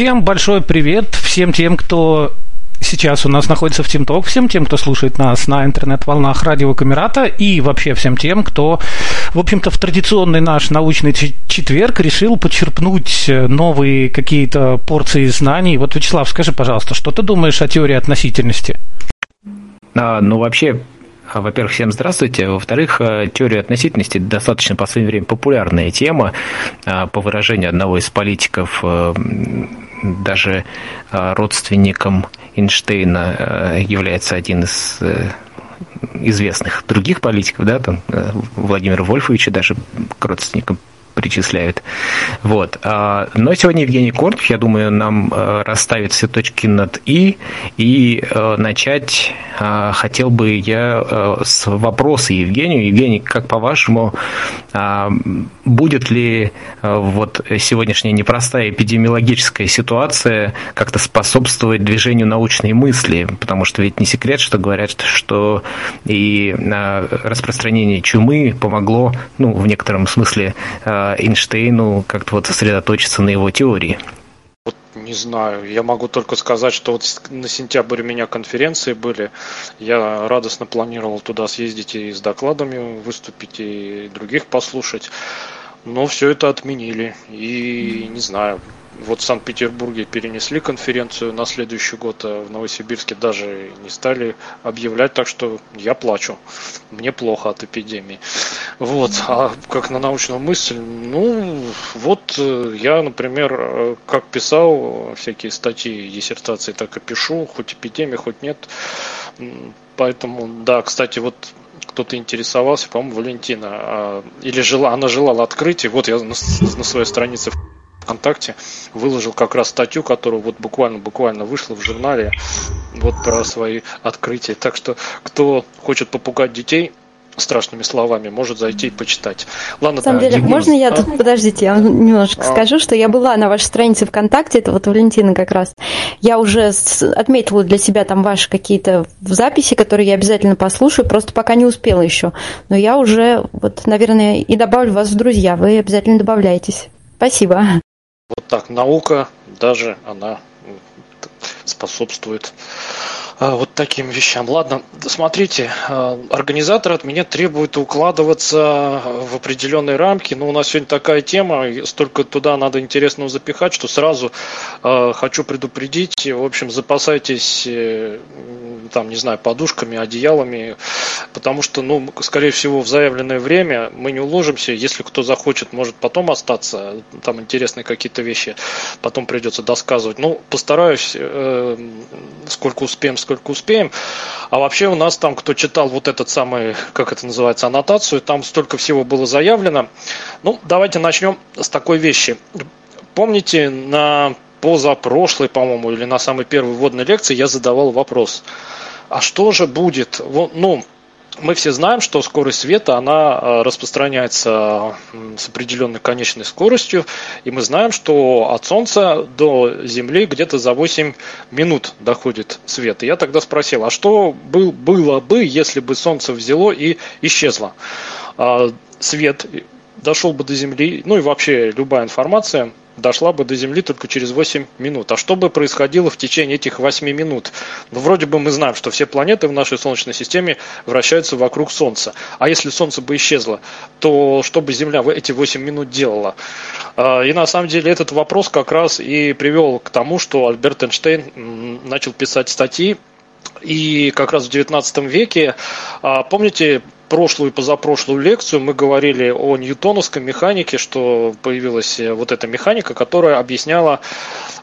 Всем большой привет, всем тем, кто сейчас у нас находится в ТимТок, всем тем, кто слушает нас на интернет-волнах радио Камерата и вообще всем тем, кто, в общем-то, в традиционный наш научный четверг решил подчерпнуть новые какие-то порции знаний. Вот, Вячеслав, скажи, пожалуйста, что ты думаешь о теории относительности? А, ну, вообще, во-первых, всем здравствуйте. Во-вторых, э, теория относительности достаточно в последнее время популярная тема. А, по выражению одного из политиков, э, даже э, родственником Эйнштейна является один из известных других политиков, да, там Владимир Вольфовича даже к родственникам причисляют. Вот. А, но сегодня Евгений Кортов, я думаю, нам э, расставит все точки над «и», и э, начать хотел бы я с вопроса Евгению. Евгений, как по-вашему, а, будет ли вот сегодняшняя непростая эпидемиологическая ситуация как-то способствовать движению научной мысли? Потому что ведь не секрет, что говорят, что и распространение чумы помогло, ну, в некотором смысле, Эйнштейну как-то вот сосредоточиться на его теории? Вот не знаю. Я могу только сказать, что вот на сентябрь у меня конференции были. Я радостно планировал туда съездить и с докладами выступить, и других послушать. Но все это отменили. И не знаю, вот в Санкт-Петербурге перенесли конференцию на следующий год, а в Новосибирске даже не стали объявлять, так что я плачу. Мне плохо от эпидемии. Вот. А как на научную мысль, ну, вот э, я, например, э, как писал всякие статьи, диссертации, так и пишу, хоть эпидемия, хоть нет. Поэтому, да, кстати, вот кто-то интересовался, по-моему, Валентина, а, или жила, она желала открыть, и вот я на, на своей странице ВКонтакте выложил как раз статью, которую вот буквально-буквально вышла в журнале вот про свои открытия. Так что кто хочет попугать детей, страшными словами, может зайти и почитать. Ладно, На самом да, деле, можно я тут, подождите, я вам немножко а? скажу, что я была на вашей странице ВКонтакте, это вот Валентина как раз. Я уже отметила для себя там ваши какие-то записи, которые я обязательно послушаю, просто пока не успела еще. Но я уже, вот, наверное, и добавлю вас в друзья, вы обязательно добавляйтесь. Спасибо. Вот так наука даже она способствует вот таким вещам. Ладно, смотрите, а, организатор от меня требует укладываться в определенные рамки, но у нас сегодня такая тема, столько туда надо интересного запихать, что сразу хочу предупредить, в общем, запасайтесь э, там, не знаю, подушками, одеялами, потому что, ну, скорее всего, в заявленное время мы не уложимся. Если кто захочет, может потом остаться. Там интересные какие-то вещи потом придется досказывать. Ну, постараюсь, э, сколько успеем, сколько успеем. А вообще у нас там, кто читал вот этот самый, как это называется, аннотацию, там столько всего было заявлено. Ну, давайте начнем с такой вещи. Помните, на позапрошлой, по-моему, или на самой первой вводной лекции я задавал вопрос – а что же будет? Ну, мы все знаем, что скорость света, она э, распространяется с определенной конечной скоростью, и мы знаем, что от Солнца до Земли где-то за 8 минут доходит свет. И я тогда спросил, а что был, было бы, если бы Солнце взяло и исчезло? А, свет дошел бы до Земли, ну и вообще любая информация дошла бы до Земли только через 8 минут. А что бы происходило в течение этих 8 минут? Ну, вроде бы мы знаем, что все планеты в нашей Солнечной системе вращаются вокруг Солнца. А если Солнце бы исчезло, то что бы Земля в эти 8 минут делала? А, и на самом деле этот вопрос как раз и привел к тому, что Альберт Эйнштейн начал писать статьи и как раз в 19 веке, а, помните, прошлую и позапрошлую лекцию мы говорили о ньютоновской механике, что появилась э, вот эта механика, которая объясняла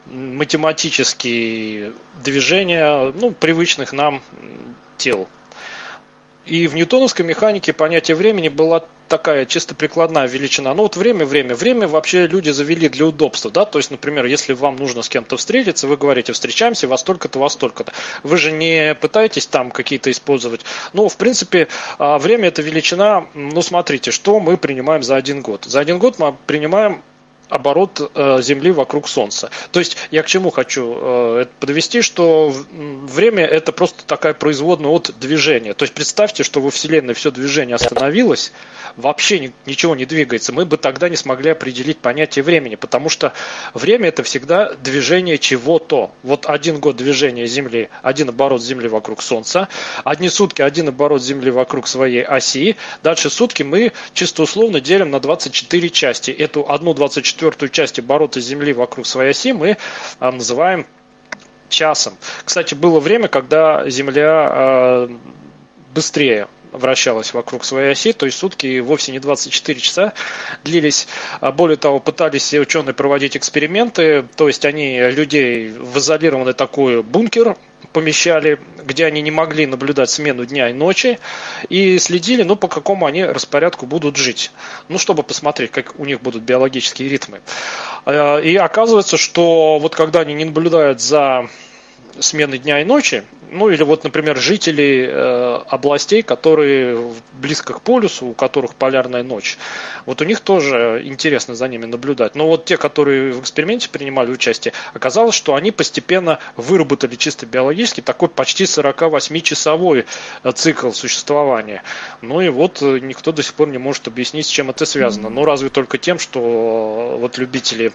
математические движения ну, привычных нам тел. И в ньютоновской механике понятие времени была такая чисто прикладная величина. Ну вот время, время. Время вообще люди завели для удобства, да, то есть, например, если вам нужно с кем-то встретиться, вы говорите, встречаемся во столько-то, во столько-то. Вы же не пытаетесь там какие-то использовать. Ну, в принципе, а, время это величина, ну, смотрите, что мы принимаем за один год. За один год мы принимаем оборот э, Земли вокруг Солнца. То есть я к чему хочу э, подвести, что время это просто такая производная от движения. То есть представьте, что во Вселенной все движение остановилось, вообще ни, ничего не двигается. Мы бы тогда не смогли определить понятие времени, потому что время это всегда движение чего-то. Вот один год движения Земли, один оборот Земли вокруг Солнца, одни сутки один оборот Земли вокруг своей оси, дальше сутки мы чисто условно делим на 24 части. Эту одну 24 четвертую часть оборота Земли вокруг своей оси мы а, называем часом. Кстати, было время, когда Земля а, быстрее вращалась вокруг своей оси, то есть сутки вовсе не 24 часа длились. А более того, пытались ученые проводить эксперименты, то есть они людей в изолированный такой бункер помещали, где они не могли наблюдать смену дня и ночи, и следили, ну, по какому они распорядку будут жить. Ну, чтобы посмотреть, как у них будут биологические ритмы. А, и оказывается, что вот когда они не наблюдают за смены дня и ночи, ну или вот, например, жители э, областей, которые близко к полюсу, у которых полярная ночь, вот у них тоже интересно за ними наблюдать. Но вот те, которые в эксперименте принимали участие, оказалось, что они постепенно выработали чисто биологически такой почти 48-часовой э, цикл существования. Ну и вот э, никто до сих пор не может объяснить, с чем это связано. Ну разве только тем, что э, вот любители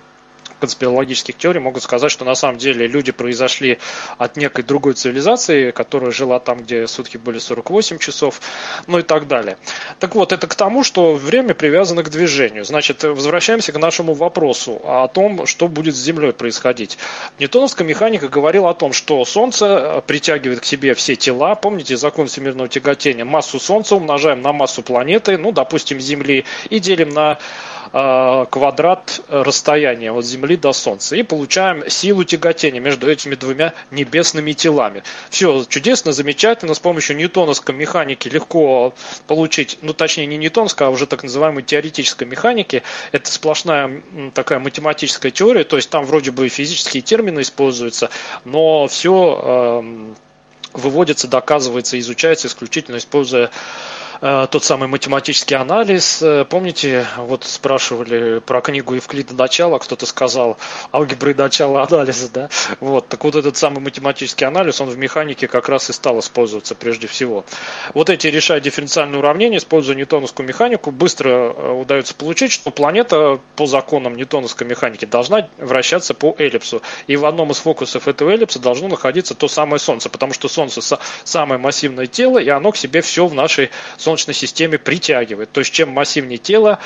конспирологических теорий могут сказать, что на самом деле люди произошли от некой другой цивилизации, которая жила там, где сутки были 48 часов, ну и так далее. Так вот, это к тому, что время привязано к движению. Значит, возвращаемся к нашему вопросу о том, что будет с Землей происходить. Ньютоновская механика говорила о том, что Солнце притягивает к себе все тела. Помните закон всемирного тяготения? Массу Солнца умножаем на массу планеты, ну, допустим, Земли, и делим на э, квадрат расстояния от Земли до Солнца. И получаем силу тяготения между этими двумя небесными телами. Все чудесно, замечательно. С помощью ньютоновской механики легко получить, ну точнее не ньютоновской, а уже так называемой теоретической механики. Это сплошная такая математическая теория, то есть там вроде бы физические термины используются, но все э, эм, выводится, доказывается, изучается исключительно используя Э, тот самый математический анализ. Э, помните, вот спрашивали про книгу Евклида «Начало», кто-то сказал алгебры начала анализа, да? Вот, так вот этот самый математический анализ, он в механике как раз и стал использоваться прежде всего. Вот эти решая дифференциальные уравнения, используя ньютоновскую механику, быстро э, удается получить, что планета по законам ньютоновской механики должна вращаться по эллипсу. И в одном из фокусов этого эллипса должно находиться то самое Солнце, потому что Солнце самое массивное тело, и оно к себе все в нашей Солнечной Солнечной системе притягивает. То есть чем массивнее тело,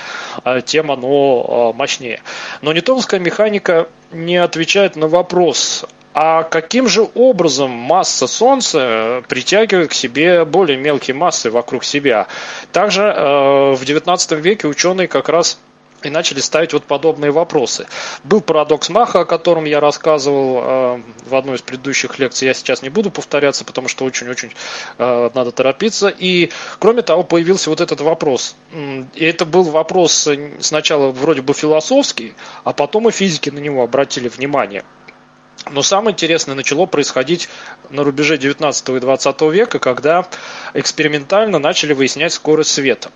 а, тем оно а, мощнее. Но ньютоновская механика не отвечает на вопрос, а каким же образом масса Солнца притягивает к себе более мелкие массы вокруг себя? Также э, в XIX веке ученые как раз и начали ставить вот подобные вопросы. Был парадокс Маха, о котором я рассказывал э, в одной из предыдущих лекций. Я сейчас не буду повторяться, потому что очень-очень э, надо торопиться. И, кроме того, появился вот этот вопрос. И это был вопрос сначала вроде бы философский, а потом и физики на него обратили внимание. Но самое интересное начало происходить на рубеже 19 и 20 века, когда экспериментально начали выяснять скорость света.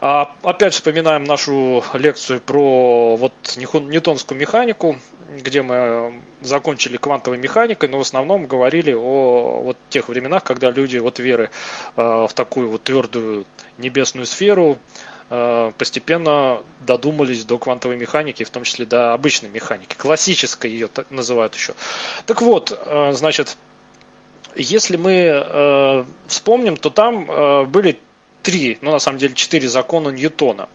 А, опять вспоминаем нашу лекцию про вот ньютонскую механику, где мы закончили квантовой механикой, но в основном говорили о вот тех временах, когда люди от веры э, в такую вот твердую небесную сферу Э, постепенно додумались до квантовой механики, в том числе до обычной механики, классической ее называют еще. Так вот, э, значит, если мы э, вспомним, то там были три, ну на самом деле четыре закона Ньютона.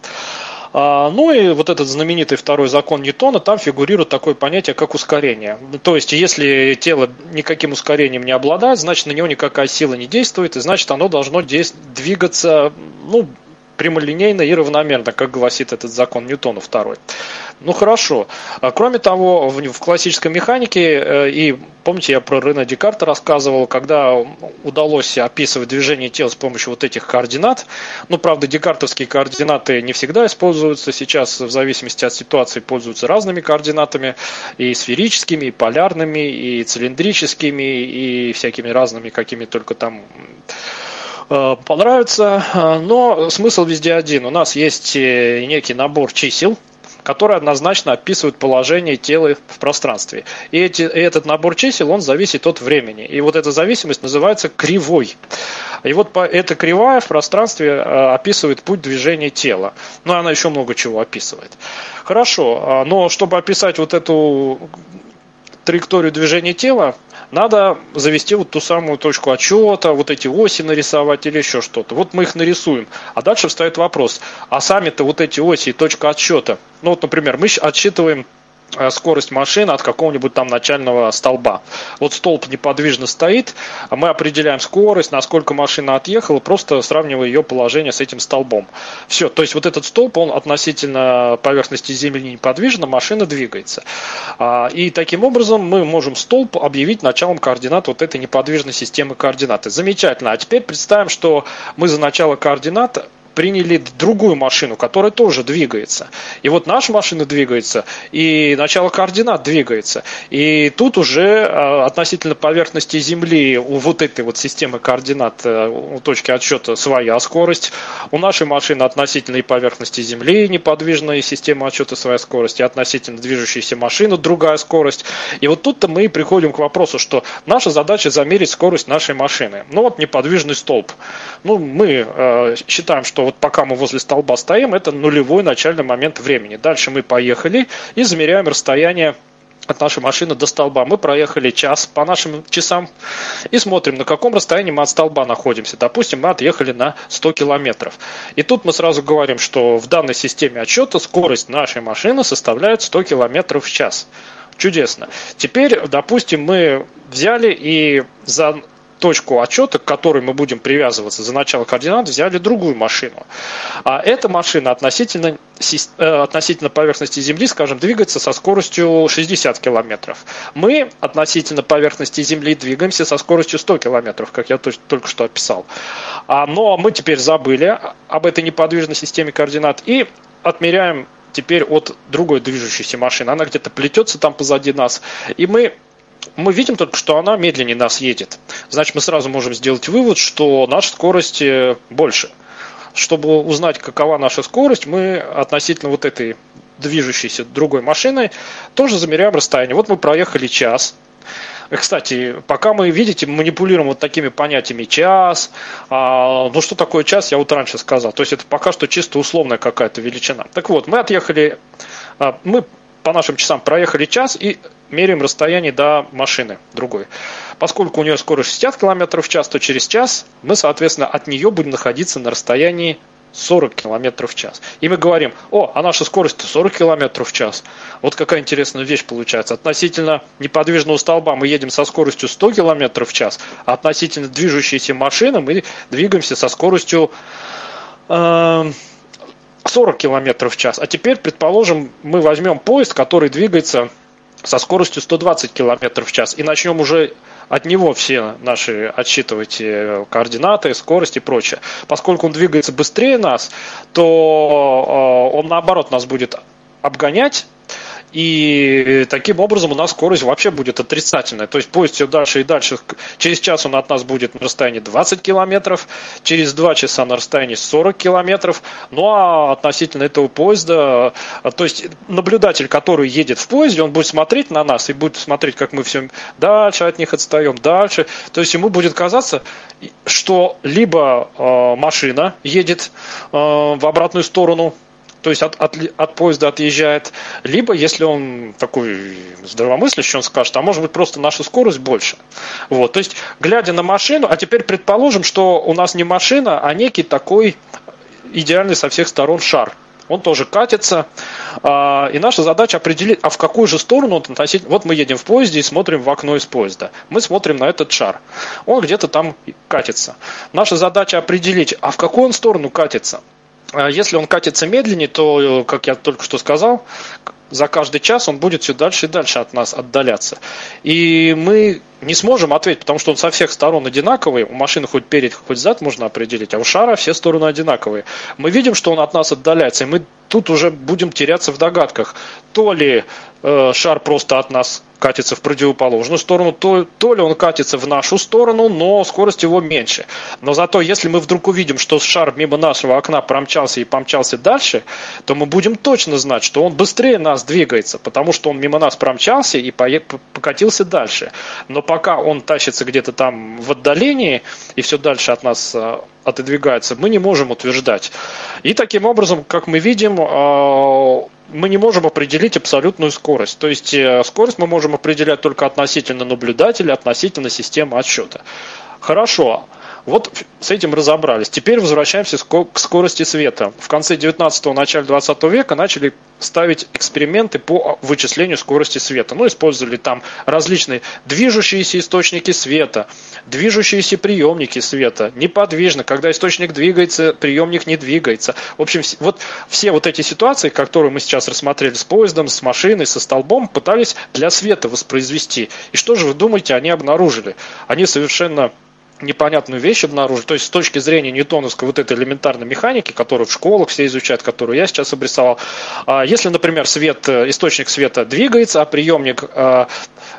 А, ну и вот этот знаменитый второй закон Ньютона, там фигурирует такое понятие, как ускорение. То есть, если тело никаким ускорением не обладает, значит, на него никакая сила не действует, и значит, оно должно двигаться ну, прямолинейно и равномерно, как гласит этот закон Ньютона второй. Ну хорошо. А кроме того, в, классической механике, э, и помните, я про Рене Декарта рассказывал, когда удалось описывать движение тела с помощью вот этих координат, ну, правда, декартовские координаты не всегда используются, сейчас в зависимости от ситуации пользуются разными координатами, и сферическими, и полярными, и цилиндрическими, и всякими разными, какими только там понравится, э, но смысл везде один. У нас есть э, некий набор чисел, которые однозначно описывают положение тела в пространстве. И, эти, и этот набор чисел, он зависит от времени. И вот эта зависимость называется кривой. И вот по, эта кривая в пространстве э, описывает путь движения тела. Ну, она еще много чего описывает. Хорошо, а, но чтобы описать вот эту траекторию движения тела, надо завести вот ту самую точку отчета, вот эти оси нарисовать или еще что-то. Вот мы их нарисуем. А дальше встает вопрос, а сами-то вот эти оси и точка отсчета, ну вот, например, мы отсчитываем скорость машины от какого-нибудь там начального столба. Вот столб неподвижно стоит, а мы определяем скорость, насколько машина отъехала, просто сравнивая ее положение с этим столбом. Все, то есть вот этот столб, он относительно поверхности Земли неподвижно, машина двигается. А, и таким образом мы можем столб объявить началом координат вот этой неподвижной системы координаты. Замечательно. А теперь представим, что мы за начало координат приняли другую машину, которая тоже двигается. И вот наша машина двигается, и начало координат двигается. И тут уже а, относительно поверхности Земли у вот этой вот системы координат, э, у точки отсчета своя скорость. У нашей машины относительно и поверхности Земли неподвижная система отсчета своя скорость, и относительно движущейся машины другая скорость. И вот тут-то мы приходим к вопросу, что наша задача замерить скорость нашей машины. Ну вот неподвижный столб. Ну, мы э, считаем, что вот пока мы возле столба стоим, это нулевой начальный момент времени. Дальше мы поехали и замеряем расстояние от нашей машины до столба. Мы проехали час по нашим часам и смотрим, на каком расстоянии мы от столба находимся. Допустим, мы отъехали на 100 километров. И тут мы сразу говорим, что в данной системе отчета скорость нашей машины составляет 100 километров в час. Чудесно. Теперь, допустим, мы взяли и за точку отчета, к которой мы будем привязываться за начало координат, взяли другую машину. А эта машина относительно, э, относительно поверхности Земли, скажем, двигается со скоростью 60 километров. Мы относительно поверхности Земли двигаемся со скоростью 100 километров, как я только что описал. А, но мы теперь забыли об этой неподвижной системе координат и отмеряем теперь от другой движущейся машины. Она где-то плетется там позади нас. И мы мы видим только, что она медленнее нас едет. Значит, мы сразу можем сделать вывод, что наша скорость э, больше. Чтобы узнать, какова наша скорость, мы относительно вот этой движущейся другой машины тоже замеряем расстояние. Вот мы проехали час. Кстати, пока мы, видите, манипулируем вот такими понятиями час, а, ну что такое час, я вот раньше сказал. То есть это пока что чисто условная какая-то величина. Так вот, мы отъехали, а, мы по нашим часам проехали час и меряем расстояние до машины другой. Поскольку у нее скорость 60 км в час, то через час мы, соответственно, от нее будем находиться на расстоянии 40 км в час. И мы говорим, о, а наша скорость 40 км в час. Вот какая интересная вещь получается. Относительно неподвижного столба мы едем со скоростью 100 км в час, а относительно движущейся машины мы двигаемся со скоростью э, 40 км в час. А теперь, предположим, мы возьмем поезд, который двигается со скоростью 120 км в час и начнем уже от него все наши отсчитывать э, координаты, скорость и прочее. Поскольку он двигается быстрее нас, то э, он наоборот нас будет обгонять, и таким образом у нас скорость вообще будет отрицательная. То есть поезд все дальше и дальше. Через час он от нас будет на расстоянии 20 километров, через 2 часа на расстоянии 40 километров. Ну а относительно этого поезда, то есть наблюдатель, который едет в поезде, он будет смотреть на нас и будет смотреть, как мы все дальше от них отстаем, дальше. То есть ему будет казаться, что либо э, машина едет э, в обратную сторону, то есть от, от, от поезда отъезжает, либо если он такой здравомыслящий, он скажет, а может быть просто наша скорость больше. Вот, то есть, глядя на машину, а теперь предположим, что у нас не машина, а некий такой идеальный со всех сторон шар. Он тоже катится, а, и наша задача определить, а в какую же сторону он относительно... Вот мы едем в поезде и смотрим в окно из поезда. Мы смотрим на этот шар. Он где-то там катится. Наша задача определить, а в какую он сторону катится. А если он катится медленнее, то, как я только что сказал, за каждый час он будет все дальше и дальше от нас отдаляться. И мы не сможем ответить, потому что он со всех сторон одинаковый. У машины хоть перед, хоть зад можно определить, а у шара все стороны одинаковые. Мы видим, что он от нас отдаляется, и мы тут уже будем теряться в догадках. То ли э, шар просто от нас катится в противоположную сторону, то, то ли он катится в нашу сторону, но скорость его меньше. Но зато если мы вдруг увидим, что шар мимо нашего окна промчался и помчался дальше, то мы будем точно знать, что он быстрее нас двигается, потому что он мимо нас промчался и покатился дальше. Но пока он тащится где-то там в отдалении и все дальше от нас э, отодвигается, мы не можем утверждать. И таким образом, как мы видим, э, мы не можем определить абсолютную скорость. То есть э, скорость мы можем определять только относительно наблюдателя, относительно системы отсчета. Хорошо. Вот с этим разобрались. Теперь возвращаемся к скорости света. В конце 19-го, начале 20 века начали ставить эксперименты по вычислению скорости света. Ну, использовали там различные движущиеся источники света, движущиеся приемники света, неподвижно, когда источник двигается, приемник не двигается. В общем, вот все вот эти ситуации, которые мы сейчас рассмотрели с поездом, с машиной, со столбом, пытались для света воспроизвести. И что же вы думаете, они обнаружили? Они совершенно непонятную вещь обнаружить. То есть с точки зрения ньютоновской вот этой элементарной механики, которую в школах все изучают, которую я сейчас обрисовал, а, если, например, свет, э, источник света двигается, а приемник э,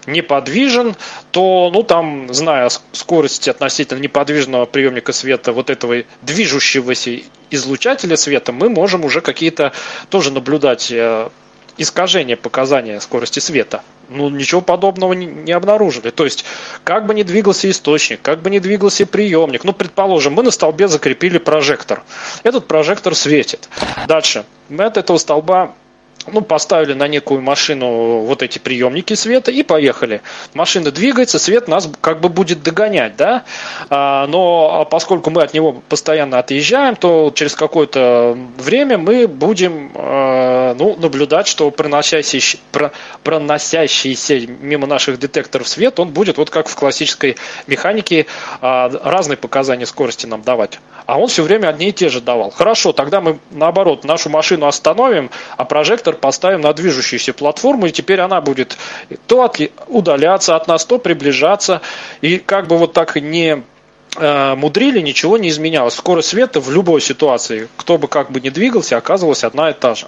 неподвижен, то, ну, там, зная скорость относительно неподвижного приемника света, вот этого движущегося излучателя света, мы можем уже какие-то тоже наблюдать искажения показания скорости света. Ну, ничего подобного не, не обнаружили. То есть, как бы ни двигался источник, как бы ни двигался приемник, ну, предположим, мы на столбе закрепили прожектор. Этот прожектор светит. Дальше. Мы от этого столба ну, поставили на некую машину вот эти приемники света и поехали. Машина двигается, свет нас как бы будет догонять, да, а, но поскольку мы от него постоянно отъезжаем, то через какое-то время мы будем а, ну, наблюдать, что проносящийся, проносящийся мимо наших детекторов свет, он будет вот как в классической механике а, разные показания скорости нам давать. А он все время одни и те же давал. Хорошо, тогда мы наоборот нашу машину остановим, а прожектор поставим на движущуюся платформу, и теперь она будет то от, удаляться от нас, то приближаться. И как бы вот так не э, мудрили, ничего не изменялось. Скорость света в любой ситуации, кто бы как бы ни двигался, оказывалась одна и та же.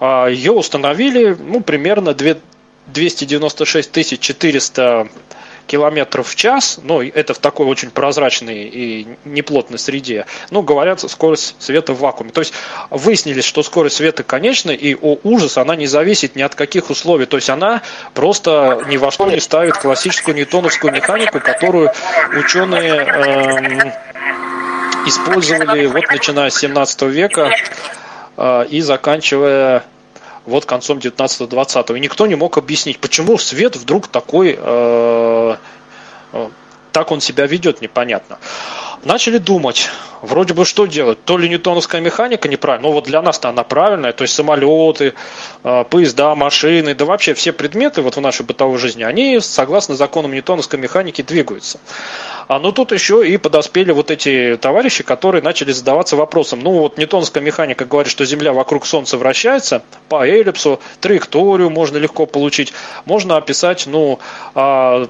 А, Ее установили ну, примерно 296 400 километров в час, ну, это в такой очень прозрачной и неплотной среде, ну, говорят, скорость света в вакууме. То есть выяснили, что скорость света конечна, и, о ужас, она не зависит ни от каких условий. То есть она просто ни во что не ставит классическую ньютоновскую механику, которую ученые эм, использовали вот начиная с 17 века э, и заканчивая вот концом 19-20. И никто не мог объяснить, почему свет вдруг такой, э, э, так он себя ведет, непонятно. Начали думать, вроде бы что делать? То ли ньютоновская механика неправильная, но вот для нас-то она правильная, то есть самолеты, э, поезда, машины, да вообще все предметы вот в нашей бытовой жизни, они согласно законам ньютоновской механики двигаются. А ну тут еще и подоспели вот эти товарищи, которые начали задаваться вопросом. Ну вот ньютоновская механика говорит, что Земля вокруг Солнца вращается по эллипсу, траекторию можно легко получить, можно описать, ну, а,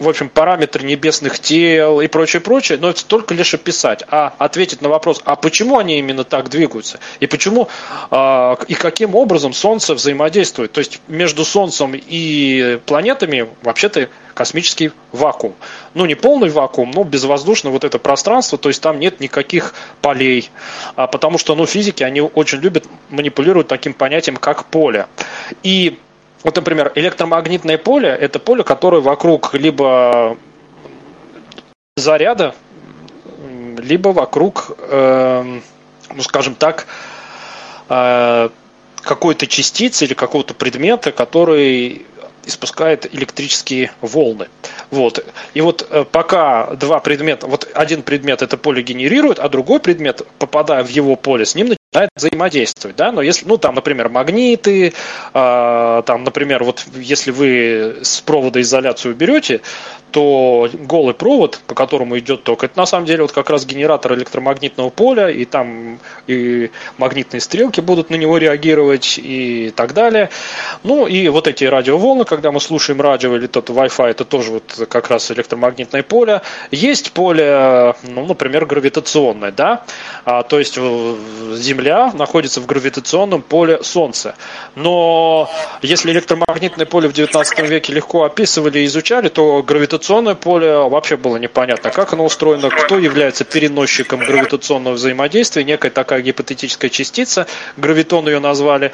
в общем, параметры небесных тел и прочее, прочее, но это только лишь описать, а ответить на вопрос, а почему они именно так двигаются, и почему, э, и каким образом Солнце взаимодействует. То есть между Солнцем и планетами вообще-то космический вакуум. Ну, не полный вакуум, но безвоздушное вот это пространство, то есть там нет никаких полей, а, потому что, ну, физики, они очень любят манипулировать таким понятием, как поле. И вот, например, электромагнитное поле – это поле, которое вокруг либо заряда, либо вокруг, э, ну, скажем так, э, какой-то частицы или какого-то предмета, который испускает электрические волны. Вот. И вот э, пока два предмета, вот один предмет это поле генерирует, а другой предмет, попадая в его поле, с ним начинает взаимодействовать, да, но если, ну, там, например, магниты, э, там, например, вот если вы с провода изоляцию берете, то голый провод, по которому идет ток, это на самом деле вот как раз генератор электромагнитного поля, и там и магнитные стрелки будут на него реагировать и так далее. Ну и вот эти радиоволны, когда мы слушаем радио или тот Wi-Fi, это тоже вот как раз электромагнитное поле. Есть поле, ну, например, гравитационное, да, а, то есть Земля находится в гравитационном поле Солнца. Но если электромагнитное поле в 19 веке легко описывали и изучали, то гравитационное поле вообще было непонятно, как оно устроено, кто является переносчиком гравитационного взаимодействия, некая такая гипотетическая частица, гравитон ее назвали.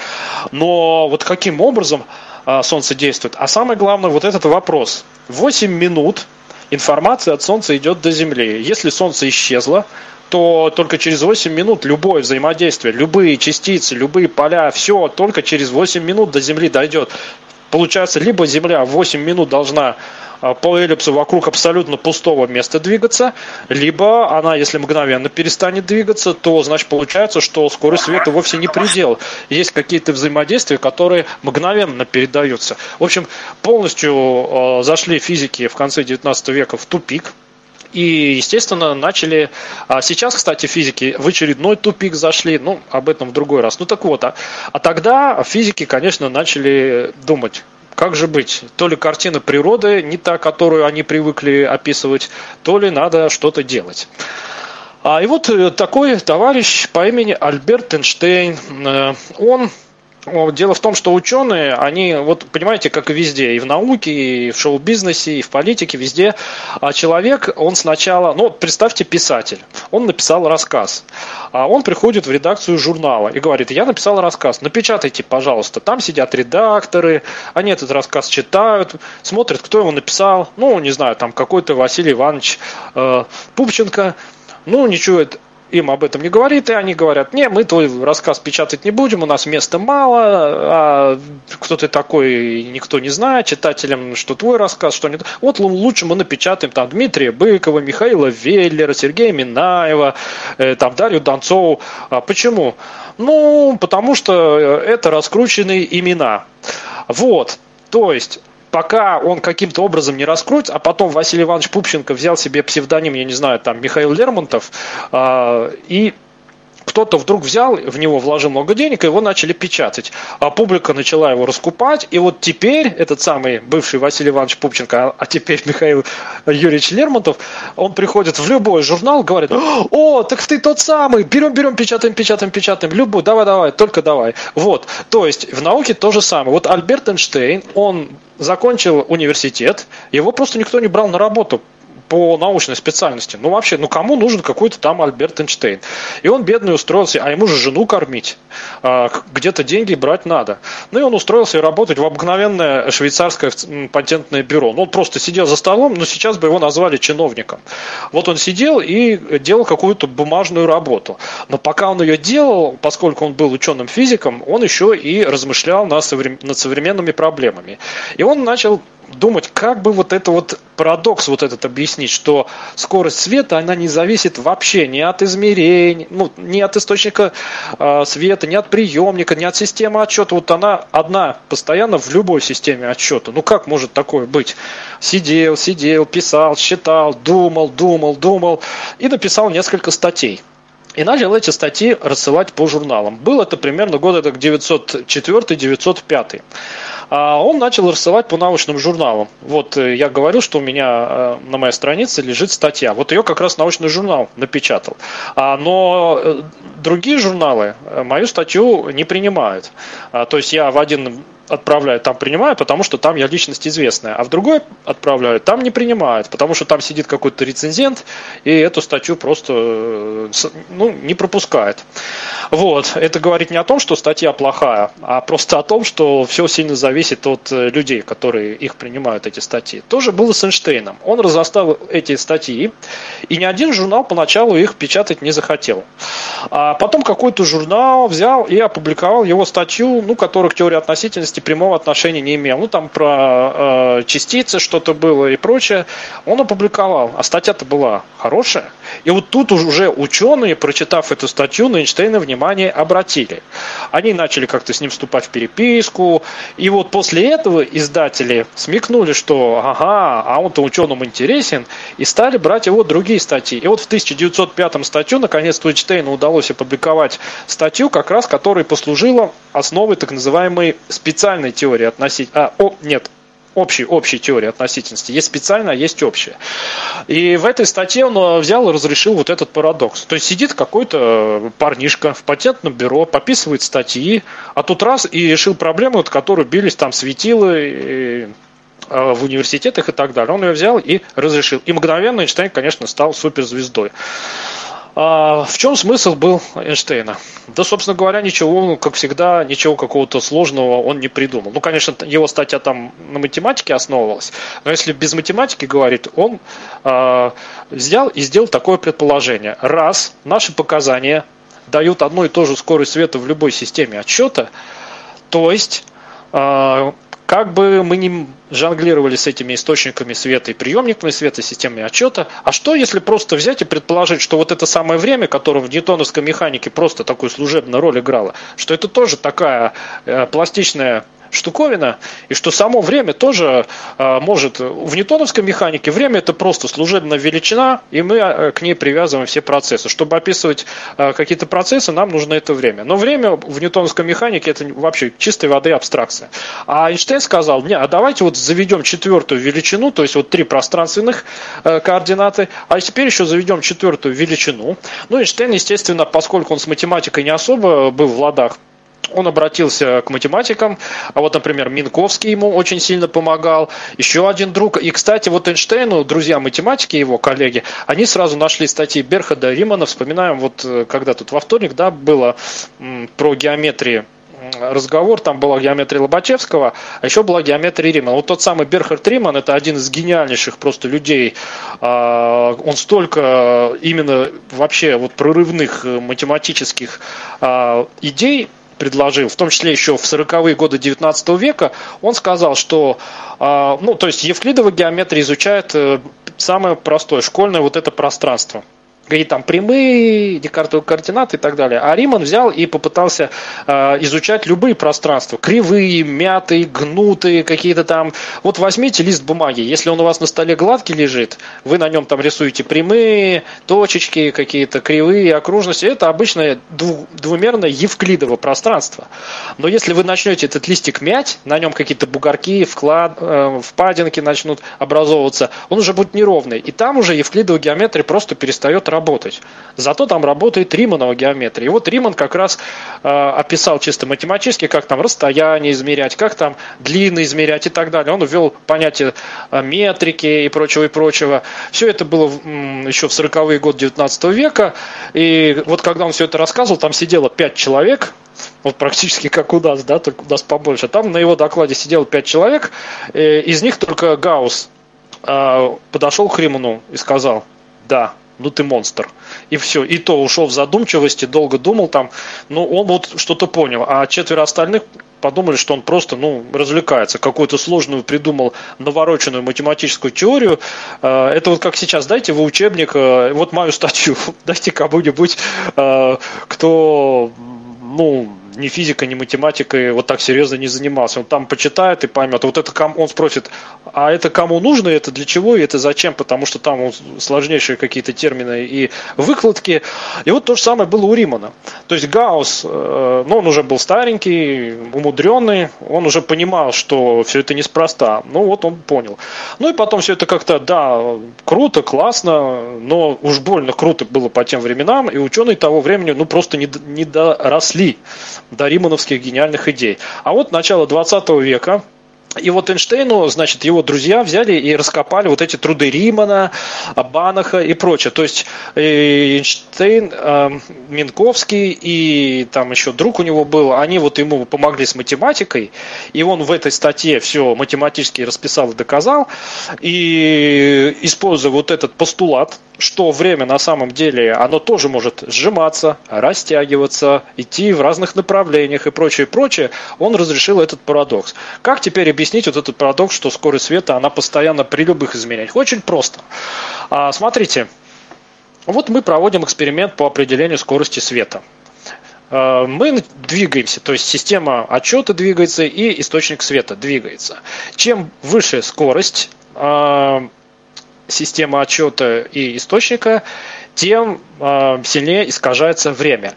Но вот каким образом а, Солнце действует? А самое главное, вот этот вопрос. 8 минут информация от Солнца идет до Земли. Если Солнце исчезло, то только через 8 минут любое взаимодействие, любые частицы, любые поля, все только через 8 минут до Земли дойдет. Получается, либо Земля в 8 минут должна а, по эллипсу вокруг абсолютно пустого места двигаться, либо она, если мгновенно перестанет двигаться, то значит получается, что скорость света вовсе не предел. Есть какие-то взаимодействия, которые мгновенно передаются. В общем, полностью э, зашли физики в конце 19 века в тупик, и, естественно, начали... А сейчас, кстати, физики в очередной тупик зашли, ну, об этом в другой раз. Ну, так вот, а, а тогда физики, конечно, начали думать, как же быть? То ли картина природы не та, которую они привыкли описывать, то ли надо что-то делать. А и вот э, такой товарищ по имени Альберт Эйнштейн, э, он Дело в том, что ученые, они, вот понимаете, как и везде, и в науке, и в шоу-бизнесе, и в политике, везде, а человек, он сначала, ну, представьте писатель, он написал рассказ, а он приходит в редакцию журнала и говорит, я написал рассказ, напечатайте, пожалуйста, там сидят редакторы, они этот рассказ читают, смотрят, кто его написал, ну, не знаю, там какой-то Василий Иванович э, Пупченко, ну, ничего, им об этом не говорит, и они говорят, не, мы твой рассказ печатать не будем, у нас места мало, а кто ты такой, никто не знает, читателям, что твой рассказ, что нет. Вот лучше мы напечатаем там Дмитрия Быкова, Михаила Веллера, Сергея Минаева, э, там Дарью Донцову. А почему? Ну, потому что это раскрученные имена. Вот. То есть пока он каким-то образом не раскроется, а потом Василий Иванович Пупченко взял себе псевдоним, я не знаю, там Михаил Лермонтов, э, и кто-то вдруг взял, в него вложил много денег, и его начали печатать. А публика начала его раскупать, и вот теперь этот самый бывший Василий Иванович Пупченко, а теперь Михаил Юрьевич Лермонтов, он приходит в любой журнал, говорит, о, так ты тот самый, берем, берем, печатаем, печатаем, печатаем, любой, давай, давай, только давай. Вот, то есть в науке то же самое. Вот Альберт Эйнштейн, он закончил университет, его просто никто не брал на работу по научной специальности. Ну, вообще, ну, кому нужен какой-то там Альберт Эйнштейн? И он, бедный, устроился, а ему же жену кормить. А, где-то деньги брать надо. Ну, и он устроился работать в обыкновенное швейцарское патентное бюро. Ну, он просто сидел за столом, но сейчас бы его назвали чиновником. Вот он сидел и делал какую-то бумажную работу. Но пока он ее делал, поскольку он был ученым-физиком, он еще и размышлял над современными проблемами. И он начал думать, как бы вот это вот парадокс вот этот объяснить, что скорость света, она не зависит вообще ни от измерений, ну, ни от источника э, света, ни от приемника, ни от системы отчета. Вот она одна постоянно в любой системе отчета. Ну, как может такое быть? Сидел, сидел, писал, считал, думал, думал, думал и написал несколько статей. И начал эти статьи рассылать по журналам. Было это примерно года 904-905. А он начал рисовать по научным журналам. Вот э, я говорю, что у меня э, на моей странице лежит статья. Вот ее как раз научный журнал напечатал. А, но э, другие журналы мою статью не принимают. А, то есть я в один отправляют, там принимают, потому что там я личность известная, а в другой отправляют, там не принимают, потому что там сидит какой-то рецензент и эту статью просто э, ну, не пропускает. Вот. Это говорит не о том, что статья плохая, а просто о том, что все сильно зависит от э, людей, которые их принимают, эти статьи. Тоже было с Эйнштейном. Он разоставил эти статьи, и ни один журнал поначалу их печатать не захотел. А потом какой-то журнал взял и опубликовал его статью, ну, которых теория относительности части прямого отношения не имел. Ну, там про э, частицы что-то было и прочее. Он опубликовал, а статья-то была хорошая. И вот тут уже ученые, прочитав эту статью, на Эйнштейна внимание обратили. Они начали как-то с ним вступать в переписку. И вот после этого издатели смекнули, что ага, а он-то ученым интересен, и стали брать его другие статьи. И вот в 1905 статью, наконец-то Эйнштейну удалось опубликовать статью, как раз которая послужила основой так называемой специальной теории относить... А, о, нет, общей, общей теории относительности. Есть специальная, а есть общая. И в этой статье он взял и разрешил вот этот парадокс. То есть сидит какой-то парнишка в патентном бюро, пописывает статьи, а тут раз и решил проблему, от которой бились там светилы, Э, в университетах и так далее. Он ее взял и разрешил. И мгновенно Эйнштейн, конечно, стал суперзвездой. А в чем смысл был Эйнштейна? Да, собственно говоря, ничего, как всегда, ничего какого-то сложного он не придумал. Ну, конечно, его статья там на математике основывалась, но если без математики говорить, он э, взял и сделал такое предположение. Раз наши показания дают одну и ту же скорость света в любой системе отсчета, то есть э, как бы мы ни жонглировали с этими источниками света и приемниками света, системами отчета, а что если просто взять и предположить, что вот это самое время, которое в ньютоновской механике просто такую служебную роль играло, что это тоже такая э, пластичная штуковина, и что само время тоже э, может... В ньютоновской механике время это просто служебная величина, и мы э, к ней привязываем все процессы. Чтобы описывать э, какие-то процессы, нам нужно это время. Но время в ньютоновской механике это вообще чистой воды абстракция. А Эйнштейн сказал, не, а давайте вот заведем четвертую величину, то есть вот три пространственных э, координаты, а теперь еще заведем четвертую величину. Ну, Эйнштейн, естественно, поскольку он с математикой не особо был в ладах, он обратился к математикам, а вот, например, Минковский ему очень сильно помогал, еще один друг. И, кстати, вот Эйнштейну, друзья математики, его коллеги, они сразу нашли статьи Берхада Римана, вспоминаем, вот э, когда тут во вторник, да, было про геометрию разговор, там была геометрия Лобачевского, а еще была геометрия Римана. Вот тот самый Берхард Риман, это один из гениальнейших просто людей. А, он столько именно вообще вот прорывных э, математических а, идей предложил, в том числе еще в 40-е годы 19 века, он сказал, что, а, ну, то есть Евклидова геометрия изучает э, самое простое, школьное вот это пространство – какие там прямые, декартовые координаты и так далее. А Риман взял и попытался э, изучать любые пространства. Кривые, мятые, гнутые, какие-то там. Вот возьмите лист бумаги. Если он у вас на столе гладкий лежит, вы на нем там рисуете прямые, точечки, какие-то кривые, окружности. Это обычное дву- двумерное евклидово пространство. Но если вы начнете этот листик мять, на нем какие-то бугорки, вклад, э, впадинки начнут образовываться, он уже будет неровный. И там уже евклидова геометрия просто перестает работать работать. Зато там работает Риманова геометрия. И вот Риман как раз э, описал чисто математически, как там расстояние измерять, как там длины измерять и так далее. Он ввел понятие э, метрики и прочего, и прочего. Все это было м, еще в 40-е годы 19 века. И вот когда он все это рассказывал, там сидело 5 человек, вот практически как у нас, да, только у нас побольше. Там на его докладе сидело 5 человек, э, из них только Гаусс э, подошел к Риману и сказал, да, ну ты монстр. И все. И то ушел в задумчивости, долго думал там. Ну, он вот что-то понял. А четверо остальных подумали, что он просто, ну, развлекается. Какую-то сложную придумал навороченную математическую теорию. Э, это вот как сейчас, дайте вы учебник, э, вот мою статью, дайте кому-нибудь, э, кто, ну, ни физикой, ни математикой вот так серьезно не занимался. Он там почитает и поймет. Вот это кому, он спросит, а это кому нужно, это для чего и это зачем, потому что там сложнейшие какие-то термины и выкладки. И вот то же самое было у Римана. То есть Гаусс, э, ну, он уже был старенький, умудренный, он уже понимал, что все это неспроста. Ну, вот он понял. Ну, и потом все это как-то, да, круто, классно, но уж больно круто было по тем временам, и ученые того времени, ну, просто не, не доросли до римановских гениальных идей. А вот начало 20 века, и вот Эйнштейну, значит, его друзья взяли и раскопали вот эти труды Римана, Банаха и прочее. То есть э, Эйнштейн, э, Минковский и там еще друг у него был, они вот ему помогли с математикой, и он в этой статье все математически расписал и доказал. И используя вот этот постулат, что время на самом деле, оно тоже может сжиматься, растягиваться, идти в разных направлениях и прочее, прочее, он разрешил этот парадокс. Как теперь объяснить вот этот парадокс, что скорость света, она постоянно при любых изменениях? Очень просто. А, смотрите, вот мы проводим эксперимент по определению скорости света. А, мы двигаемся, то есть система отчета двигается и источник света двигается. Чем выше скорость, а, системы отчета и источника, тем э, сильнее искажается время.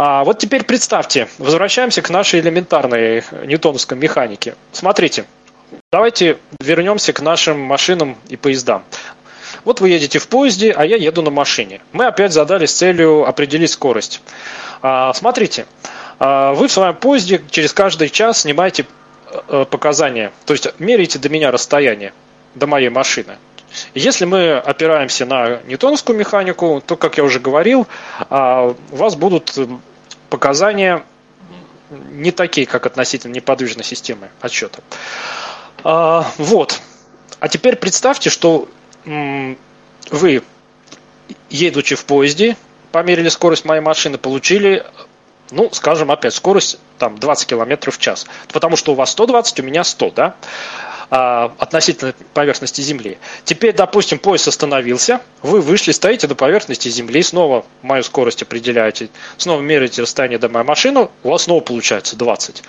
А вот теперь представьте, возвращаемся к нашей элементарной ньютоновской механике. Смотрите, давайте вернемся к нашим машинам и поездам. Вот вы едете в поезде, а я еду на машине. Мы опять задались целью определить скорость. А, смотрите, а, вы в своем поезде через каждый час снимаете э, показания, то есть меряете до меня расстояние, до моей машины. Если мы опираемся на ньютоновскую механику, то, как я уже говорил, а, у вас будут показания не такие, как относительно неподвижной системы отсчета. Вот. А теперь представьте, что вы, едучи в поезде, померили скорость моей машины, получили, ну, скажем, опять скорость там 20 км в час. Потому что у вас 120, у меня 100, да? А, относительно поверхности Земли. Теперь, допустим, поезд остановился, вы вышли, стоите на поверхности Земли, снова мою скорость определяете, снова меряете расстояние до моей машины, у вас снова получается 20.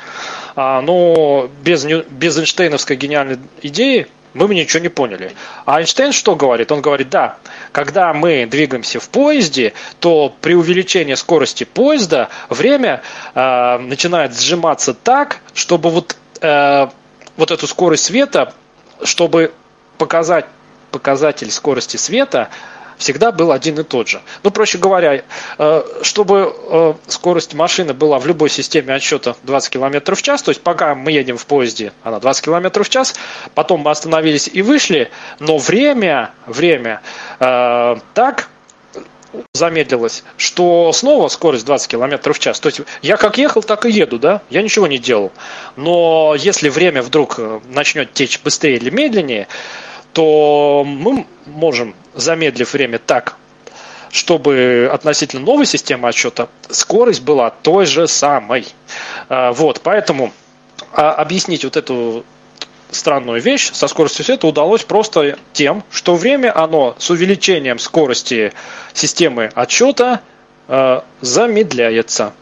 А, но без, без Эйнштейновской гениальной идеи мы бы ничего не поняли. А Эйнштейн что говорит? Он говорит, да, когда мы двигаемся в поезде, то при увеличении скорости поезда время э, начинает сжиматься так, чтобы вот, э, вот эту скорость света, чтобы показать показатель скорости света всегда был один и тот же. Ну, проще говоря, э, чтобы э, скорость машины была в любой системе отсчета 20 км в час, то есть пока мы едем в поезде, она 20 км в час, потом мы остановились и вышли, но время, время э, так замедлилось, что снова скорость 20 км в час. То есть я как ехал, так и еду, да? Я ничего не делал. Но если время вдруг начнет течь быстрее или медленнее, то мы можем, замедлив время так, чтобы относительно новой системы отсчета скорость была той же самой. А, вот, поэтому а, объяснить вот эту странную вещь со скоростью света удалось просто тем, что время оно с увеличением скорости системы отсчета а, замедляется.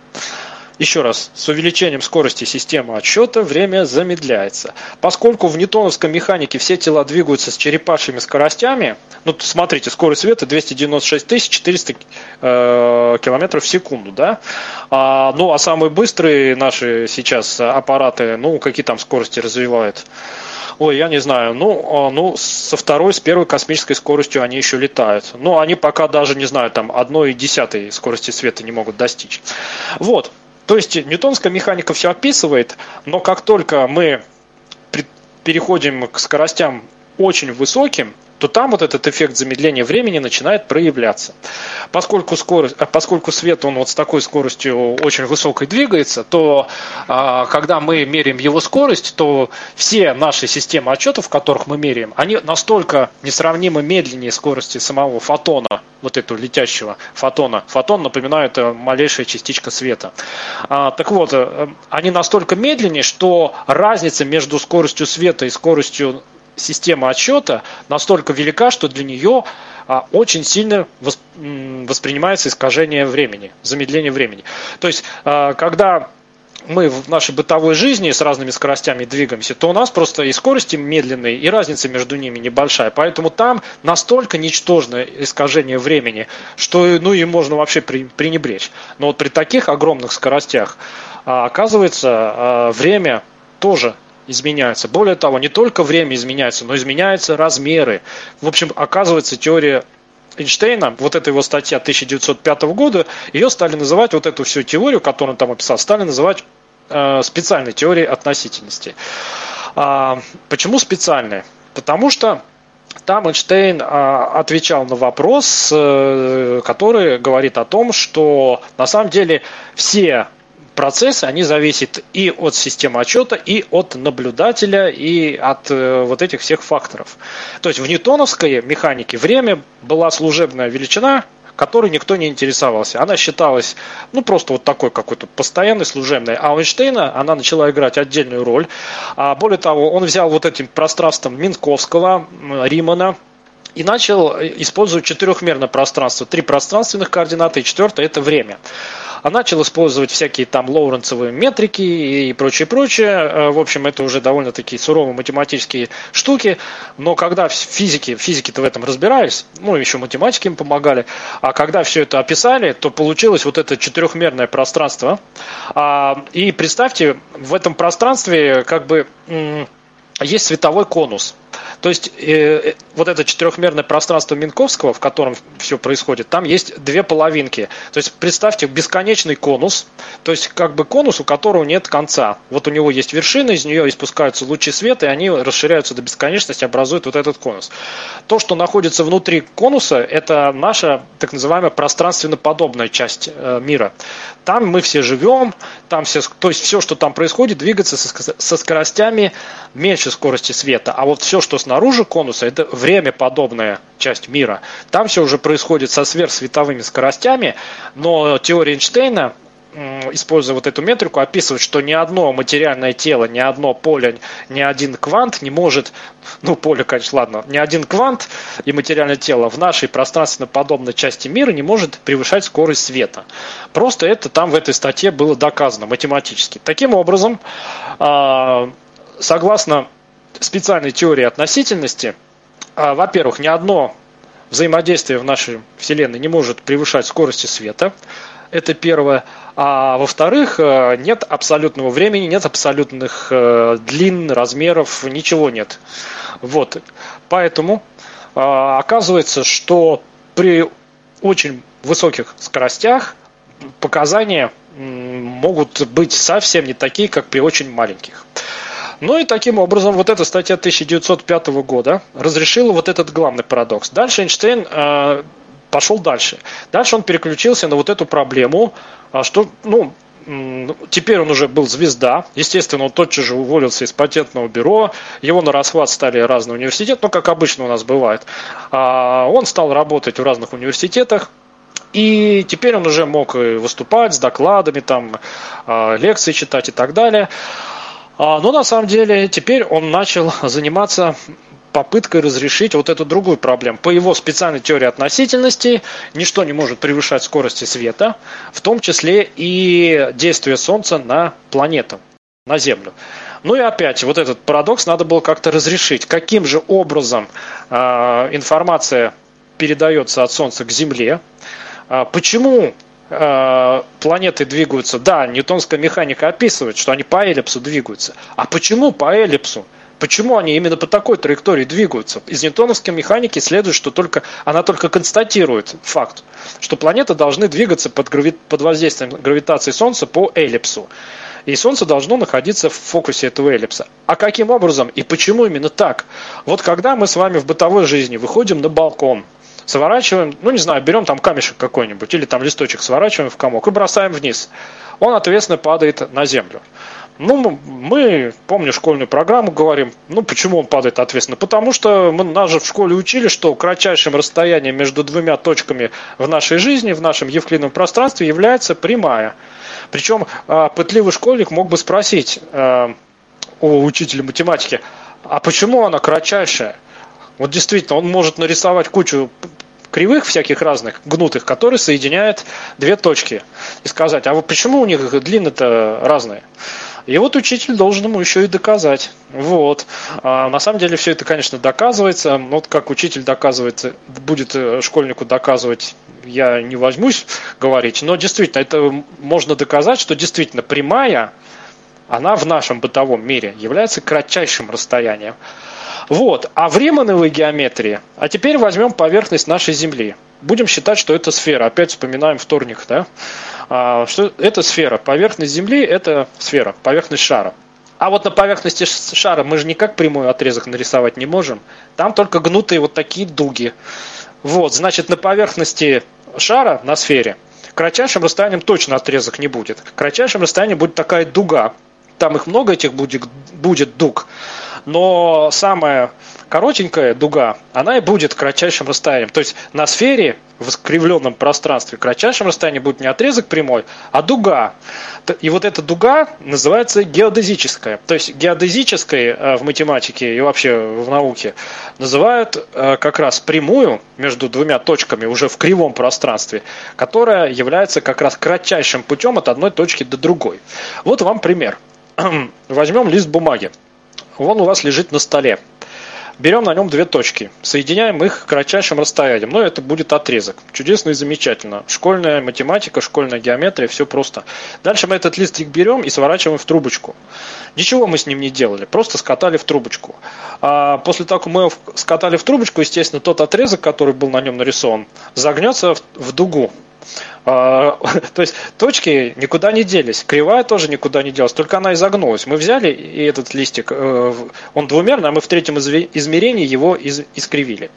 Еще раз, с увеличением скорости системы отсчета время замедляется. Поскольку в ньютоновской механике все тела двигаются с черепашьими скоростями, ну, смотрите, скорость света 296 400 э, километров в секунду, да? А, ну, а самые быстрые наши сейчас аппараты, ну, какие там скорости развивают? Ой, я не знаю. Ну, а, ну, со второй, с первой космической скоростью они еще летают. Но они пока даже, не знаю, там одной десятой скорости света не могут достичь. Вот. То есть ньютонская механика все описывает, но как только мы переходим к скоростям очень высоким, то там вот этот эффект замедления времени начинает проявляться. Поскольку, скорость, а поскольку свет он вот с такой скоростью очень высокой двигается, то а, когда мы меряем его скорость, то все наши системы отчетов, которых мы меряем, они настолько несравнимо медленнее скорости самого фотона, вот этого летящего фотона. Фотон, напоминаю, это малейшая частичка света. А, так вот, э, они настолько медленнее, что разница между скоростью света и скоростью система отсчета настолько велика, что для нее а, очень сильно воспринимается искажение времени, замедление времени. То есть, а, когда мы в нашей бытовой жизни с разными скоростями двигаемся, то у нас просто и скорости медленные, и разница между ними небольшая. Поэтому там настолько ничтожное искажение времени, что ну, им можно вообще пренебречь. Но вот при таких огромных скоростях, а, оказывается, время тоже изменяются. Более того, не только время изменяется, но изменяются размеры. В общем, оказывается, теория Эйнштейна, вот эта его статья 1905 года, ее стали называть, вот эту всю теорию, которую он там описал, стали называть э, специальной теорией относительности. А, почему специальной? Потому что там Эйнштейн а, отвечал на вопрос, э, который говорит о том, что на самом деле все процессы, они зависят и от системы отчета, и от наблюдателя, и от э, вот этих всех факторов. То есть в ньютоновской механике время была служебная величина, которой никто не интересовался. Она считалась, ну, просто вот такой какой-то постоянной служебной. А у Эйнштейна она начала играть отдельную роль. А более того, он взял вот этим пространством Минковского, Римана, и начал использовать четырехмерное пространство. Три пространственных координаты и четвертое – это время. А начал использовать всякие там лоуренцевые метрики и прочее, прочее. Э, в общем, это уже довольно такие суровые математические штуки. Но когда физики, физики-то в этом разбирались, ну, еще математики им помогали, а когда все это описали, то получилось вот это четырехмерное пространство. А, и представьте, в этом пространстве как бы есть световой конус. То есть э, э, вот это четырехмерное пространство Минковского, в котором все происходит, там есть две половинки. То есть представьте бесконечный конус, то есть как бы конус, у которого нет конца. Вот у него есть вершина, из нее испускаются лучи света, и они расширяются до бесконечности, образуют вот этот конус. То, что находится внутри конуса, это наша так называемая пространственно-подобная часть э, мира. Там мы все живем, там все, то есть все, что там происходит, двигается со, со скоростями меньше скорости света. А вот все, что снаружи конуса, это время подобная часть мира. Там все уже происходит со сверхсветовыми скоростями, но теория Эйнштейна используя вот эту метрику, описывает, что ни одно материальное тело, ни одно поле, ни один квант не может, ну поле, конечно, ладно, ни один квант и материальное тело в нашей пространственно подобной части мира не может превышать скорость света. Просто это там в этой статье было доказано математически. Таким образом, а, согласно специальной теории относительности, а, во-первых, ни одно взаимодействие в нашей Вселенной не может превышать скорости света. Это первое. А во-вторых, э, нет абсолютного времени, нет абсолютных э, длин, размеров, ничего нет. Вот. Поэтому э, оказывается, что при очень высоких скоростях показания могут быть совсем не такие, как при очень маленьких. Ну и таким образом вот эта статья 1905 года разрешила вот этот главный парадокс. Дальше Эйнштейн э, пошел дальше. Дальше он переключился на вот эту проблему, а что, ну, Теперь он уже был звезда. Естественно, он тотчас же уволился из патентного бюро. Его на расхват стали разные университеты, ну, как обычно у нас бывает. А, он стал работать в разных университетах. И теперь он уже мог выступать с докладами, там, а, лекции читать и так далее. А, но на самом деле теперь он начал заниматься попыткой разрешить вот эту другую проблему. По его специальной теории относительности ничто не может превышать скорости света, в том числе и действие Солнца на планету, на Землю. Ну и опять, вот этот парадокс надо было как-то разрешить. Каким же образом э, информация передается от Солнца к Земле? Э, почему планеты двигаются, да, ньютонская механика описывает, что они по эллипсу двигаются. А почему по эллипсу? Почему они именно по такой траектории двигаются? Из ньютоновской механики следует, что только, она только констатирует факт, что планеты должны двигаться под, грави, под воздействием гравитации Солнца по эллипсу. И Солнце должно находиться в фокусе этого эллипса. А каким образом и почему именно так? Вот когда мы с вами в бытовой жизни выходим на балкон – сворачиваем, ну не знаю, берем там камешек какой-нибудь или там листочек сворачиваем в комок и бросаем вниз. Он, ответственно, падает на землю. Ну, мы, помню школьную программу, говорим, ну, почему он падает ответственно? Потому что мы, нас же в школе учили, что кратчайшим расстоянием между двумя точками в нашей жизни, в нашем евклидовом пространстве является прямая. Причем а, пытливый школьник мог бы спросить э, у учителя математики, а почему она кратчайшая? Вот действительно, он может нарисовать кучу кривых всяких разных, гнутых, которые соединяют две точки. И сказать, а вот почему у них длины-то разные? И вот учитель должен ему еще и доказать. Вот. А на самом деле все это, конечно, доказывается. Вот как учитель доказывает, будет э, школьнику доказывать, я не возьмусь говорить. Но действительно, это можно доказать, что действительно прямая, она в нашем бытовом мире является кратчайшим расстоянием. Вот. А в римановой геометрии, а теперь возьмем поверхность нашей Земли. Будем считать, что это сфера. Опять вспоминаем вторник, да? А, что это сфера. Поверхность Земли – это сфера, поверхность шара. А вот на поверхности шара мы же никак прямой отрезок нарисовать не можем. Там только гнутые вот такие дуги. Вот, значит, на поверхности шара, на сфере, кратчайшим расстоянием точно отрезок не будет. Кратчайшим расстоянием будет такая дуга. Там их много этих будет, будет дуг но самая коротенькая дуга, она и будет кратчайшим расстоянием. То есть на сфере в искривленном пространстве кратчайшим расстоянием будет не отрезок прямой, а дуга. И вот эта дуга называется геодезическая. То есть геодезической э, в математике и вообще в науке называют э, как раз прямую между двумя точками уже в кривом пространстве, которая является как раз кратчайшим путем от одной точки до другой. Вот вам пример. Возьмем лист бумаги. Он у вас лежит на столе. берем на нем две точки, соединяем их кратчайшим расстоянием. Ну, это будет отрезок. Чудесно и замечательно. Школьная математика, школьная геометрия, все просто. Дальше мы этот листик берем и сворачиваем в трубочку. Ничего мы с ним не делали, просто скатали в трубочку. А после того, как мы его скатали в трубочку, естественно, тот отрезок, который был на нем нарисован, загнется в дугу. А, то есть точки никуда не делись, кривая тоже никуда не делась, только она изогнулась. Мы взяли и этот листик, э, он двумерный, а мы в третьем измерении его искривили.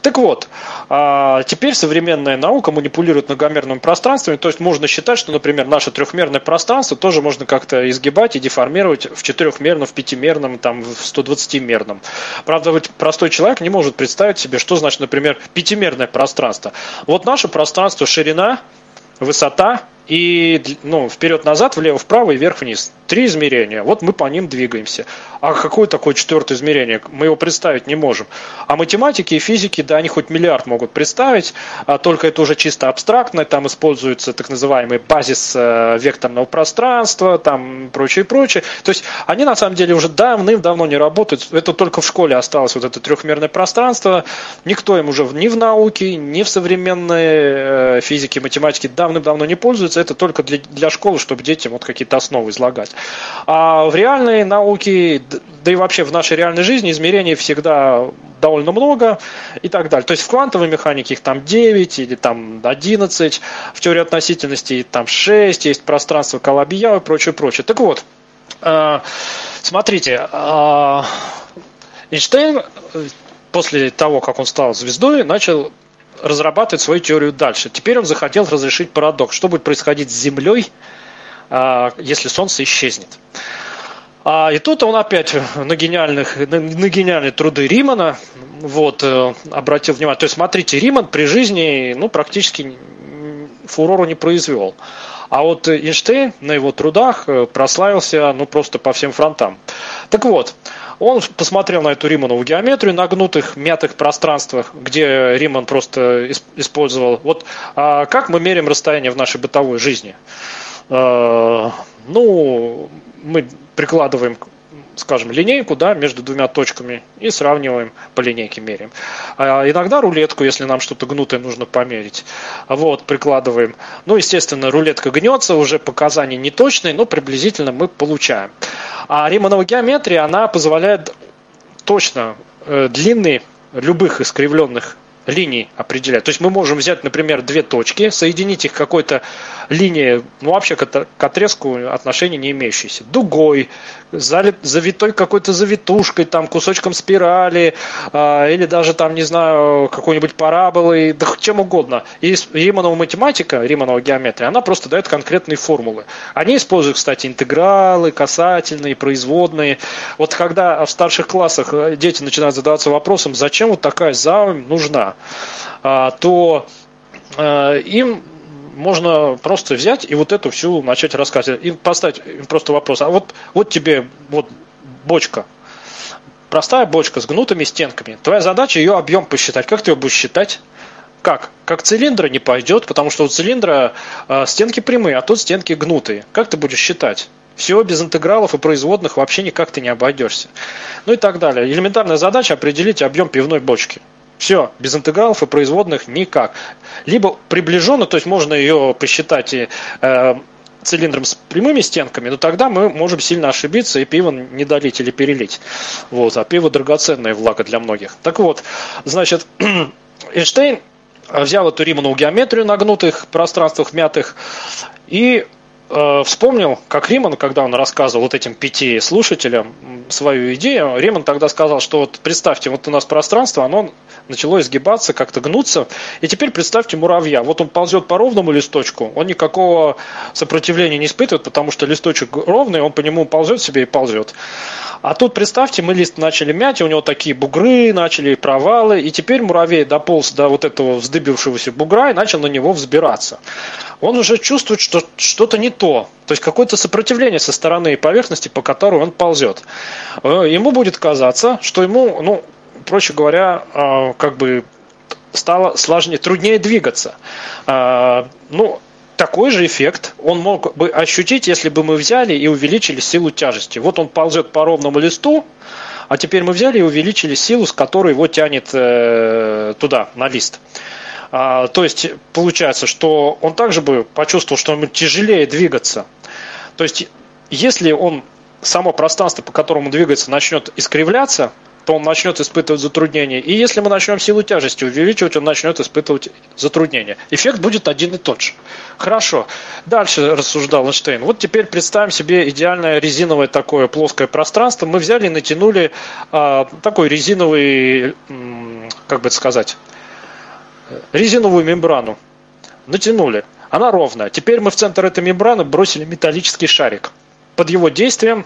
Так вот, а, теперь современная наука манипулирует многомерным пространством, то есть можно считать, что, например, наше трехмерное пространство тоже можно как-то изгибать и деформировать в четырехмерном, в пятимерном, там, в 120-мерном. Правда, простой человек не может представить себе, что значит, например, пятимерное пространство. Вот наше пространство ширина, высота и ну, вперед-назад, влево-вправо и вверх-вниз. Три измерения. Вот мы по ним двигаемся. А какое такое четвертое измерение? Мы его представить не можем. А математики и физики, да, они хоть миллиард могут представить, а только это уже чисто абстрактно. Там используется так называемый базис э, векторного пространства, там прочее, прочее. То есть они на самом деле уже давным-давно не работают. Это только в школе осталось вот это трехмерное пространство. Никто им уже ни в науке, ни в современной э, физике, математике давным-давно не пользуется используется это только для, для школы, чтобы детям вот какие-то основы излагать. А в реальной науке, да и вообще в нашей реальной жизни измерений всегда довольно много и так далее. То есть в квантовой механике их там 9 или там 11, в теории относительности там 6, есть пространство Калабия и прочее, прочее. Так вот, э, смотрите, э, Эйнштейн э, после того, как он стал звездой, начал разрабатывать свою теорию дальше. Теперь он захотел разрешить парадокс. Что будет происходить с Землей, а, если Солнце исчезнет? А, и тут он опять на, гениальных, на гениальные труды Римана вот, э, обратил внимание. То есть, смотрите, Риман при жизни ну, практически фурору не произвел. А вот Эйнштейн на его трудах э, прославился ну, просто по всем фронтам. Так вот, он посмотрел на эту Риманову геометрию на гнутых, мятых пространствах, где Риман просто использовал. Вот а как мы меряем расстояние в нашей бытовой жизни? А, ну, мы прикладываем скажем, линейку да, между двумя точками и сравниваем по линейке меряем. А иногда рулетку, если нам что-то гнутое нужно померить, вот, прикладываем. Ну, естественно, рулетка гнется, уже показания не точные, но приблизительно мы получаем. А Риманова геометрия, она позволяет точно э, длины любых искривленных линий определять. То есть мы можем взять, например, две точки, соединить их какой-то линией, ну вообще к отрезку отношения не имеющейся, дугой, завитой какой-то завитушкой, там кусочком спирали, э, или даже там, не знаю, какой-нибудь параболой, да чем угодно. И Риманова математика, Риманова геометрия, она просто дает конкретные формулы. Они используют, кстати, интегралы, касательные, производные. Вот когда в старших классах э, дети начинают задаваться вопросом, зачем вот такая заумь нужна, э, то э, им можно просто взять и вот эту всю начать рассказывать. И поставить просто вопрос. А вот, вот тебе вот бочка. Простая бочка с гнутыми стенками. Твоя задача ее объем посчитать. Как ты ее будешь считать? Как? Как цилиндра не пойдет, потому что у цилиндра э, стенки прямые, а тут стенки гнутые. Как ты будешь считать? Все без интегралов и производных вообще никак ты не обойдешься. Ну и так далее. Элементарная задача определить объем пивной бочки. Все, без интегралов и производных никак. Либо приближенно, то есть можно ее посчитать и э, цилиндром с прямыми стенками, но тогда мы можем сильно ошибиться и пиво не долить или перелить. Вот, а пиво драгоценная влага для многих. Так вот, значит, Эйнштейн взял эту Риманову геометрию на гнутых пространствах мятых и Э, вспомнил, как Риман, когда он рассказывал вот этим пяти слушателям свою идею, Риман тогда сказал, что вот представьте, вот у нас пространство, оно начало изгибаться, как-то гнуться, и теперь представьте муравья. Вот он ползет по ровному листочку, он никакого сопротивления не испытывает, потому что листочек ровный, он по нему ползет себе и ползет. А тут представьте, мы лист начали мять, и у него такие бугры, начали провалы, и теперь муравей дополз до вот этого вздыбившегося бугра и начал на него взбираться. Он уже чувствует, что что-то не то. То есть какое-то сопротивление со стороны поверхности, по которой он ползет. Э, ему будет казаться, что ему, ну, проще говоря, э, как бы стало сложнее, труднее двигаться. Э, ну, такой же эффект он мог бы ощутить, если бы мы взяли и увеличили силу тяжести. Вот он ползет по ровному листу, а теперь мы взяли и увеличили силу, с которой его тянет туда, на лист. А, то есть получается, что он также бы почувствовал, что ему тяжелее двигаться. То есть если он само пространство, по которому двигается, начнет искривляться, то он начнет испытывать затруднения. И если мы начнем силу тяжести увеличивать, он начнет испытывать затруднения. Эффект будет один и тот же. Хорошо. Дальше рассуждал Эйнштейн. Вот теперь представим себе идеальное резиновое такое плоское пространство. Мы взяли и натянули а, такой резиновый, как бы это сказать, резиновую мембрану. Натянули. Она ровная. Теперь мы в центр этой мембраны бросили металлический шарик. Под его действием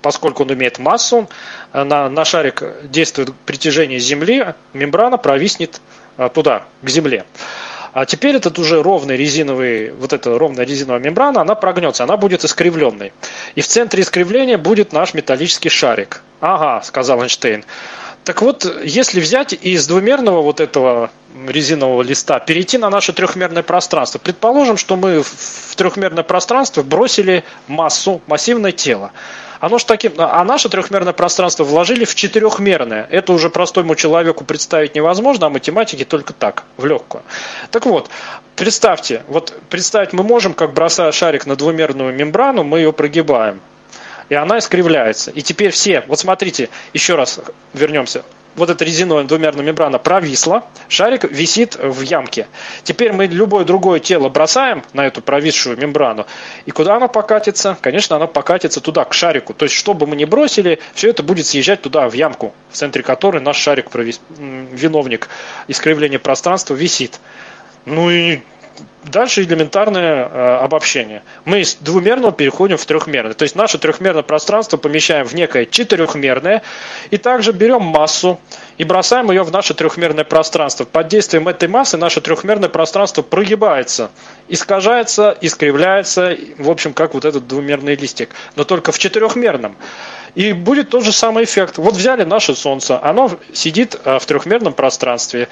поскольку он имеет массу, на, на шарик действует притяжение Земли, мембрана провиснет а, туда, к Земле. А теперь этот уже ровный резиновый, вот эта ровная резиновая мембрана, она прогнется, она будет искривленной. И в центре искривления будет наш металлический шарик. Ага, сказал Эйнштейн. Так вот, если взять из двумерного вот этого резинового листа перейти на наше трехмерное пространство, предположим, что мы в трехмерное пространство бросили массу, массивное тело. Оно ж таким, а наше трехмерное пространство вложили в четырехмерное. Это уже простому человеку представить невозможно, а математике только так, в легкую. Так вот, представьте, вот представить мы можем, как бросая шарик на двумерную мембрану, мы ее прогибаем и она искривляется. И теперь все, вот смотрите, еще раз вернемся. Вот эта резиновая двумерная мембрана провисла, шарик висит в ямке. Теперь мы любое другое тело бросаем на эту провисшую мембрану, и куда она покатится? Конечно, она покатится туда, к шарику. То есть, что бы мы ни бросили, все это будет съезжать туда, в ямку, в центре которой наш шарик, провис... виновник искривления пространства, висит. Ну и Дальше элементарное э, обобщение. Мы из двумерного переходим в трехмерное. То есть наше трехмерное пространство помещаем в некое четырехмерное. И также берем массу и бросаем ее в наше трехмерное пространство. Под действием этой массы наше трехмерное пространство прогибается, искажается, искривляется. В общем, как вот этот двумерный листик. Но только в четырехмерном. И будет тот же самый эффект. Вот взяли наше Солнце, оно сидит э, в трехмерном пространстве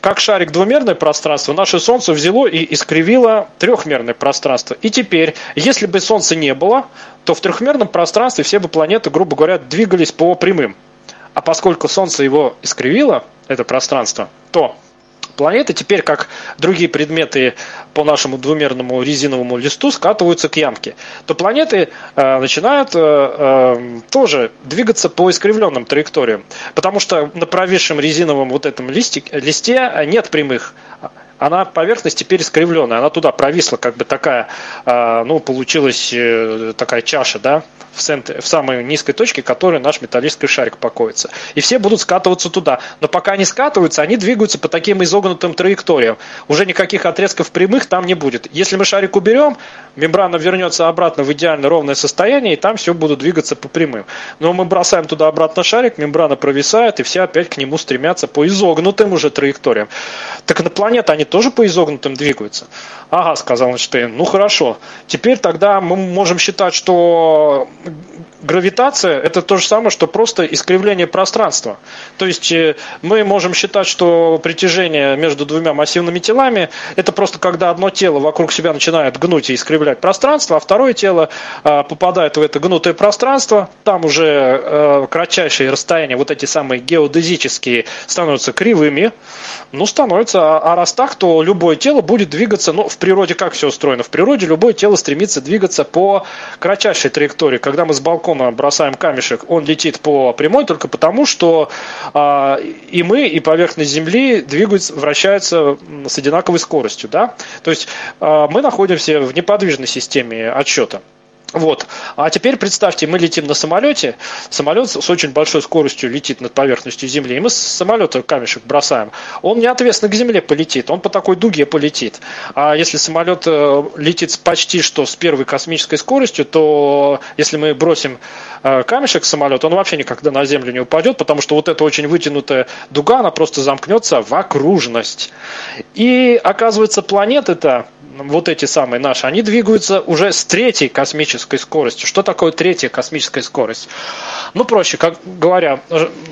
как шарик двумерное пространство, наше Солнце взяло и искривило трехмерное пространство. И теперь, если бы Солнца не было, то в трехмерном пространстве все бы планеты, грубо говоря, двигались по прямым. А поскольку Солнце его искривило, это пространство, то планеты теперь, как другие предметы по нашему двумерному резиновому листу, скатываются к ямке, то планеты э, начинают э, э, тоже двигаться по искривленным траекториям. Потому что на провисшем резиновом вот этом листе, листе нет прямых она поверхность теперь искривленная, она туда провисла, как бы такая, а, ну, получилась э, такая чаша, да, в, центре, в самой низкой точке, которой наш металлический шарик покоится. И все будут скатываться туда. Но пока они скатываются, они двигаются по таким изогнутым траекториям. Уже никаких отрезков прямых там не будет. Если мы шарик уберем, мембрана вернется обратно в идеально ровное состояние, и там все будут двигаться по прямым. Но мы бросаем туда обратно шарик, мембрана провисает, и все опять к нему стремятся по изогнутым уже траекториям. Так на планете они тоже по изогнутым двигаются? Ага, сказал Эйнштейн. Ну хорошо. Теперь тогда мы можем считать, что гравитация это то же самое, что просто искривление пространства. То есть э, мы можем считать, что притяжение между двумя массивными телами это просто когда одно тело вокруг себя начинает гнуть и искривлять пространство, а второе тело а, попадает в это гнутое пространство, там уже э, кратчайшие расстояния, вот эти самые геодезические, становятся кривыми, ну становятся, а, а раз так, то любое тело будет двигаться, ну в природе как все устроено? В природе любое тело стремится двигаться по кратчайшей траектории. Когда мы с балкона бросаем камешек, он летит по прямой только потому, что э, и мы, и поверхность Земли двигаются, вращаются с одинаковой скоростью. Да? То есть э, мы находимся в неподвижной системе отсчета. Вот. А теперь представьте, мы летим на самолете, самолет с очень большой скоростью летит над поверхностью Земли, и мы с самолета камешек бросаем. Он неответственно к Земле полетит, он по такой дуге полетит. А если самолет э, летит почти что с первой космической скоростью, то если мы бросим э, камешек в самолет, он вообще никогда на Землю не упадет, потому что вот эта очень вытянутая дуга, она просто замкнется в окружность. И оказывается, планеты-то вот эти самые наши, они двигаются уже с третьей космической скоростью. Что такое третья космическая скорость? Ну, проще, как говоря,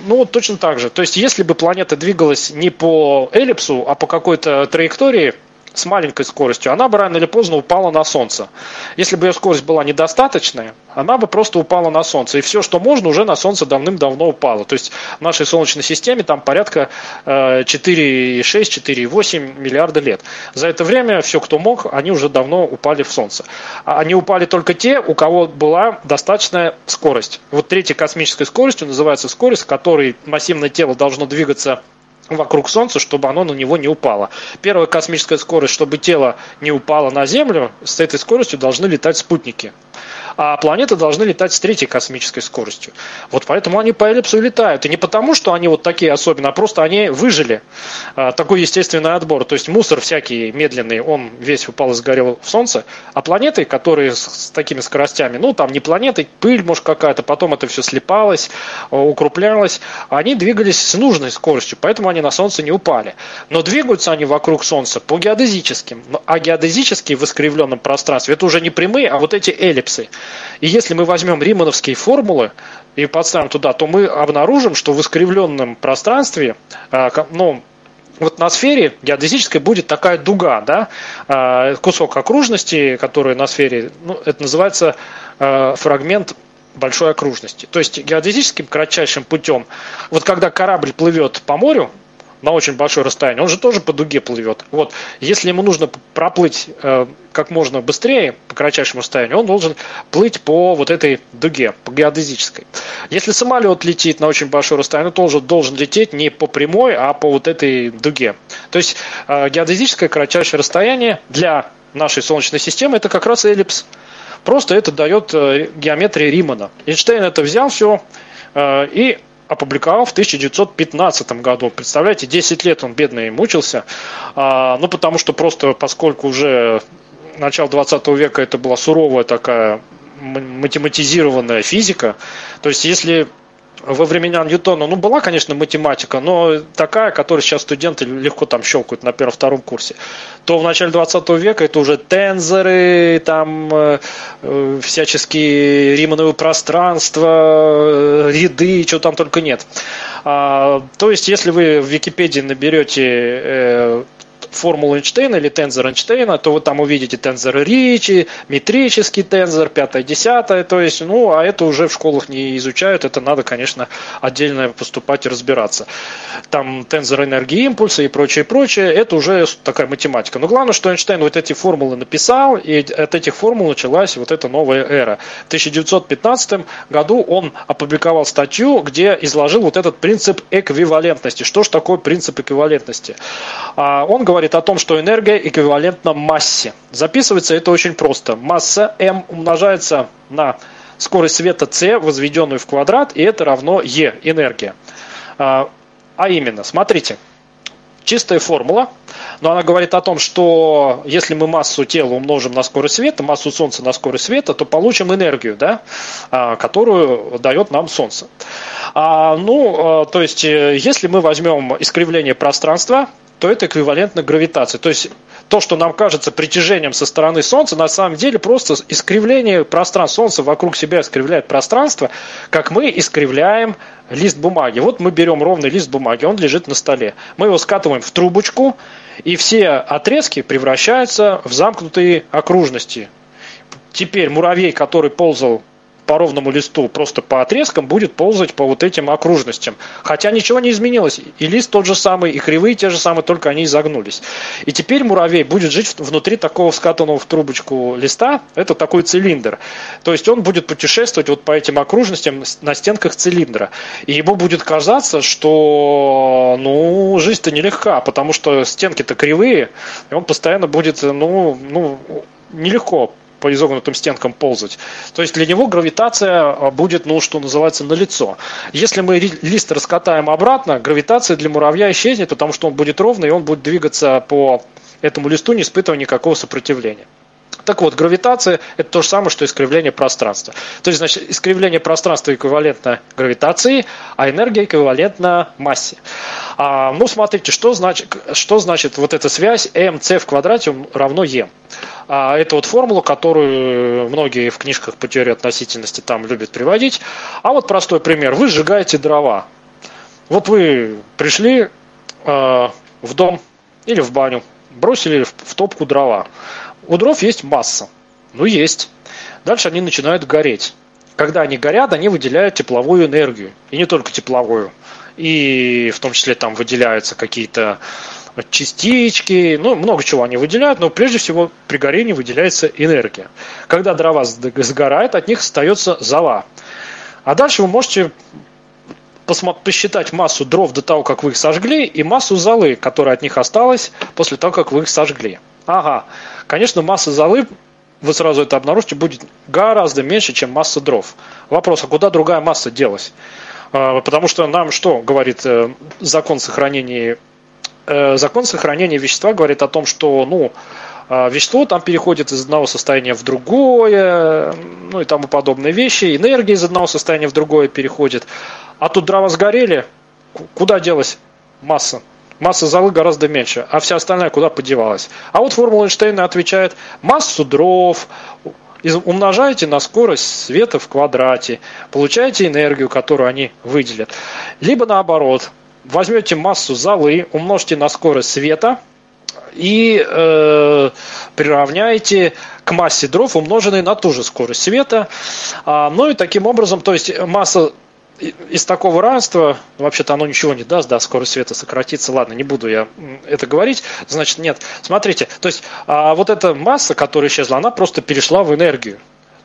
ну, точно так же. То есть, если бы планета двигалась не по эллипсу, а по какой-то траектории, с маленькой скоростью, она бы рано или поздно упала на Солнце. Если бы ее скорость была недостаточная, она бы просто упала на Солнце. И все, что можно, уже на Солнце давным-давно упало. То есть в нашей Солнечной системе там порядка 4,6-4,8 э, миллиарда лет. За это время все, кто мог, они уже давно упали в Солнце. А они упали только те, у кого была достаточная скорость. Вот третьей космической скоростью называется скорость, с которой массивное тело должно двигаться вокруг Солнца, чтобы оно на него не упало. Первая космическая скорость, чтобы тело не упало на Землю, с этой скоростью должны летать спутники а планеты должны летать с третьей космической скоростью. Вот поэтому они по эллипсу летают. И не потому, что они вот такие особенно, а просто они выжили. А, такой естественный отбор. То есть мусор всякий медленный, он весь упал и сгорел в Солнце. А планеты, которые с, такими скоростями, ну там не планеты, пыль может какая-то, потом это все слепалось, а, укруплялось, они двигались с нужной скоростью, поэтому они на Солнце не упали. Но двигаются они вокруг Солнца по геодезическим. А геодезические в искривленном пространстве, это уже не прямые, а вот эти эллипсы. И если мы возьмем римановские формулы и подставим туда, то мы обнаружим, что в искривленном пространстве, а, ну, в атмосфере геодезической будет такая дуга, да, а, кусок окружности, который на сфере, ну, это называется а, фрагмент большой окружности. То есть геодезическим кратчайшим путем, вот когда корабль плывет по морю, на очень большое расстояние, он же тоже по дуге плывет. Вот, если ему нужно проплыть э, как можно быстрее, по кратчайшему расстоянию, он должен плыть по вот этой дуге, по геодезической. Если самолет летит на очень большое расстояние, он тоже должен лететь не по прямой, а по вот этой дуге. То есть э, геодезическое кратчайшее расстояние для нашей Солнечной системы это как раз эллипс. Просто это дает э, геометрия Римана. Эйнштейн это взял все э, и опубликовал в 1915 году. Представляете, 10 лет он бедный мучился, а, ну потому что просто поскольку уже начало 20 века это была суровая такая математизированная физика, то есть если во времена Ньютона, ну, была, конечно, математика, но такая, которую сейчас студенты легко там щелкают на первом-втором курсе, то в начале 20 века это уже тензоры, там э, э всяческие римановые пространства, э, ряды, чего там только нет. А, то есть, если вы в Википедии наберете э, формулу Эйнштейна или тензор Эйнштейна, то вы там увидите тензор Ричи, метрический тензор, пятое, десятое, то есть, ну, а это уже в школах не изучают, это надо, конечно, отдельно поступать и разбираться. Там тензор энергии импульса и прочее, прочее, это уже такая математика. Но главное, что Эйнштейн вот эти формулы написал, и от этих формул началась вот эта новая эра. В 1915 году он опубликовал статью, где изложил вот этот принцип эквивалентности. Что же такое принцип эквивалентности? А, он говорит, говорит о том, что энергия эквивалентна массе. Записывается это очень просто. Масса m умножается на скорость света c, возведенную в квадрат, и это равно e, энергия. А, а именно, смотрите, чистая формула, но она говорит о том, что если мы массу тела умножим на скорость света, массу Солнца на скорость света, то получим энергию, да, а, которую дает нам Солнце. А, ну, а, то есть, э, если мы возьмем искривление пространства, то это эквивалентно гравитации. То есть то, что нам кажется притяжением со стороны Солнца, на самом деле просто искривление пространства. Солнце вокруг себя искривляет пространство, как мы искривляем лист бумаги. Вот мы берем ровный лист бумаги, он лежит на столе. Мы его скатываем в трубочку, и все отрезки превращаются в замкнутые окружности. Теперь муравей, который ползал по ровному листу, просто по отрезкам будет ползать по вот этим окружностям. Хотя ничего не изменилось. И лист тот же самый, и кривые те же самые, только они изогнулись. И теперь муравей будет жить внутри такого скатанного в трубочку листа. Это такой цилиндр. То есть он будет путешествовать вот по этим окружностям на стенках цилиндра. И ему будет казаться, что ну, жизнь-то нелегка, потому что стенки-то кривые, и он постоянно будет ну, ну, нелегко по изогнутым стенкам ползать. То есть для него гравитация а, будет, ну, что называется, на лицо. Если мы лист раскатаем обратно, гравитация для муравья исчезнет, потому что он будет ровный, и он будет двигаться по этому листу, не испытывая никакого сопротивления. Так вот, гравитация – это то же самое, что искривление пространства. То есть, значит, искривление пространства эквивалентно гравитации, а энергия эквивалентна массе. А, ну, смотрите, что значит, что значит вот эта связь mc в квадрате равно e. А, это вот формула, которую многие в книжках по теории относительности там любят приводить. А вот простой пример. Вы сжигаете дрова. Вот вы пришли э, в дом или в баню, бросили в топку дрова. У дров есть масса. Ну, есть. Дальше они начинают гореть. Когда они горят, они выделяют тепловую энергию. И не только тепловую. И в том числе там выделяются какие-то частички, ну, много чего они выделяют, но прежде всего при горении выделяется энергия. Когда дрова сгорает, от них остается зола. А дальше вы можете посчитать массу дров до того, как вы их сожгли, и массу золы, которая от них осталась после того, как вы их сожгли. Ага, конечно, масса золы, вы сразу это обнаружите, будет гораздо меньше, чем масса дров. Вопрос, а куда другая масса делась? А, потому что нам что говорит э, закон сохранения э, закон сохранения вещества говорит о том, что ну, а, вещество там переходит из одного состояния в другое, ну и тому подобные вещи. Энергия из одного состояния в другое переходит. А тут дрова сгорели, куда делась масса? Масса золы гораздо меньше, а вся остальная куда подевалась? А вот формула Эйнштейна отвечает, массу дров умножаете на скорость света в квадрате, получаете энергию, которую они выделят. Либо наоборот, возьмете массу золы, умножьте на скорость света и э, приравняете к массе дров, умноженной на ту же скорость света. А, ну и таким образом, то есть масса из такого равенства, вообще-то оно ничего не даст, да, скорость света сократится, ладно, не буду я это говорить, значит, нет. Смотрите, то есть а вот эта масса, которая исчезла, она просто перешла в энергию.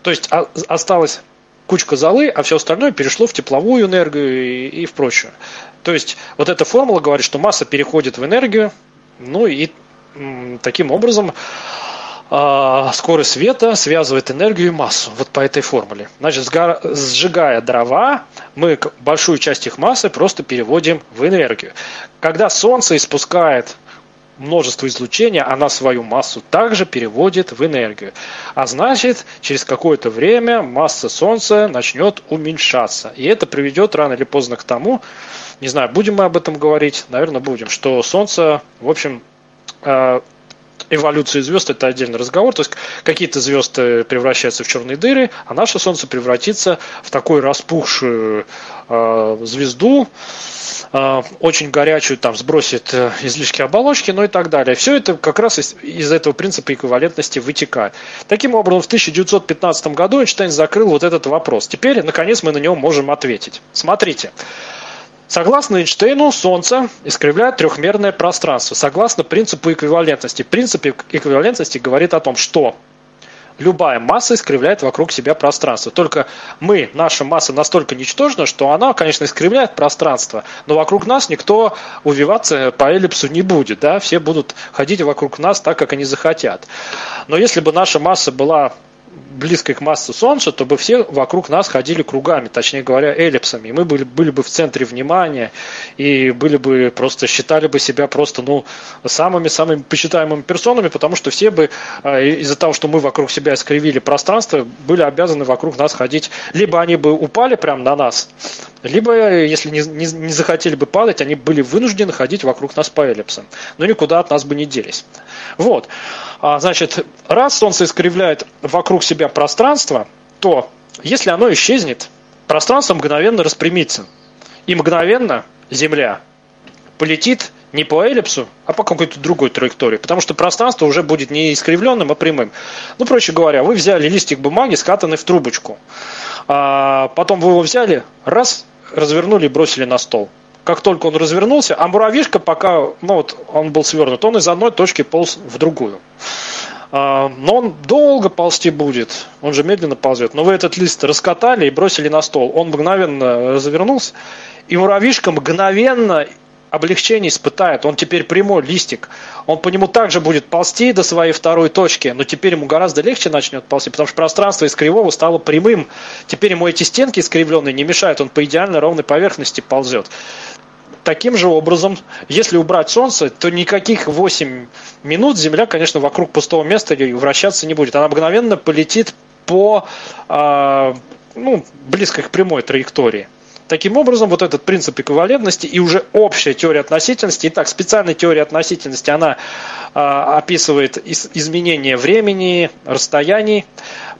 То есть а, осталась кучка золы, а все остальное перешло в тепловую энергию и, и в прочее. То есть вот эта формула говорит, что масса переходит в энергию, ну и м, таким образом а, скорость света связывает энергию и массу. Вот по этой формуле. Значит, сжигая дрова, мы большую часть их массы просто переводим в энергию. Когда Солнце испускает множество излучения, она свою массу также переводит в энергию. А значит, через какое-то время масса Солнца начнет уменьшаться. И это приведет рано или поздно к тому, не знаю, будем мы об этом говорить, наверное, будем, что Солнце, в общем, эволюция звезд это отдельный разговор. То есть какие-то звезды превращаются в черные дыры, а наше Солнце превратится в такую распухшую э, звезду, э, очень горячую, там сбросит э, излишки оболочки, ну и так далее. Все это как раз из, из этого принципа эквивалентности вытекает. Таким образом, в 1915 году Эйнштейн закрыл вот этот вопрос. Теперь, наконец, мы на него можем ответить. Смотрите. Согласно Эйнштейну, Солнце искривляет трехмерное пространство. Согласно принципу эквивалентности. Принцип эквивалентности говорит о том, что любая масса искривляет вокруг себя пространство. Только мы, наша масса настолько ничтожна, что она, конечно, искривляет пространство, но вокруг нас никто увиваться по эллипсу не будет. Да? Все будут ходить вокруг нас так, как они захотят. Но если бы наша масса была близкой к массе Солнца, то бы все вокруг нас ходили кругами, точнее говоря, эллипсами. И мы были, были бы в центре внимания и были бы просто считали бы себя просто ну самыми-самыми почитаемыми персонами, потому что все бы а, из-за того, что мы вокруг себя искривили пространство, были обязаны вокруг нас ходить. Либо они бы упали прямо на нас, либо, если не, не, не захотели бы падать, они были вынуждены ходить вокруг нас по эллипсам. Но никуда от нас бы не делись. Вот. А, значит, раз Солнце искривляет вокруг себя пространство, то если оно исчезнет, пространство мгновенно распрямится. И мгновенно Земля полетит не по эллипсу, а по какой-то другой траектории, потому что пространство уже будет не искривленным, а прямым. Ну, проще говоря, вы взяли листик бумаги, скатанный в трубочку, а потом вы его взяли, раз, развернули и бросили на стол. Как только он развернулся, а муравьишка пока, ну вот он был свернут, он из одной точки полз в другую. А, но он долго ползти будет, он же медленно ползет. Но вы этот лист раскатали и бросили на стол. Он мгновенно развернулся, и муравьишка мгновенно облегчение испытает. Он теперь прямой листик. Он по нему также будет ползти до своей второй точки, но теперь ему гораздо легче начнет ползти, потому что пространство из кривого стало прямым. Теперь ему эти стенки искривленные не мешают, он по идеально ровной поверхности ползет. Таким же образом, если убрать Солнце, то никаких 8 минут Земля, конечно, вокруг пустого места вращаться не будет. Она мгновенно полетит по э, ну, близко к прямой траектории. Таким образом, вот этот принцип эквивалентности и уже общая теория относительности, итак, специальная теория относительности, она э, описывает из, изменение времени, расстояний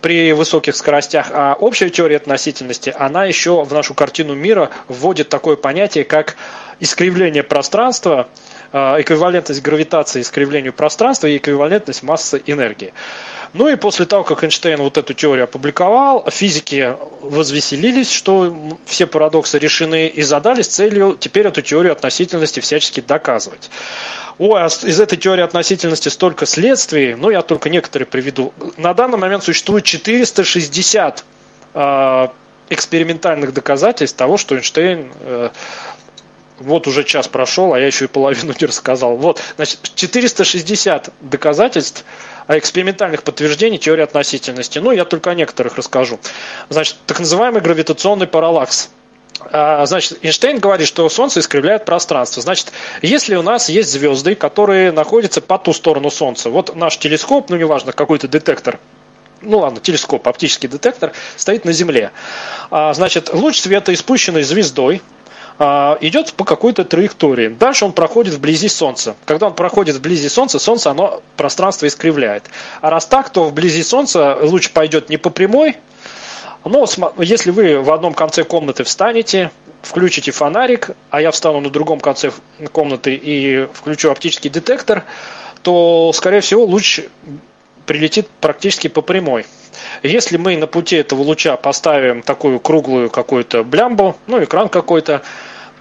при высоких скоростях, а общая теория относительности, она еще в нашу картину мира вводит такое понятие, как искривление пространства а, эквивалентность гравитации искривлению пространства и эквивалентность массы энергии. Ну и после того, как Эйнштейн вот эту теорию опубликовал, физики возвеселились, что все парадоксы решены и задались целью теперь эту теорию относительности всячески доказывать. Ой, а из этой теории относительности столько следствий, ну я только некоторые приведу. На данный момент существует 460 э, экспериментальных доказательств того, что Эйнштейн э, вот уже час прошел, а я еще и половину не рассказал. Вот, значит, 460 доказательств экспериментальных подтверждений теории относительности. Ну, я только о некоторых расскажу. Значит, так называемый гравитационный параллакс. А, значит, Эйнштейн говорит, что Солнце искривляет пространство. Значит, если у нас есть звезды, которые находятся по ту сторону Солнца, вот наш телескоп, ну неважно, какой-то детектор, ну ладно, телескоп, оптический детектор, стоит на Земле. А, значит, луч света, испущенный звездой, а, идет по какой-то траектории. Дальше он проходит вблизи Солнца. Когда он проходит вблизи Солнца, Солнце оно пространство искривляет. А раз так, то вблизи Солнца луч пойдет не по прямой, но если вы в одном конце комнаты встанете, включите фонарик, а я встану на другом конце комнаты и включу оптический детектор, то, скорее всего, луч прилетит практически по прямой. Если мы на пути этого луча поставим такую круглую какую-то блямбу, ну, экран какой-то,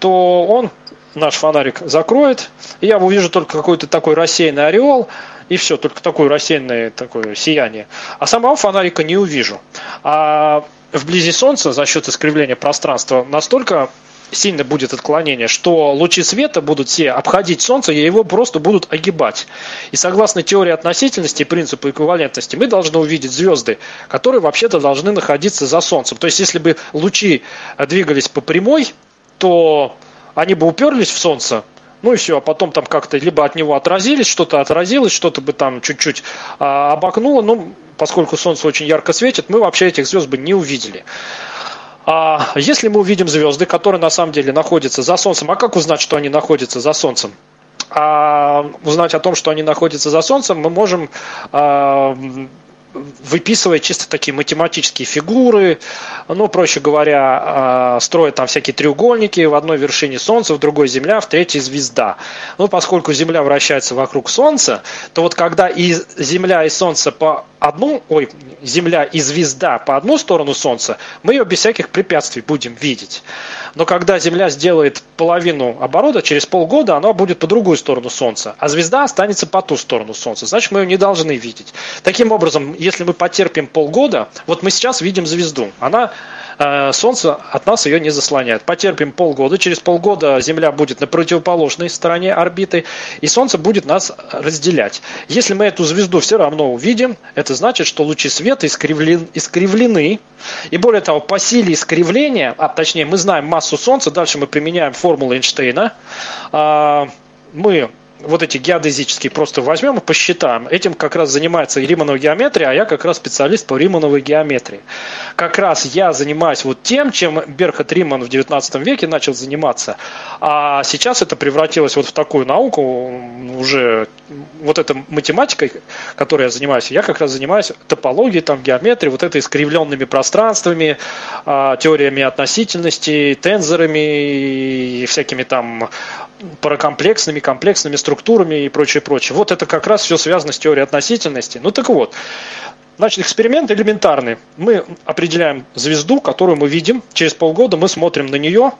то он наш фонарик закроет, и я увижу только какой-то такой рассеянный ореол, и все, только такое рассеянное такое сияние. А самого фонарика не увижу. А вблизи Солнца за счет искривления пространства настолько сильно будет отклонение, что лучи света будут все обходить Солнце и его просто будут огибать. И согласно теории относительности и принципу эквивалентности, мы должны увидеть звезды, которые вообще-то должны находиться за Солнцем. То есть, если бы лучи двигались по прямой, то они бы уперлись в Солнце, ну и все, а потом там как-то либо от него отразились, что-то отразилось, что-то бы там чуть-чуть а, обогнуло. Ну, поскольку Солнце очень ярко светит, мы вообще этих звезд бы не увидели. А если мы увидим звезды, которые на самом деле находятся за Солнцем, а как узнать, что они находятся за Солнцем? А узнать о том, что они находятся за Солнцем, мы можем а, выписывая чисто такие математические фигуры, ну, проще говоря, а, строя там всякие треугольники, в одной вершине Солнце, в другой Земля, в третьей звезда. Ну, поскольку Земля вращается вокруг Солнца, то вот когда и Земля, и Солнце по одну, ой, Земля и звезда по одну сторону Солнца, мы ее без всяких препятствий будем видеть. Но когда Земля сделает половину оборота, через полгода она будет по другую сторону Солнца, а звезда останется по ту сторону Солнца. Значит, мы ее не должны видеть. Таким образом, если мы потерпим полгода, вот мы сейчас видим звезду, она Э, солнце от нас ее не заслоняет. Потерпим полгода, через полгода Земля будет на противоположной стороне орбиты, и Солнце будет нас разделять. Если мы эту звезду все равно увидим, это значит, что лучи света искривлен, искривлены, и более того, по силе искривления, а точнее мы знаем массу Солнца, дальше мы применяем формулу Эйнштейна, а, мы вот эти геодезические просто возьмем и посчитаем. Этим как раз занимается Риманова геометрия, а я как раз специалист по Римановой геометрии. Как раз я занимаюсь вот тем, чем Берхат Риман в 19 веке начал заниматься. А сейчас это превратилось вот в такую науку, уже вот эта математикой, которой я занимаюсь, я как раз занимаюсь топологией, там, геометрией, вот этой искривленными пространствами, а, теориями относительности, тензорами и всякими там паракомплексными, комплексными структурами и прочее, прочее. Вот это как раз все связано с теорией относительности. Ну так вот, Значит, эксперимент элементарный. Мы определяем звезду, которую мы видим. Через полгода мы смотрим на нее,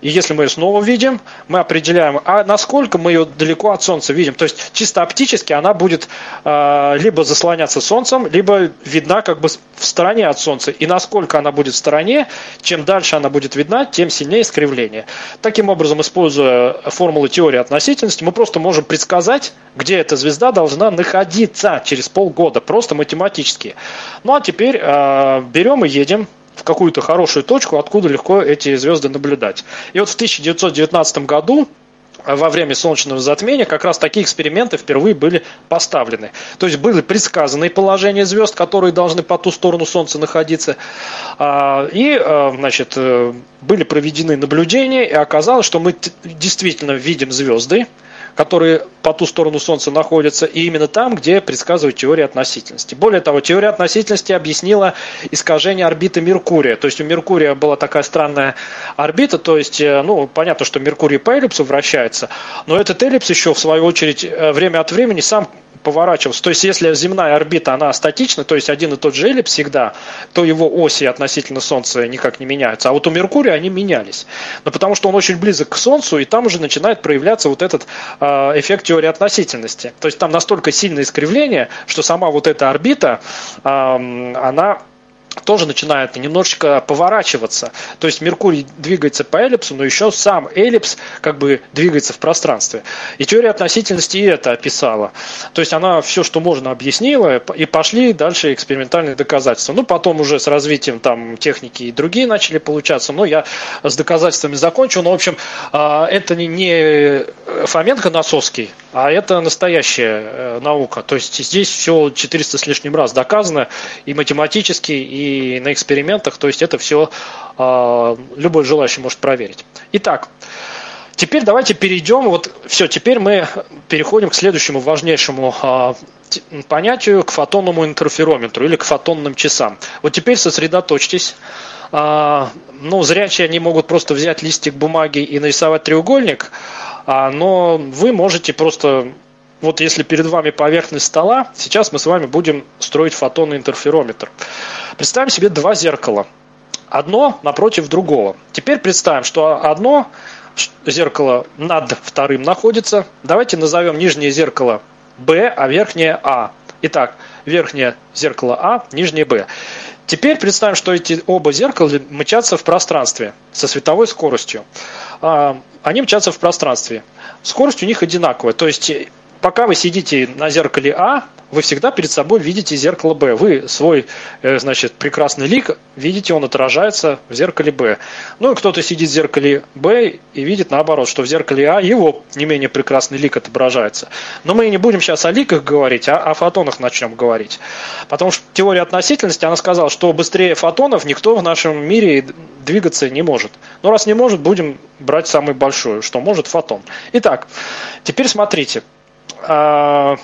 и если мы ее снова видим, мы определяем, а насколько мы ее далеко от Солнца видим. То есть чисто оптически она будет э, либо заслоняться Солнцем, либо видна как бы в стороне от Солнца. И насколько она будет в стороне, чем дальше она будет видна, тем сильнее искривление. Таким образом, используя формулы теории относительности, мы просто можем предсказать, где эта звезда должна находиться через полгода, просто математически. Ну а теперь э, берем и едем в какую-то хорошую точку, откуда легко эти звезды наблюдать. И вот в 1919 году э, во время солнечного затмения как раз такие эксперименты впервые были поставлены. То есть были предсказаны положения звезд, которые должны по ту сторону Солнца находиться. А, и э, значит, э, были проведены наблюдения, и оказалось, что мы действительно видим звезды, которые по ту сторону Солнца находятся, и именно там, где предсказывает теория относительности. Более того, теория относительности объяснила искажение орбиты Меркурия. То есть у Меркурия была такая странная орбита, то есть, э, ну, понятно, что Меркурий по эллипсу вращается, но этот эллипс еще, в свою очередь, э, время от времени сам поворачивался. То есть, если земная орбита, она статична, то есть один и тот же эллипс всегда, то его оси относительно Солнца никак не меняются. А вот у Меркурия они менялись. Но потому что он очень близок к Солнцу, и там уже начинает проявляться вот этот э, эффект теории относительности. То есть там настолько сильное искривление, что сама вот эта орбита, э, она тоже начинает немножечко поворачиваться. То есть Меркурий двигается по эллипсу, но еще сам эллипс как бы двигается в пространстве. И теория относительности и это описала. То есть она все, что можно, объяснила, и пошли дальше экспериментальные доказательства. Ну, потом уже с развитием там техники и другие начали получаться, но я с доказательствами закончу. Но, в общем, а, это не Фоменко Носовский, а это настоящая э, наука. То есть здесь все 400 с лишним раз доказано и математически, и на экспериментах. То есть это все а, любой желающий может проверить. Итак, теперь давайте перейдем. Вот все, теперь мы переходим к следующему важнейшему а, понятию, к фотонному интерферометру или к фотонным часам. Вот теперь сосредоточьтесь. А, ну, зрячие они могут просто взять листик бумаги и нарисовать треугольник, но вы можете просто вот если перед вами поверхность стола, сейчас мы с вами будем строить фотонный интерферометр. Представим себе два зеркала. Одно напротив другого. Теперь представим, что одно зеркало над вторым находится. Давайте назовем нижнее зеркало B, а верхнее А. Итак, верхнее зеркало А, нижнее Б. Теперь представим, что эти оба зеркала мчатся в пространстве со световой скоростью. А, они мчатся в пространстве. Скорость у них одинаковая. То есть пока вы сидите на зеркале А, вы всегда перед собой видите зеркало Б. Вы свой, э, значит, прекрасный лик видите, он отражается в зеркале Б. Ну и кто-то сидит в зеркале Б и видит наоборот, что в зеркале А его не менее прекрасный лик отображается. Но мы не будем сейчас о ликах говорить, а о фотонах начнем говорить. Потому что теория относительности, она сказала, что быстрее фотонов никто в нашем мире двигаться не может. Но раз не может, будем брать самый большой, что может фотон. Итак, теперь смотрите. А,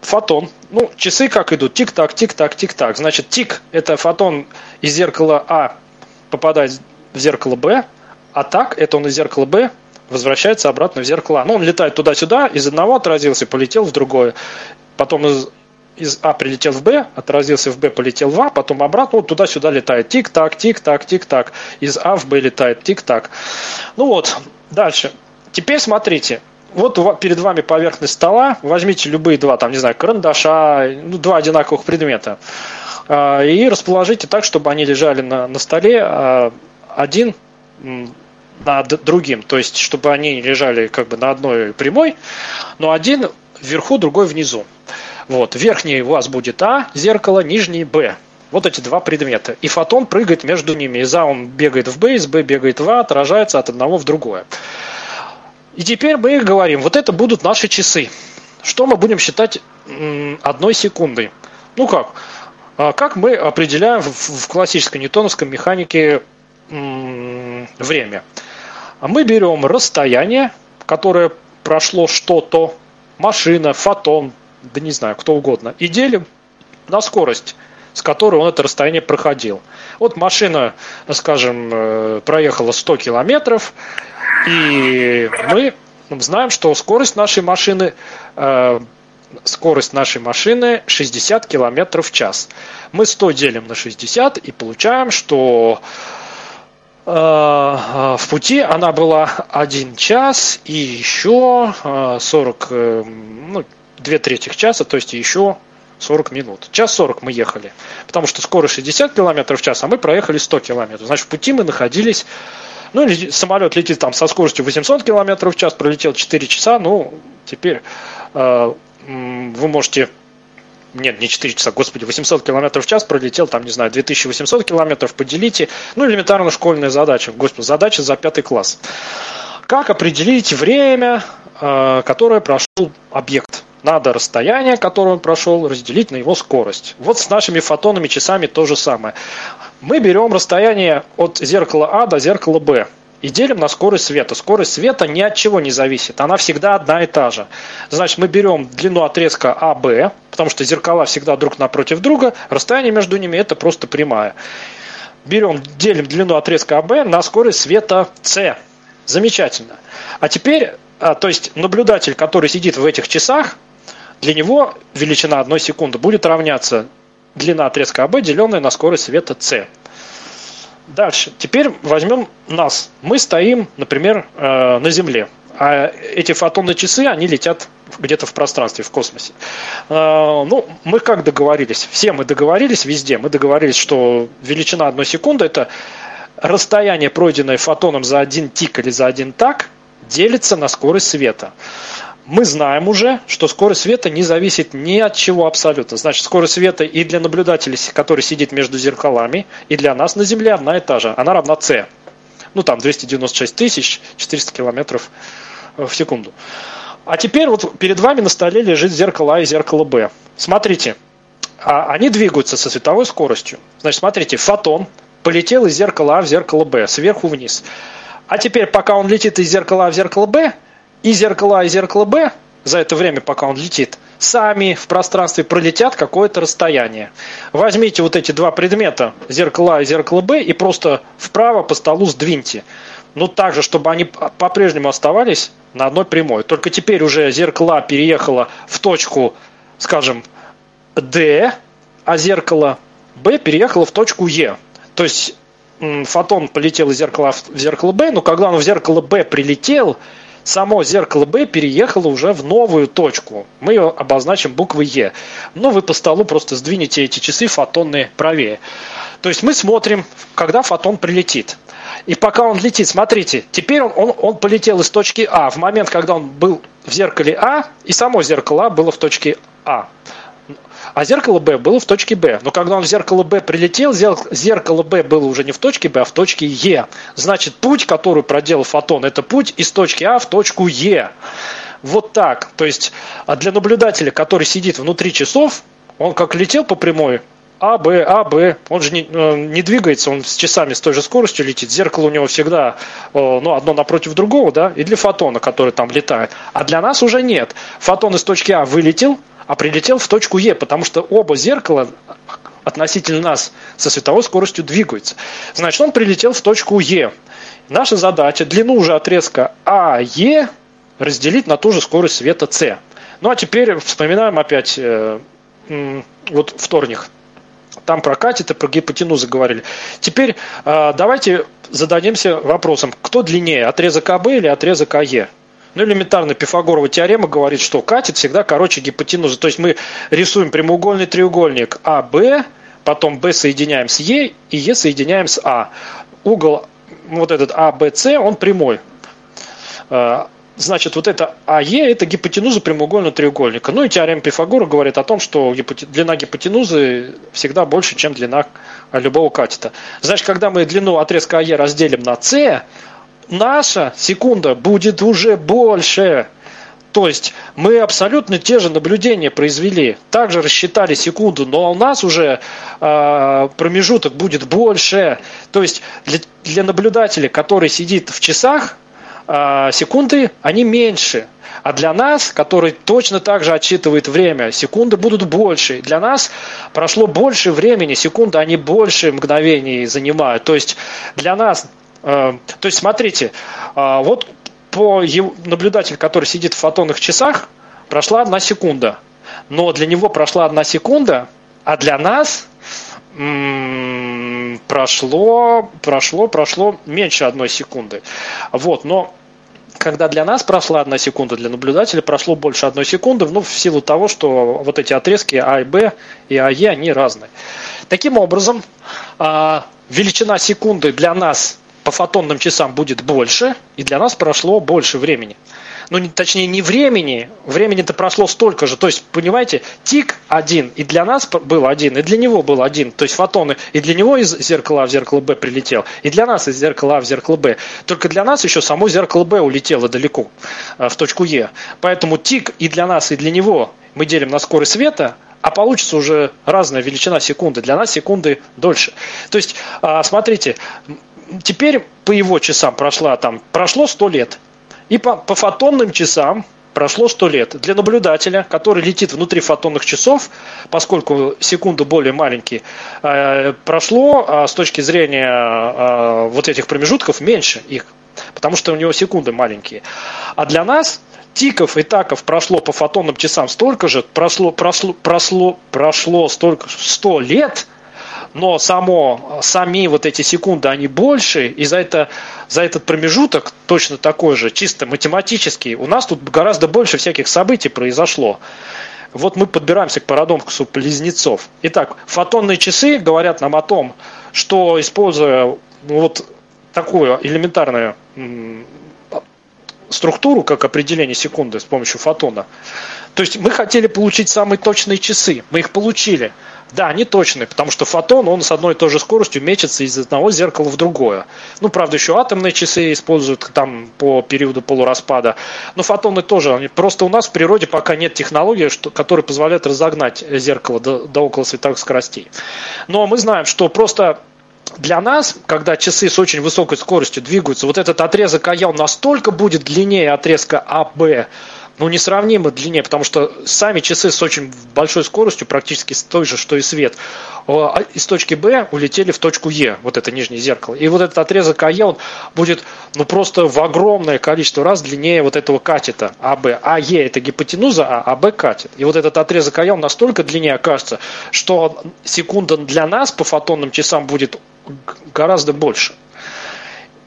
фотон. Ну, часы как идут? Тик-так, тик-так, тик-так. Значит, тик – это фотон из зеркала А попадает в зеркало Б, а так – это он из зеркала Б возвращается обратно в зеркало А. Ну, он летает туда-сюда, из одного отразился, полетел в другое. Потом из, из А прилетел в Б, отразился в Б, полетел в А, потом обратно, вот туда-сюда летает. Тик-так, тик-так, тик-так. Из А в Б летает. Тик-так. Ну вот, дальше. Теперь смотрите, вот перед вами поверхность стола, возьмите любые два, там, не знаю, карандаша, ну, два одинаковых предмета, а, и расположите так, чтобы они лежали на, на столе а, один над другим, то есть, чтобы они лежали как бы на одной прямой, но один вверху, другой внизу. Вот, верхний у вас будет А, зеркало, нижний Б. Вот эти два предмета. И фотон прыгает между ними. Из А он бегает в Б, из Б бегает в А, отражается от одного в другое. И теперь мы говорим, вот это будут наши часы. Что мы будем считать одной секундой? Ну как? А как мы определяем в классической ньютоновской механике время? А мы берем расстояние, которое прошло что-то, машина, фотон, да не знаю, кто угодно, и делим на скорость, с которой он это расстояние проходил. Вот машина, скажем, э, проехала 100 километров, и мы знаем, что скорость нашей машины э, скорость нашей машины 60 км в час. Мы 100 делим на 60 и получаем, что э, в пути она была 1 час и еще 40, э, ну, 2 трети часа, то есть еще 40 минут. Час 40 мы ехали, потому что скорость 60 км в час, а мы проехали 100 км. Значит, в пути мы находились ну, самолет летит там со скоростью 800 км в час, пролетел 4 часа, ну, теперь э, вы можете нет, не 4 часа, господи, 800 км в час пролетел, там, не знаю, 2800 километров, поделите. Ну, элементарно школьная задача, господи, задача за пятый класс. Как определить время, э, которое прошел объект? Надо расстояние, которое он прошел, разделить на его скорость. Вот с нашими фотонными часами то же самое мы берем расстояние от зеркала А до зеркала Б. и делим на скорость света. Скорость света ни от чего не зависит, она всегда одна и та же. Значит, мы берем длину отрезка АБ, потому что зеркала всегда друг напротив друга, расстояние между ними это просто прямая. Берем, делим длину отрезка АБ на скорость света С. Замечательно. А теперь, а, то есть наблюдатель, который сидит в этих часах, для него величина одной секунды будет равняться длина отрезка АБ, деленная на скорость света С. Дальше. Теперь возьмем нас. Мы стоим, например, э, на Земле. А эти фотонные часы, они летят где-то в пространстве, в космосе. Э, ну, мы как договорились? Все мы договорились везде. Мы договорились, что величина одной секунды – это расстояние, пройденное фотоном за один тик или за один так, делится на скорость света мы знаем уже, что скорость света не зависит ни от чего абсолютно. Значит, скорость света и для наблюдателя, который сидит между зеркалами, и для нас на Земле одна и та же. Она равна c. Ну, там 296 тысяч 400 километров э, в секунду. А теперь вот перед вами на столе лежит зеркало А и зеркало Б. Смотрите, а они двигаются со световой скоростью. Значит, смотрите, фотон полетел из зеркала А в зеркало Б, сверху вниз. А теперь, пока он летит из зеркала А в зеркало Б, и зеркало А, и зеркало Б за это время, пока он летит, сами в пространстве пролетят какое-то расстояние. Возьмите вот эти два предмета, зеркало А и зеркало Б, и просто вправо по столу сдвиньте. Ну, так же, чтобы они по-прежнему оставались на одной прямой. Только теперь уже зеркало переехало в точку, скажем, D, а зеркало Б переехало в точку Е. То есть фотон полетел из зеркала в зеркало Б, но когда он в зеркало Б прилетел, само зеркало Б переехало уже в новую точку. Мы ее обозначим буквой Е. Но вы по столу просто сдвинете эти часы фотонные правее. То есть мы смотрим, когда фотон прилетит. И пока он летит, смотрите, теперь он, он, он полетел из точки А в момент, когда он был в зеркале А, и само зеркало А было в точке А а зеркало Б было в точке Б. Но когда он в зеркало Б прилетел, зеркало Б было уже не в точке Б, а в точке Е. Значит, путь, который проделал фотон, это путь из точки А в точку Е. Вот так. То есть а для наблюдателя, который сидит внутри часов, он как летел по прямой, а, Б, А, Б. Он же не, э, не двигается, он с часами с той же скоростью летит. Зеркало у него всегда ну, одно напротив другого, да, и для фотона, который там летает. А для нас уже нет. Фотон из точки А вылетел, а прилетел в точку Е, потому что оба зеркала относительно нас со световой скоростью двигаются. Значит, он прилетел в точку Е. Наша задача длину уже отрезка АЕ разделить на ту же скорость света С. Ну а теперь вспоминаем опять э, вот вторник. Там про катеты, про гипотенузы говорили. Теперь э, давайте зададимся вопросом, кто длиннее, отрезок АБ или отрезок АЕ? Ну, элементарно, Пифагорова теорема говорит, что катет всегда короче гипотенузы. То есть мы рисуем прямоугольный треугольник АБ, потом Б соединяем с Е, и Е соединяем с А. Угол вот этот АБС, он прямой. А, значит, вот это АЕ – это гипотенуза прямоугольного треугольника. Ну и теорема Пифагора говорит о том, что длина гипотенузы всегда больше, чем длина любого катета. Значит, когда мы длину отрезка АЕ разделим на С, наша секунда будет уже больше. То есть мы абсолютно те же наблюдения произвели, также рассчитали секунду, но у нас уже э, промежуток будет больше. То есть для, для наблюдателя, который сидит в часах, э, секунды они меньше. А для нас, который точно так же отсчитывает время, секунды будут больше. Для нас прошло больше времени, секунды они больше мгновений занимают. То есть для нас то есть, смотрите, э, вот по наблюдателю, который сидит в фотонных часах, прошла одна секунда. Но для него прошла одна секунда, а для нас прошло, прошло, прошло меньше одной секунды. Вот, но когда для нас прошла одна секунда, для наблюдателя прошло больше одной секунды, ну, в силу того, что вот эти отрезки А и Б и АЕ, они разные. Таким образом, а, величина секунды для нас по фотонным часам будет больше, и для нас прошло больше времени. Ну, не, точнее, не времени, времени-то прошло столько же. То есть, понимаете, тик один, и для нас был один, и для него был один. То есть фотоны, и для него из зеркала А в зеркало Б прилетел, и для нас из зеркала А в зеркало Б. Только для нас еще само зеркало Б улетело далеко, э, в точку Е. Поэтому тик и для нас, и для него мы делим на скорость света, а получится уже разная величина секунды. Для нас секунды дольше. То есть, а, смотрите, теперь по его часам прошла там, прошло 100 лет. И по, по фотонным часам прошло 100 лет. Для наблюдателя, который летит внутри фотонных часов, поскольку секунды более маленькие, э, прошло а с точки зрения э, вот этих промежутков меньше их, потому что у него секунды маленькие. А для нас тиков и таков прошло по фотонным часам столько же, прошло, прошло, прошло, прошло столько, 100 лет, но само, сами вот эти секунды, они больше, и за, это, за этот промежуток точно такой же, чисто математический, у нас тут гораздо больше всяких событий произошло. Вот мы подбираемся к парадоксу близнецов. Итак, фотонные часы говорят нам о том, что используя вот такую элементарную структуру, как определение секунды с помощью фотона. То есть мы хотели получить самые точные часы, мы их получили. Да, они точные, потому что фотон, он с одной и той же скоростью мечется из одного зеркала в другое. Ну, правда, еще атомные часы используют там по периоду полураспада. Но фотоны тоже, они, просто у нас в природе пока нет технологии, что, которая позволяет разогнать зеркало до, до около световых скоростей. Но мы знаем, что просто для нас, когда часы с очень высокой скоростью двигаются, вот этот отрезок АЯ он настолько будет длиннее отрезка АБ, ну, несравнимо длиннее, потому что сами часы с очень большой скоростью, практически с той же, что и свет, а, из точки Б улетели в точку Е, вот это нижнее зеркало. И вот этот отрезок АЕ, он будет ну, просто в огромное количество раз длиннее вот этого катета АБ. АЕ это гипотенуза, а АБ катет. И вот этот отрезок АЕ, он настолько длиннее окажется, что секунда для нас по фотонным часам будет гораздо больше.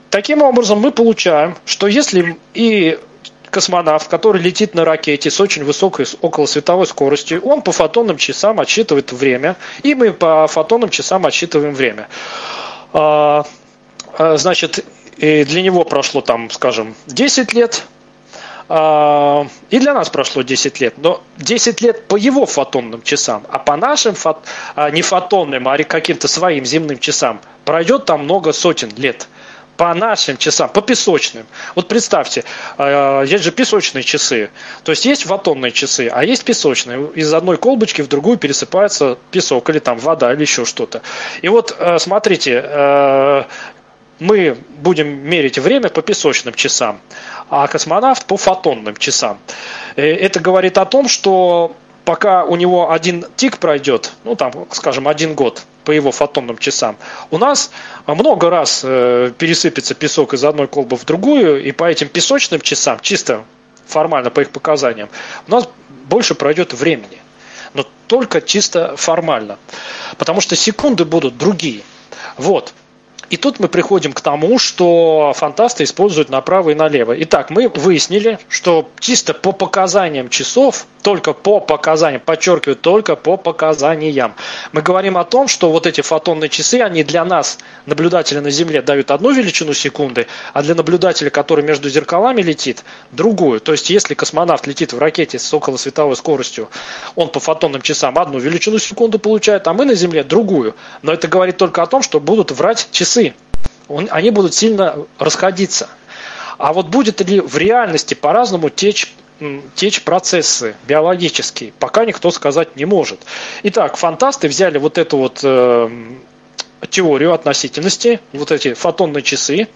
Таким образом, мы получаем, что если и космонавт, который летит на ракете с очень высокой около световой скоростью, он по фотонным часам отсчитывает время, и мы по фотонным часам отсчитываем время. А, а, значит, для него прошло там, скажем, 10 лет, а, и для нас прошло 10 лет, но 10 лет по его фотонным часам, а по нашим фот, не фотонным, а каким-то своим земным часам пройдет там много сотен лет по нашим часам, по песочным. Вот представьте, э, есть же песочные часы. То есть есть фотонные часы, а есть песочные. Из одной колбочки в другую пересыпается песок или там вода или еще что-то. И вот э, смотрите, э, мы будем мерить время по песочным часам, а космонавт по фотонным часам. Это говорит о том, что пока у него один тик пройдет, ну там, скажем, один год по его фотонным часам, у нас много раз э, пересыпется песок из одной колбы в другую, и по этим песочным часам, чисто формально по их показаниям, у нас больше пройдет времени. Но только чисто формально. Потому что секунды будут другие. Вот. И тут мы приходим к тому, что фантасты используют направо и налево. Итак, мы выяснили, что чисто по показаниям часов только по показаниям, подчеркиваю, только по показаниям. Мы говорим о том, что вот эти фотонные часы, они для нас, наблюдателя на Земле, дают одну величину секунды, а для наблюдателя, который между зеркалами летит, другую. То есть, если космонавт летит в ракете с около световой скоростью, он по фотонным часам одну величину секунды получает, а мы на Земле другую. Но это говорит только о том, что будут врать часы. Они будут сильно расходиться. А вот будет ли в реальности по-разному течь течь процессы биологические, пока никто сказать не может. Итак, фантасты взяли вот эту вот э, теорию относительности, вот эти фотонные часы,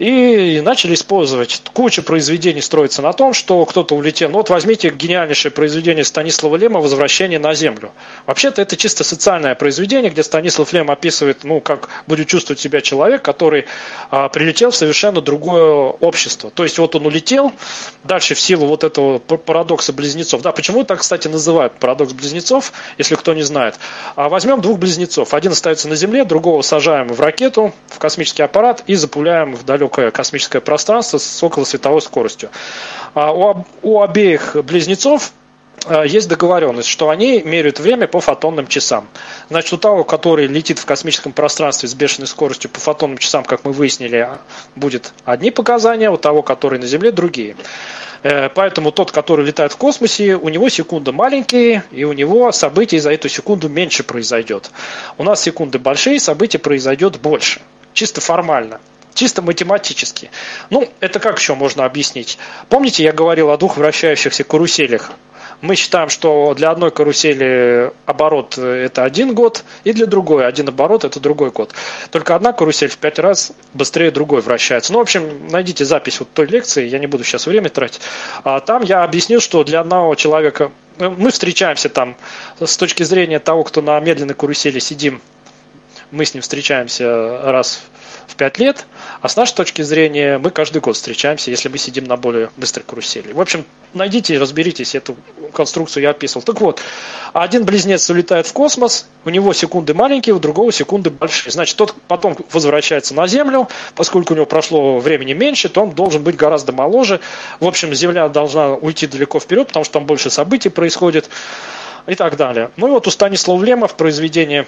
и начали использовать. Куча произведений строится на том, что кто-то улетел. Ну вот возьмите гениальнейшее произведение Станислава Лема «Возвращение на Землю». Вообще-то это чисто социальное произведение, где Станислав Лем описывает, ну, как будет чувствовать себя человек, который а, прилетел в совершенно другое общество. То есть вот он улетел, дальше в силу вот этого парадокса близнецов. Да, почему так, кстати, называют парадокс близнецов, если кто не знает. А возьмем двух близнецов. Один остается на Земле, другого сажаем в ракету, в космический аппарат и запуляем в далекое далекое космическое пространство с около световой скоростью. А у, у обеих близнецов а, есть договоренность, что они меряют время по фотонным часам. Значит, у того, который летит в космическом пространстве с бешеной скоростью по фотонным часам, как мы выяснили, будет одни показания, у того, который на Земле, другие. Э, поэтому тот, который летает в космосе, у него секунды маленькие, и у него событий за эту секунду меньше произойдет. У нас секунды большие, событий произойдет больше. Чисто формально. Чисто математически. Ну, это как еще можно объяснить? Помните, я говорил о двух вращающихся каруселях? Мы считаем, что для одной карусели оборот это один год, и для другой один оборот это другой год. Только одна карусель в пять раз быстрее другой вращается. Ну, в общем, найдите запись вот той лекции, я не буду сейчас время тратить. А там я объяснил, что для одного человека ну, мы встречаемся там с точки зрения того, кто на медленной карусели сидим, мы с ним встречаемся раз в 5 лет, а с нашей точки зрения мы каждый год встречаемся, если мы сидим на более быстрой карусели. В общем, найдите и разберитесь, эту конструкцию я описывал. Так вот, один близнец улетает в космос, у него секунды маленькие, у другого секунды большие. Значит, тот потом возвращается на Землю, поскольку у него прошло времени меньше, то он должен быть гораздо моложе. В общем, Земля должна уйти далеко вперед, потому что там больше событий происходит и так далее. Ну и вот у Станислава Лема в произведении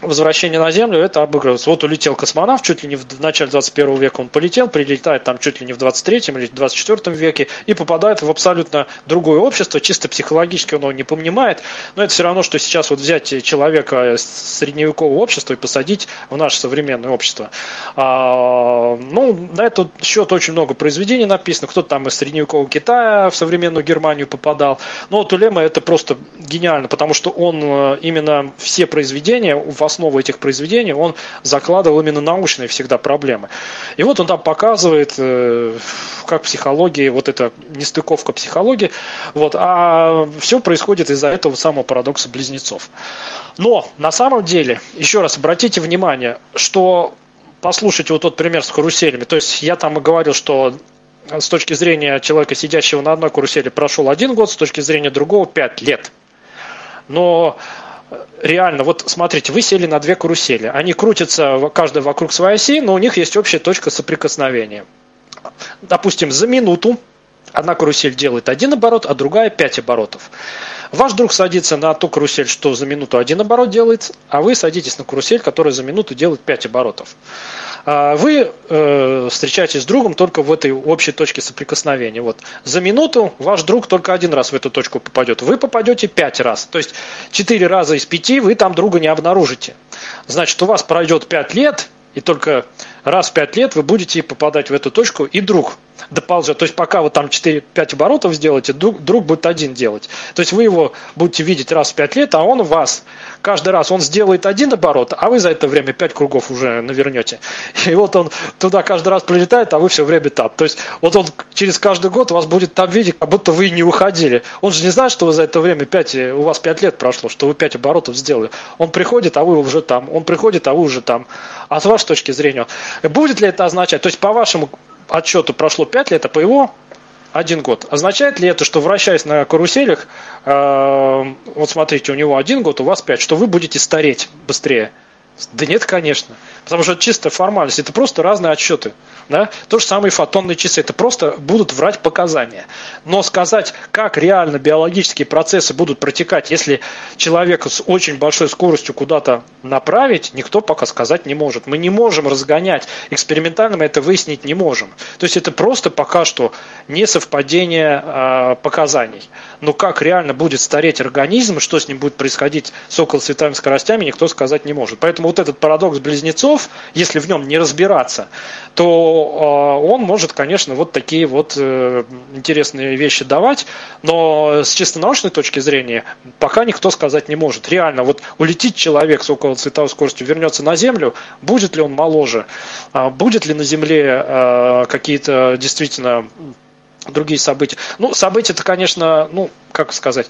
возвращение на Землю, это обыгрывается. Вот улетел космонавт, чуть ли не в начале 21 века он полетел, прилетает там чуть ли не в 23 или 24 веке и попадает в абсолютно другое общество, чисто психологически он его не понимает, но это все равно, что сейчас вот взять человека с средневекового общества и посадить в наше современное общество. А, ну, на этот счет очень много произведений написано, кто-то там из средневекового Китая в современную Германию попадал, но вот у Лема это просто гениально, потому что он э, именно все произведения в основу этих произведений он закладывал именно научные всегда проблемы. И вот он там показывает, э, как психология, вот эта нестыковка психологии, вот, а все происходит из-за этого самого парадокса близнецов. Но на самом деле, еще раз обратите внимание, что послушайте вот тот пример с каруселями. То есть я там и говорил, что с точки зрения человека, сидящего на одной карусели, прошел один год, с точки зрения другого пять лет. Но реально, вот смотрите, вы сели на две карусели. Они крутятся каждая вокруг своей оси, но у них есть общая точка соприкосновения. Допустим, за минуту одна карусель делает один оборот, а другая пять оборотов. Ваш друг садится на ту карусель, что за минуту один оборот делает, а вы садитесь на карусель, которая за минуту делает пять оборотов. А вы э, встречаетесь с другом только в этой общей точке соприкосновения. Вот. За минуту ваш друг только один раз в эту точку попадет. Вы попадете пять раз. То есть четыре раза из пяти вы там друга не обнаружите. Значит, у вас пройдет пять лет, и только раз в пять лет вы будете попадать в эту точку, и друг доползет. То есть пока вы там 4-5 оборотов сделаете, друг, друг будет один делать. То есть вы его будете видеть раз в 5 лет, а он вас каждый раз, он сделает один оборот, а вы за это время 5 кругов уже навернете. И вот он туда каждый раз прилетает, а вы все время там. То есть вот он через каждый год вас будет там видеть, как будто вы не уходили. Он же не знает, что вы за это время 5, у вас 5 лет прошло, что вы 5 оборотов сделали. Он приходит, а вы уже там. Он приходит, а вы уже там. А с вашей точки зрения, будет ли это означать, то есть по вашему отчету прошло 5 лет, а по его один год. Означает ли это, что вращаясь на каруселях, э, вот смотрите, у него один год, у вас пять, что вы будете стареть быстрее? Да нет, конечно. Потому что это чисто формальность. Это просто разные отчеты. Да? То же самое и фотонные часы. Это просто будут врать показания. Но сказать, как реально биологические процессы будут протекать, если человека с очень большой скоростью куда-то направить, никто пока сказать не может. Мы не можем разгонять. Экспериментально мы это выяснить не можем. То есть это просто пока что не совпадение э, показаний. Но как реально будет стареть организм, что с ним будет происходить с околосветовыми скоростями, никто сказать не может. Поэтому вот этот парадокс близнецов, если в нем не разбираться, то э, он может, конечно, вот такие вот э, интересные вещи давать, но с чисто научной точки зрения пока никто сказать не может. Реально, вот улетит человек с около цветовой скоростью, вернется на Землю, будет ли он моложе, а будет ли на Земле э, какие-то действительно другие события. Ну, события-то, конечно, ну, как сказать,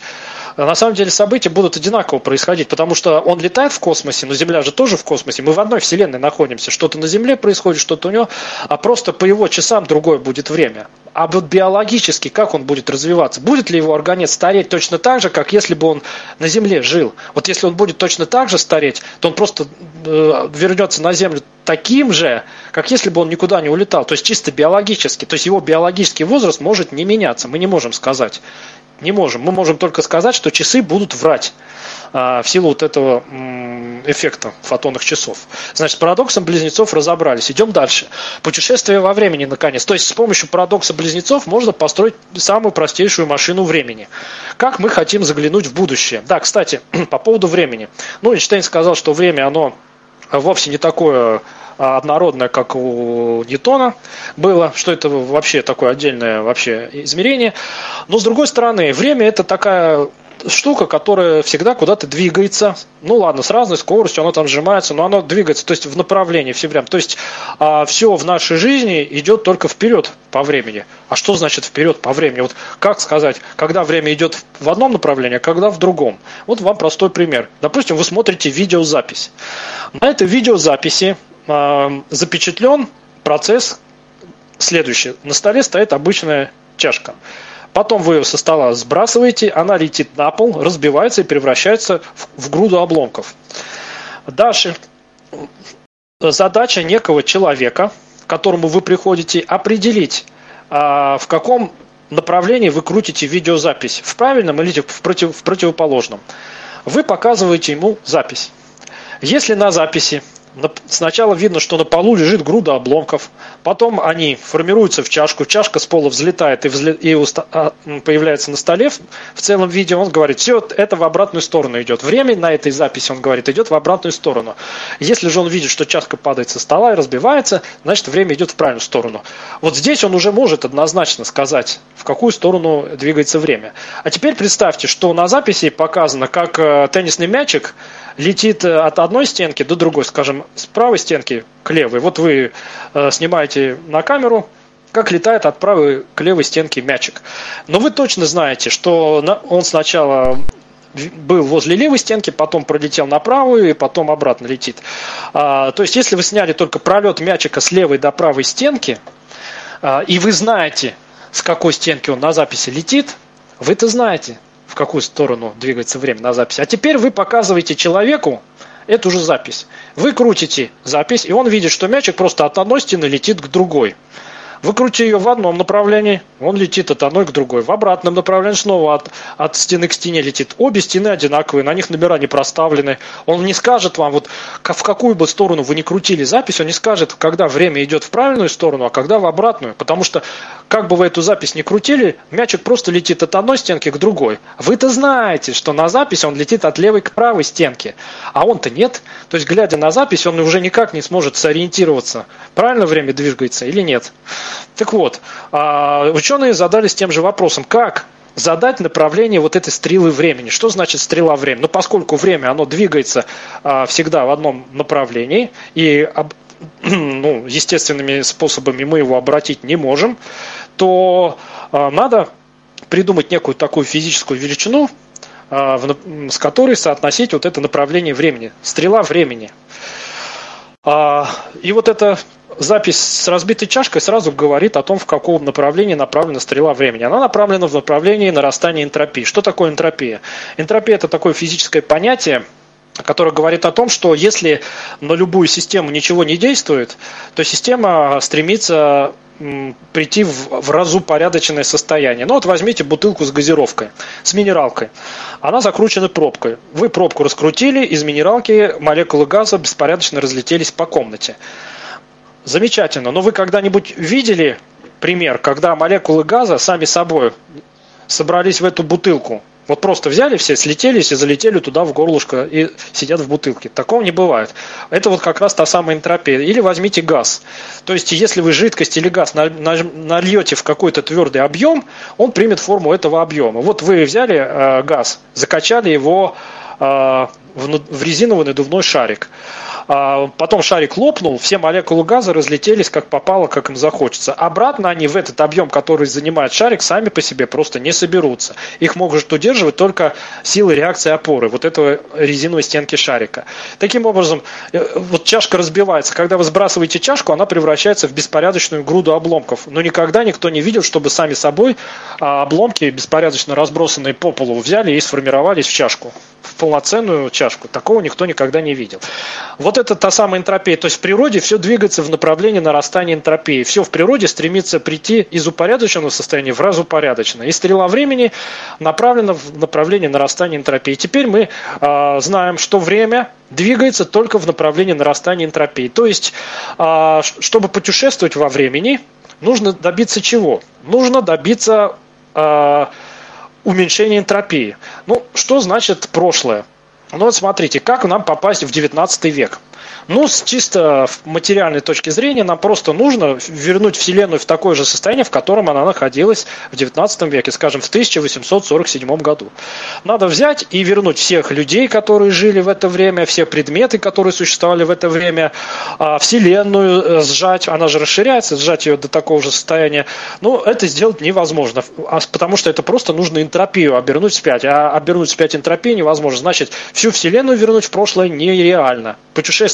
на самом деле события будут одинаково происходить, потому что он летает в космосе, но Земля же тоже в космосе, мы в одной Вселенной находимся, что-то на Земле происходит, что-то у него, а просто по его часам другое будет время. А вот биологически, как он будет развиваться? Будет ли его организм стареть точно так же, как если бы он на Земле жил? Вот если он будет точно так же стареть, то он просто э, вернется на Землю таким же, как если бы он никуда не улетал. То есть чисто биологически. То есть его биологический возраст может не меняться. Мы не можем сказать. Не можем. Мы можем только сказать, что часы будут врать а, в силу вот этого эффекта фотонных часов. Значит, с парадоксом близнецов разобрались. Идем дальше. Путешествие во времени, наконец. То есть с помощью парадокса близнецов можно построить самую простейшую машину времени. Как мы хотим заглянуть в будущее. Да, кстати, по поводу времени. Ну, Эйнштейн сказал, что время, оно вовсе не такое однородное, как у Ньютона было, что это вообще такое отдельное вообще измерение. Но с другой стороны, время это такая штука, которая всегда куда-то двигается. Ну ладно, с разной скоростью оно там сжимается, но оно двигается, то есть в направлении все время. То есть а, все в нашей жизни идет только вперед по времени. А что значит вперед по времени? Вот как сказать, когда время идет в одном направлении, а когда в другом? Вот вам простой пример. Допустим, вы смотрите видеозапись. На этой видеозаписи а, запечатлен процесс следующий. На столе стоит обычная чашка. Потом вы ее со стола сбрасываете, она летит на пол, разбивается и превращается в, в груду обломков. Дальше задача некого человека, к которому вы приходите, определить, а, в каком направлении вы крутите видеозапись, в правильном или в, против, в противоположном. Вы показываете ему запись. Если на записи Сначала видно, что на полу лежит груда обломков. Потом они формируются в чашку. Чашка с пола взлетает и, взле... и уста... А, появляется на столе в... целом виде. Он говорит, все это в обратную сторону идет. Время на этой записи, он говорит, идет в обратную сторону. Если же он видит, что чашка падает со стола и разбивается, значит время идет в правильную сторону. Вот здесь он уже может однозначно сказать, в какую сторону двигается время. А теперь представьте, что на записи показано, как э, теннисный мячик летит э, от одной стенки до другой, скажем, с правой стенки к левой. Вот вы э, снимаете на камеру, как летает от правой к левой стенке мячик. Но вы точно знаете, что он сначала был возле левой стенки, потом пролетел на правую и потом обратно летит. А, то есть, если вы сняли только пролет мячика с левой до правой стенки, а, и вы знаете, с какой стенки он на записи летит, вы это знаете в какую сторону двигается время на записи. А теперь вы показываете человеку эту же запись. Вы крутите запись, и он видит, что мячик просто от одной стены летит к другой. Вы крутите ее в одном направлении, он летит от одной к другой. В обратном направлении снова от, от стены к стене летит. Обе стены одинаковые, на них номера не проставлены. Он не скажет вам, вот в какую бы сторону вы ни крутили запись, он не скажет, когда время идет в правильную сторону, а когда в обратную. Потому что, как бы вы эту запись ни крутили, мячик просто летит от одной стенки к другой. Вы-то знаете, что на запись он летит от левой к правой стенке, а он-то нет. То есть, глядя на запись, он уже никак не сможет сориентироваться, правильно время двигается или нет. Так вот, а, ученые задались тем же вопросом, как задать направление вот этой стрелы времени. Что значит стрела времени? Ну, поскольку время, оно двигается а, всегда в одном направлении, и ну, естественными способами мы его обратить не можем, то а, надо придумать некую такую физическую величину, с которой соотносить вот это направление времени, стрела времени. И вот это запись с разбитой чашкой сразу говорит о том, в каком направлении направлена стрела времени. Она направлена в направлении нарастания энтропии. Что такое энтропия? Энтропия – это такое физическое понятие, которое говорит о том, что если на любую систему ничего не действует, то система стремится прийти в, в разупорядоченное состояние. Ну вот возьмите бутылку с газировкой, с минералкой. Она закручена пробкой. Вы пробку раскрутили, из минералки молекулы газа беспорядочно разлетелись по комнате. Замечательно. Но вы когда-нибудь видели пример, когда молекулы газа сами собой собрались в эту бутылку? Вот просто взяли все, слетелись и залетели туда в горлышко и сидят в бутылке. Такого не бывает. Это вот как раз та самая энтропия. Или возьмите газ. То есть, если вы жидкость или газ нальете в какой-то твердый объем, он примет форму этого объема. Вот вы взяли э, газ, закачали его э, в, резиновый надувной шарик. А, потом шарик лопнул, все молекулы газа разлетелись как попало, как им захочется. Обратно они в этот объем, который занимает шарик, сами по себе просто не соберутся. Их может удерживать только силы реакции опоры, вот этого резиновой стенки шарика. Таким образом, э, вот чашка разбивается. Когда вы сбрасываете чашку, она превращается в беспорядочную груду обломков. Но никогда никто не видел, чтобы сами собой а, обломки, беспорядочно разбросанные по полу, взяли и сформировались в чашку, в полноценную чашку. Такого никто никогда не видел. Вот это та самая энтропия. То есть в природе все двигается в направлении нарастания энтропии. Все в природе стремится прийти из упорядоченного состояния в разупорядоченное. И стрела времени направлена в направлении нарастания энтропии. Теперь мы э, знаем, что время двигается только в направлении нарастания энтропии. То есть, э, чтобы путешествовать во времени, нужно добиться чего? Нужно добиться э, уменьшения энтропии. Ну, что значит прошлое? Ну вот смотрите, как нам попасть в 19 век? Ну, с чисто материальной точки зрения, нам просто нужно вернуть Вселенную в такое же состояние, в котором она находилась в 19 веке, скажем, в 1847 году. Надо взять и вернуть всех людей, которые жили в это время, все предметы, которые существовали в это время, а, Вселенную э, сжать, она же расширяется, сжать ее до такого же состояния. Ну, это сделать невозможно, а потому что это просто нужно энтропию обернуть вспять. А обернуть вспять энтропию невозможно. Значит, всю Вселенную вернуть в прошлое нереально.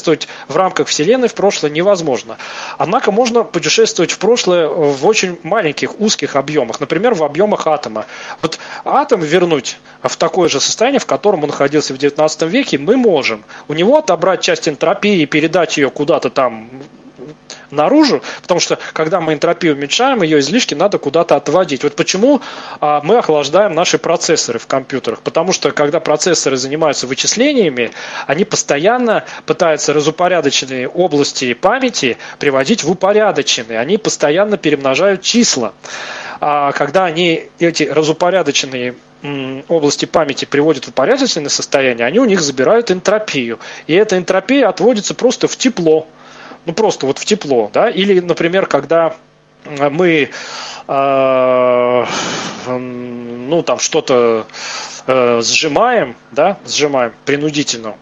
Путешествовать в рамках Вселенной в прошлое невозможно. Однако можно путешествовать в прошлое в очень маленьких, узких объемах. Например, в объемах атома. Вот атом вернуть в такое же состояние, в котором он находился в 19 веке, мы можем. У него отобрать часть энтропии и передать ее куда-то там наружу, потому что когда мы энтропию уменьшаем, ее излишки надо куда-то отводить. Вот почему а, мы охлаждаем наши процессоры в компьютерах, потому что когда процессоры занимаются вычислениями, они постоянно пытаются разупорядоченные области памяти приводить в упорядоченные, они постоянно перемножают числа. А когда они эти разупорядоченные области памяти приводят в упорядоченное состояние, они у них забирают энтропию. И эта энтропия отводится просто в тепло ну просто вот в тепло, да, или, например, когда мы э, ну там что-то э, сжимаем, да, сжимаем принудительно,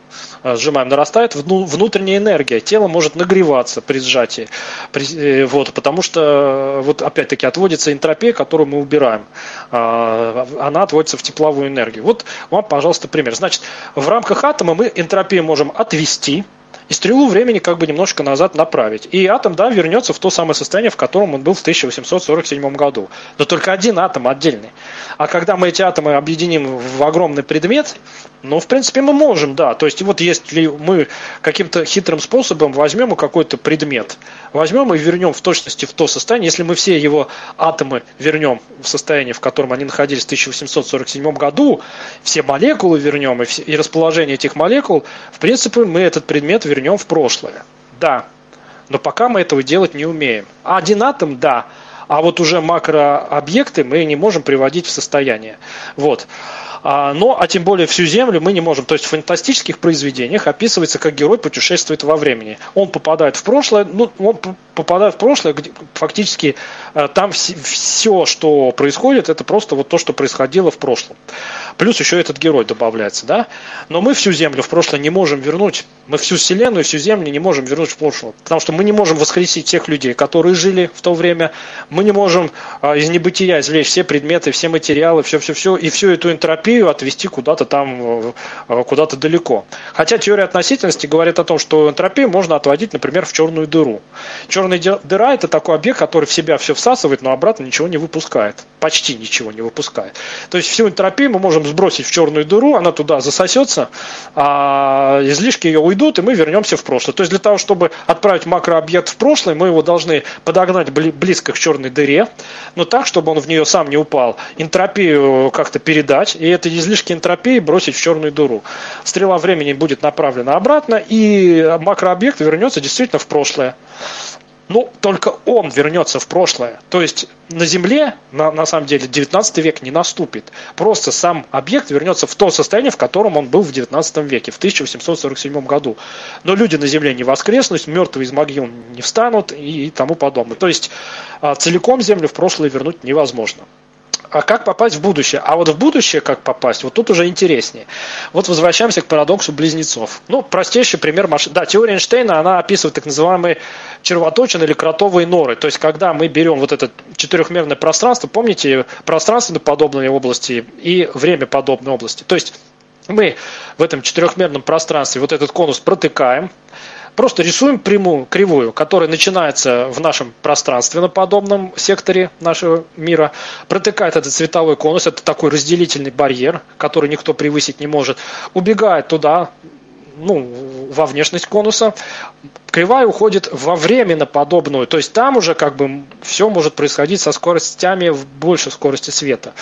э, сжимаем, нарастает внутренняя энергия, тело может нагреваться при сжатии, при, вот, потому что вот опять-таки отводится энтропия, которую мы убираем, она отводится в тепловую энергию. Вот вам, пожалуйста, пример. Значит, в рамках атома мы энтропию можем отвести, и стрелу времени как бы немножко назад направить. И атом, да, вернется в то самое состояние, в котором он был в 1847 году. Но только один атом отдельный. А когда мы эти атомы объединим в огромный предмет, ну, в принципе, мы можем, да. То есть, вот если мы каким-то хитрым способом возьмем какой-то предмет, возьмем и вернем в точности в то состояние, если мы все его атомы вернем в состояние, в котором они находились в 1847 году, все молекулы вернем и, все, и расположение этих молекул, в принципе, мы этот предмет вернем в прошлое. Да, но пока мы этого делать не умеем. А один атом, да, а вот уже макрообъекты мы не можем приводить в состояние. Вот. А, но, а тем более всю Землю мы не можем. То есть в фантастических произведениях описывается, как герой путешествует во времени. Он попадает в прошлое, ну, он попадает в прошлое, где фактически э, там все, что происходит, это просто вот то, что происходило в прошлом. Плюс еще этот герой добавляется, да? Но мы всю Землю в прошлое не можем вернуть. Мы всю Вселенную, всю Землю не можем вернуть в прошлое. Потому что мы не можем воскресить тех людей, которые жили в то время. Мы не можем а, из небытия извлечь все предметы, все материалы, все-все-все, и всю эту энтропию отвести куда-то там, э, э, куда-то далеко. Хотя теория относительности говорит о том, что энтропию можно отводить, например, в черную дыру. Черная дыра – это такой объект, который в себя все всасывает, но обратно ничего не выпускает. Почти ничего не выпускает. То есть всю энтропию мы можем сбросить в черную дыру, она туда засосется, а излишки ее уйдут, и мы вернемся в прошлое. То есть для того, чтобы отправить макрообъект в прошлое, мы его должны подогнать близко к черной дыре, но так, чтобы он в нее сам не упал, энтропию как-то передать, и эти излишки энтропии бросить в черную дыру. Стрела времени будет направлена обратно, и макрообъект вернется действительно в прошлое. Ну, только он вернется в прошлое. То есть на Земле, на, на самом деле, 19 век не наступит. Просто сам объект вернется в то состояние, в котором он был в 19 веке, в 1847 году. Но люди на Земле не воскреснут, мертвые из могил не встанут и тому подобное. То есть а, целиком Землю в прошлое вернуть невозможно а как попасть в будущее? А вот в будущее как попасть, вот тут уже интереснее. Вот возвращаемся к парадоксу близнецов. Ну, простейший пример машины. Да, теория Эйнштейна, она описывает так называемые червоточины или кротовые норы. То есть, когда мы берем вот это четырехмерное пространство, помните, пространственно подобные области и время подобной области. То есть, мы в этом четырехмерном пространстве вот этот конус протыкаем, Просто рисуем прямую, кривую, которая начинается в нашем пространственно-подобном секторе нашего мира, протыкает этот цветовой конус, это такой разделительный барьер, который никто превысить не может, убегает туда, ну, во внешность конуса, кривая уходит во временно подобную, то есть там уже как бы все может происходить со скоростями в большей скорости света.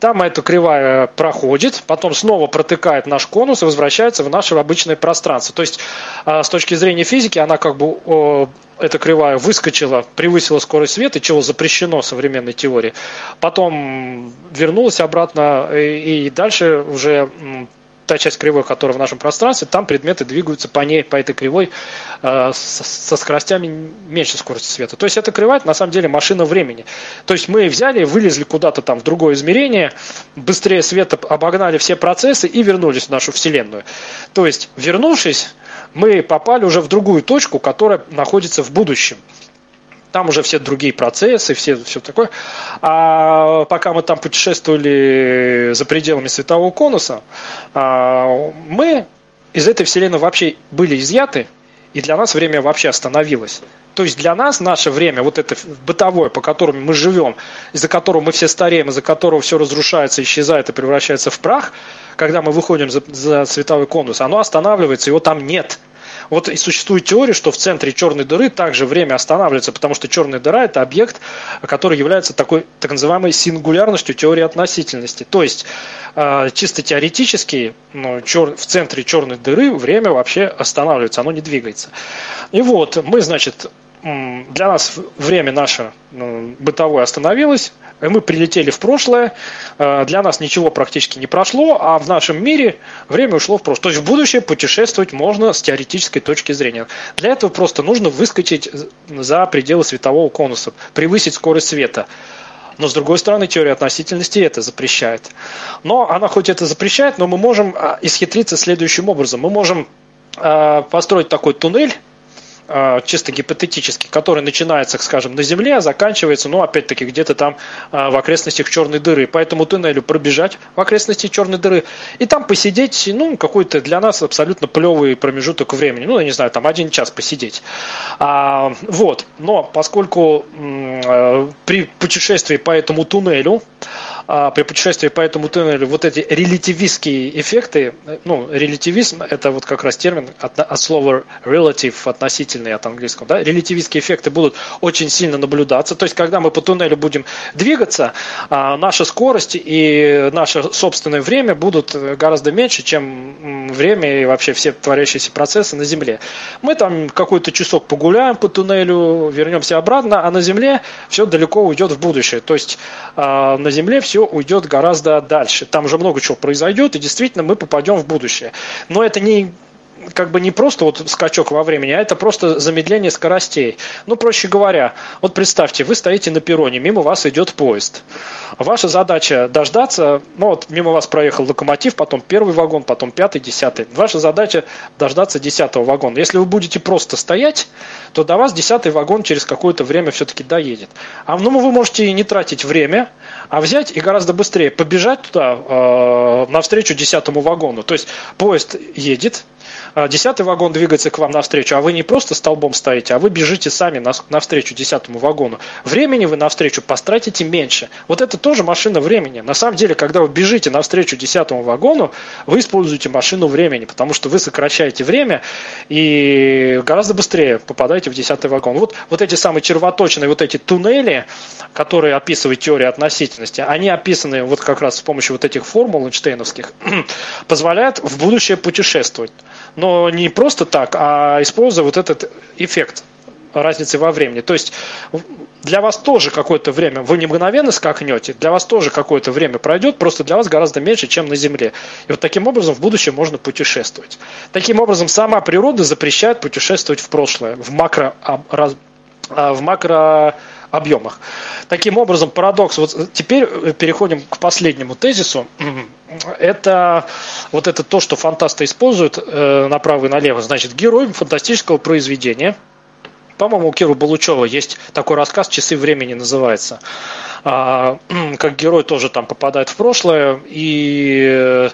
Там эта кривая проходит, потом снова протыкает наш конус и возвращается в наше обычное пространство. То есть а, с точки зрения физики она как бы эта кривая выскочила, превысила скорость света, чего запрещено современной теории. Потом вернулась обратно и дальше уже та часть кривой, которая в нашем пространстве, там предметы двигаются по ней, по этой кривой э, со скоростями меньше скорости света. То есть эта кривая, на самом деле, машина времени. То есть мы взяли, вылезли куда-то там в другое измерение, быстрее света обогнали все процессы и вернулись в нашу Вселенную. То есть, вернувшись, мы попали уже в другую точку, которая находится в будущем там уже все другие процессы, все, все такое. А пока мы там путешествовали за пределами светового конуса, а, мы из этой вселенной вообще были изъяты, и для нас время вообще остановилось. То есть для нас наше время, вот это бытовое, по которому мы живем, из-за которого мы все стареем, из-за которого все разрушается, исчезает и превращается в прах, когда мы выходим за, за световой конус, оно останавливается, его там нет. Вот и существует теория, что в центре черной дыры также время останавливается, потому что черная дыра – это объект, который является такой так называемой сингулярностью теории относительности. То есть а, чисто теоретически ну, чер... в центре черной дыры время вообще останавливается, оно не двигается. И вот мы, значит, для нас время наше ну, бытовое остановилось, и мы прилетели в прошлое, э, для нас ничего практически не прошло, а в нашем мире время ушло в прошлое. То есть в будущее путешествовать можно с теоретической точки зрения. Для этого просто нужно выскочить за пределы светового конуса, превысить скорость света. Но с другой стороны, теория относительности это запрещает. Но она хоть это запрещает, но мы можем а, исхитриться следующим образом. Мы можем э, построить такой туннель, а, чисто гипотетически, который начинается, скажем, на Земле, а заканчивается, ну, опять-таки, где-то там а, в окрестностях черной дыры. По этому туннелю пробежать в окрестности черной дыры и там посидеть, ну, какой-то для нас абсолютно плевый промежуток времени. Ну, я не знаю, там один час посидеть. А, вот. Но поскольку м, при путешествии по этому туннелю а, при путешествии по этому туннелю вот эти релятивистские эффекты, ну, релятивизм – это вот как раз термин от, от слова relative, относительный от английского, да, релятивистские эффекты будут очень сильно наблюдаться, то есть когда мы по туннелю будем двигаться, а, наша скорость и наше собственное время будут гораздо меньше, чем время и вообще все творящиеся процессы на Земле. Мы там какой-то часок погуляем по туннелю, вернемся обратно, а на Земле все далеко уйдет в будущее, то есть а, на Земле все все уйдет гораздо дальше. Там уже много чего произойдет, и действительно мы попадем в будущее. Но это не как бы не просто вот скачок во времени, а это просто замедление скоростей. Ну, проще говоря, вот представьте, вы стоите на перроне, мимо вас идет поезд. Ваша задача дождаться, ну вот мимо вас проехал локомотив, потом первый вагон, потом пятый, десятый. Ваша задача дождаться десятого вагона. Если вы будете просто стоять, то до вас десятый вагон через какое-то время все-таки доедет. А ну, вы можете не тратить время, а взять и гораздо быстрее побежать туда, э, навстречу десятому вагону. То есть поезд едет, десятый вагон двигается к вам навстречу, а вы не просто столбом стоите, а вы бежите сами навстречу десятому вагону. Времени вы навстречу потратите меньше. Вот это тоже машина времени. На самом деле, когда вы бежите навстречу десятому вагону, вы используете машину времени, потому что вы сокращаете время и гораздо быстрее попадаете в десятый вагон. Вот, вот эти самые червоточные, вот эти туннели, которые описывает теория относительности, они описаны вот как раз с помощью вот этих формул Эйнштейновских, позволяют в будущее путешествовать но не просто так, а используя вот этот эффект разницы во времени. То есть для вас тоже какое-то время, вы не мгновенно скакнете, для вас тоже какое-то время пройдет, просто для вас гораздо меньше, чем на Земле. И вот таким образом в будущем можно путешествовать. Таким образом, сама природа запрещает путешествовать в прошлое, в макро, а, в макро объемах. Таким образом, парадокс. Вот теперь переходим к последнему тезису. Это вот это то, что фантасты используют э, направо и налево. Значит, герой фантастического произведения. По-моему, у Киру Балучева есть такой рассказ «Часы времени» называется. А, как герой тоже там попадает в прошлое и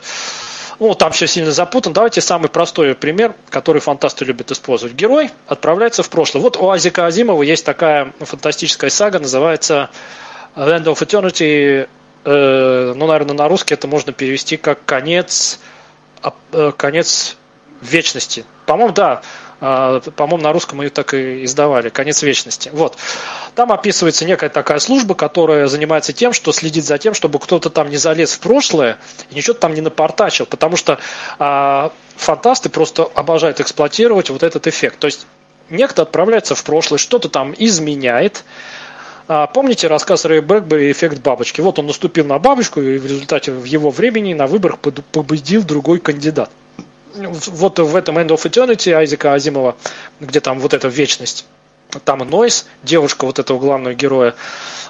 ну, там все сильно запутан. Давайте самый простой пример, который фантасты любят использовать. Герой отправляется в прошлое. Вот у Азика Азимова есть такая фантастическая сага, называется Land of Eternity. Э, ну, наверное, на русский это можно перевести как конец, э, конец вечности. По-моему, да, а, по-моему, на русском ее так и издавали, «Конец вечности». Вот. Там описывается некая такая служба, которая занимается тем, что следит за тем, чтобы кто-то там не залез в прошлое и ничего там не напортачил, потому что а, фантасты просто обожают эксплуатировать вот этот эффект. То есть некто отправляется в прошлое, что-то там изменяет, А, помните рассказ Рэя Брэкбери «Эффект бабочки»? Вот он наступил на бабочку, и в результате в его времени на выборах победил другой кандидат. Вот в этом End of Eternity Айзека Азимова, где там вот эта вечность, там Нойс, девушка вот этого главного героя,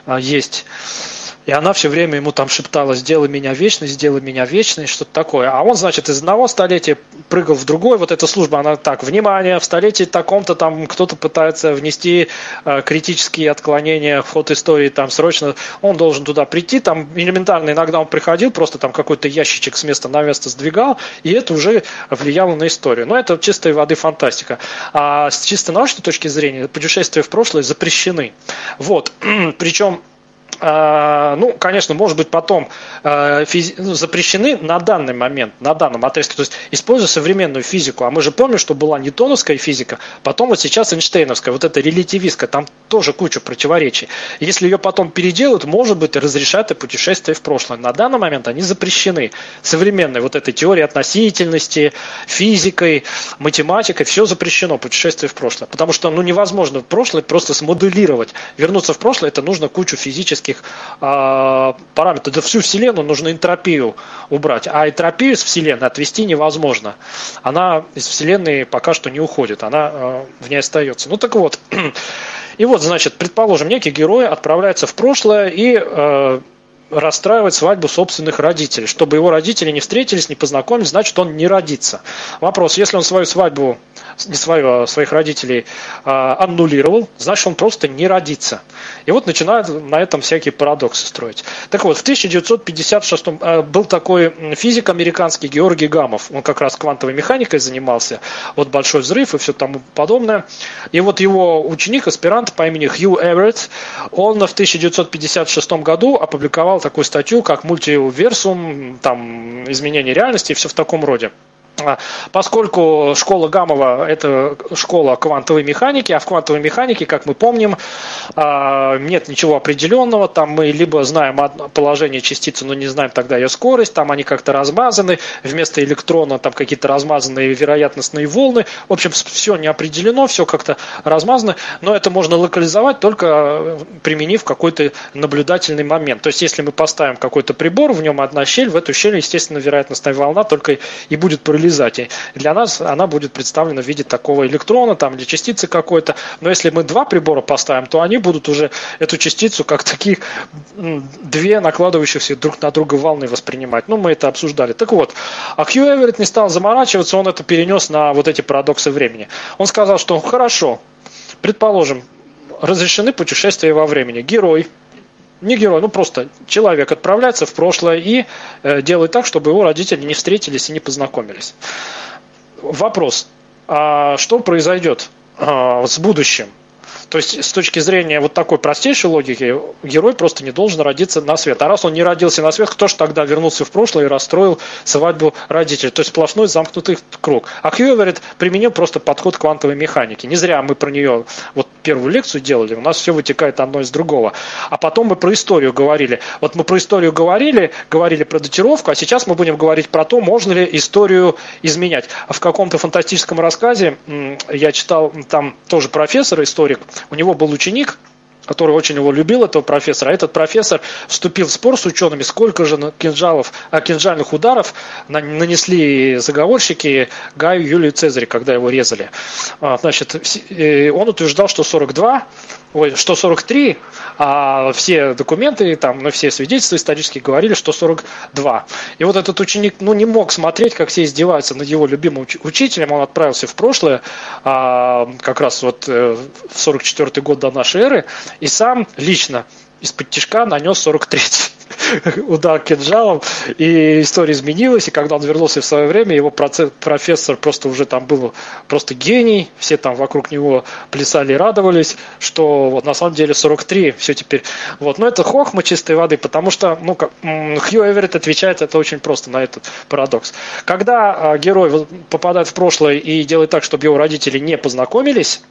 а, есть. И она все время ему там шептала, сделай меня вечной, сделай меня вечной, что-то такое. А он, значит, из одного столетия прыгал в другой. Вот эта служба, она так, внимание, в столетии таком-то там кто-то пытается внести э, критические отклонения в ход истории, там срочно он должен туда прийти. Там элементарно иногда он приходил, просто там какой-то ящичек с места на место сдвигал, и это уже влияло на историю. Но это чистой воды фантастика. А с чисто научной точки зрения путешествия в прошлое запрещены. Вот. Причем ну, конечно, может быть, потом а, ну, запрещены на данный момент, на данном отрезке. То есть, используя современную физику. А мы же помним, что была ньютоновская физика, потом вот сейчас Эйнштейновская, вот эта релятивистская, там тоже куча противоречий. Если ее потом переделают, может быть, разрешат и путешествия в прошлое. На данный момент они запрещены. Современной вот этой теорией относительности, физикой, математикой, все запрещено, путешествие в прошлое. Потому что, ну, невозможно в прошлое просто смоделировать. Вернуться в прошлое, это нужно кучу физических физических э, параметров. Да всю Вселенную нужно энтропию убрать. А энтропию из Вселенной отвести невозможно. Она из Вселенной пока что не уходит. Она э, в ней остается. Ну так вот. И вот, значит, предположим, некий герой отправляется в прошлое и э, расстраивать свадьбу собственных родителей. Чтобы его родители не встретились, не познакомились, значит, он не родится. Вопрос, если он свою свадьбу, не свою, а своих родителей а, аннулировал, значит, он просто не родится. И вот начинают на этом всякие парадоксы строить. Так вот, в 1956 а, был такой физик американский Георгий Гамов. Он как раз квантовой механикой занимался. Вот большой взрыв и все тому подобное. И вот его ученик, аспирант по имени Хью Эверетт, он в 1956 году опубликовал такую статью, как мультиверсум, там, изменение реальности и все в таком роде. А, поскольку школа Гамова – это школа квантовой механики, а в квантовой механике, как мы помним, а, нет ничего определенного, там мы либо знаем положение частицы, но не знаем тогда ее скорость, там они как-то размазаны, вместо электрона там какие-то размазанные вероятностные волны, в общем, все не определено, все как-то размазано, но это можно локализовать только применив какой-то наблюдательный момент. То есть, если мы поставим какой-то прибор, в нем одна щель, в эту щель, естественно, вероятностная волна только и будет парализована вылезать. И для нас она будет представлена в виде такого электрона там, или частицы какой-то. Но если мы два прибора поставим, то они будут уже эту частицу как такие две накладывающихся друг на друга волны воспринимать. Ну, мы это обсуждали. Так вот, а Хью Эверетт не стал заморачиваться, он это перенес на вот эти парадоксы времени. Он сказал, что хорошо, предположим, разрешены путешествия во времени. Герой не герой, ну просто человек отправляется в прошлое и э, делает так, чтобы его родители не встретились и не познакомились. Вопрос, а что произойдет а, с будущим? То есть, с точки зрения вот такой простейшей логики, герой просто не должен родиться на свет. А раз он не родился на свет, кто же тогда вернулся в прошлое и расстроил свадьбу родителей? То есть, сплошной замкнутый круг. А Хью говорит, применил просто подход квантовой механики. Не зря мы про нее вот первую лекцию делали, у нас все вытекает одно из другого. А потом мы про историю говорили. Вот мы про историю говорили, говорили про датировку, а сейчас мы будем говорить про то, можно ли историю изменять. В каком-то фантастическом рассказе я читал, там тоже профессор, историк, у него был ученик, который очень его любил, этого профессора. А этот профессор вступил в спор с учеными, сколько же кинжалов, а кинжальных ударов нанесли заговорщики Гаю Юлию Цезарю, когда его резали. А, значит, он утверждал, что 42 ой, что 43, а все документы, там, ну, все свидетельства исторические говорили, что 42. И вот этот ученик, ну, не мог смотреть, как все издеваются над его любимым учителем, он отправился в прошлое, а, как раз вот э, в 44 год до нашей эры, и сам лично из-под тяжка нанес 43 удар кинжалом, и история изменилась, и когда он вернулся в свое время, его профессор просто уже там был просто гений, все там вокруг него плясали и радовались, что вот на самом деле 43, все теперь. Вот. Но это хохма чистой воды, потому что, ну, как, Хью Эверетт отвечает это очень просто на этот парадокс. Когда а, герой попадает в прошлое и делает так, чтобы его родители не познакомились,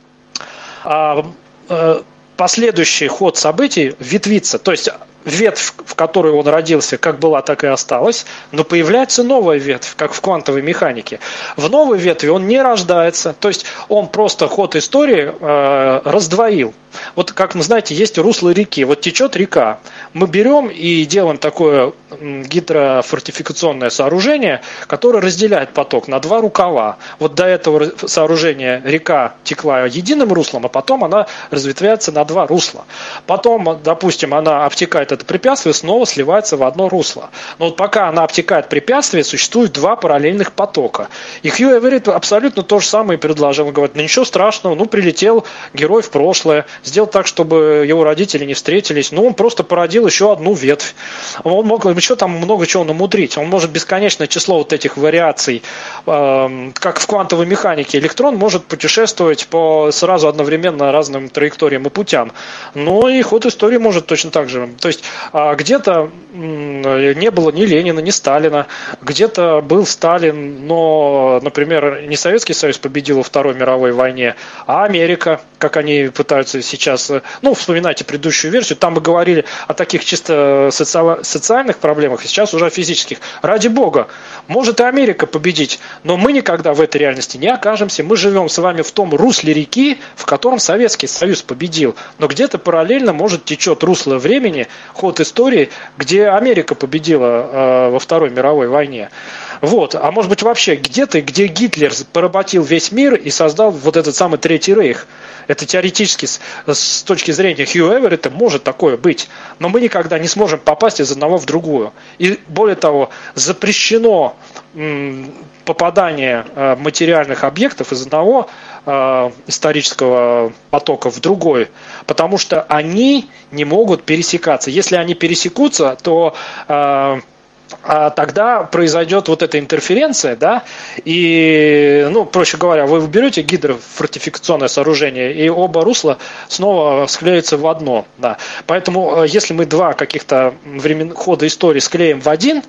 а, а, последующий ход событий ветвится. То есть ветвь, в которой он родился, как была, так и осталась, но появляется новая ветвь, как в квантовой механике. В новой ветви он не рождается, то есть он просто ход истории э, раздвоил. Вот как вы знаете, есть русло реки, вот течет река. Мы берем и делаем такое гидрофортификационное сооружение, которое разделяет поток на два рукава. Вот до этого сооружения река текла единым руслом, а потом она разветвляется на два русла. Потом, допустим, она обтекает это препятствие, снова сливается в одно русло. Но вот пока она обтекает препятствие, существует два параллельных потока. И Хью Эверетт абсолютно то же самое предложил. Он говорит, ну ничего страшного, ну прилетел герой в прошлое, сделал так, чтобы его родители не встретились. Ну, он просто породил еще одну ветвь. Он мог еще там много чего намудрить. Он может бесконечное число вот этих вариаций, э, как в квантовой механике. Электрон может путешествовать по сразу одновременно разным траекториям и путям. Но и ход истории может точно так же. То есть э, где-то э, не было ни Ленина, ни Сталина, где-то был Сталин, но, например, не Советский Союз победил во Второй мировой войне, а Америка, как они пытаются сейчас, ну, вспоминайте предыдущую версию, там мы говорили о таких чисто соци... социальных проблемах, сейчас уже о физических. Ради бога, может и Америка победить, но мы никогда в этой реальности не окажемся. Мы живем с вами в том русле реки, в котором Советский Союз победил. Но где-то параллельно, может, течет русло времени, ход истории, где Америка победила э, во Второй мировой войне. Вот. А может быть вообще где-то, где Гитлер поработил весь мир и создал вот этот самый Третий Рейх. Это теоретически с, с точки зрения Хью Эверетта может такое быть. Но мы никогда не сможем попасть из одного в другую. И более того, запрещено попадание э, материальных объектов из одного э, исторического потока в другой, потому что они не могут пересекаться. Если они пересекутся, то э, тогда произойдет вот эта интерференция, да, и, ну, проще говоря, вы берете гидрофортификационное сооружение, и оба русла снова склеятся в одно, да. Поэтому, э, если мы два каких-то времен хода истории склеим в один,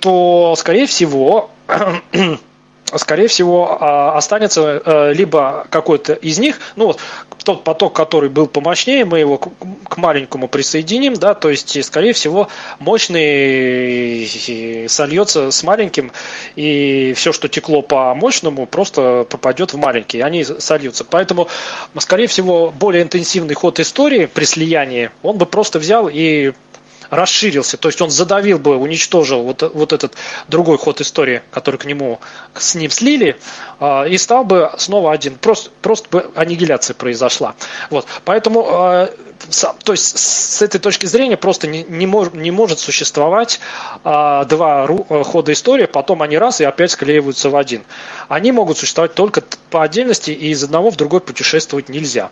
то, скорее всего, скорее всего, а, останется э, либо какой-то из них, ну вот тот поток, который был помощнее, мы его к маленькому присоединим, да, то есть, скорее всего, мощный сольется с маленьким, и все, что текло по мощному, просто попадет в маленький, они сольются. Поэтому, скорее всего, более интенсивный ход истории при слиянии, он бы просто взял и расширился, то есть он задавил бы, уничтожил вот, вот этот другой ход истории, который к нему, с ним слили, а, и стал бы снова один. Просто, просто бы аннигиляция произошла. Вот. Поэтому а, то есть с этой точки зрения просто не, не, мож, не может существовать а, два ру, э, хода истории, потом они раз и опять склеиваются в один. Они могут существовать только по отдельности, и из одного в другой путешествовать нельзя.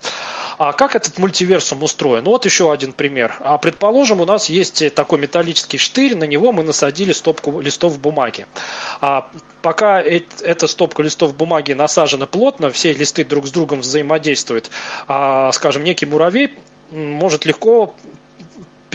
А как этот мультиверсум устроен? Ну вот еще один пример. А предположим, у нас есть такой металлический штырь, на него мы насадили стопку листов бумаги. А пока эта стопка листов бумаги насажена плотно, все листы друг с другом взаимодействуют, а, скажем, некий муравей может легко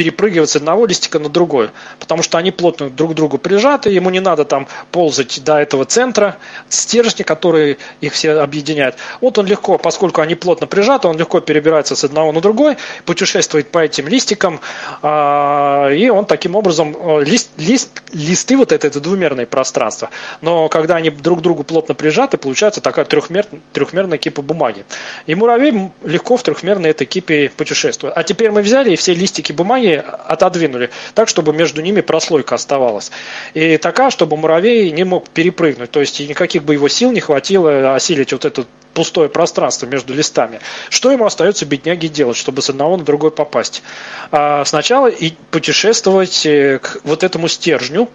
перепрыгивать с одного листика на другой, потому что они плотно друг к другу прижаты, ему не надо там ползать до этого центра, стержни, которые их все объединяют. Вот он легко, поскольку они плотно прижаты, он легко перебирается с одного на другой, путешествует по этим листикам, а, и он таким образом, э, лист, лист, листы вот это, это двумерное пространство, но когда они друг к другу плотно прижаты, получается такая трехмер, трехмерная кипа бумаги. И муравей легко в трехмерной этой кипе путешествует. А теперь мы взяли и все листики бумаги отодвинули так, чтобы между ними прослойка оставалась. И такая, чтобы муравей не мог перепрыгнуть. То есть никаких бы его сил не хватило осилить вот это пустое пространство между листами. Что ему остается бедняги делать, чтобы с одного на другой попасть? А сначала и путешествовать э, к вот этому стержню,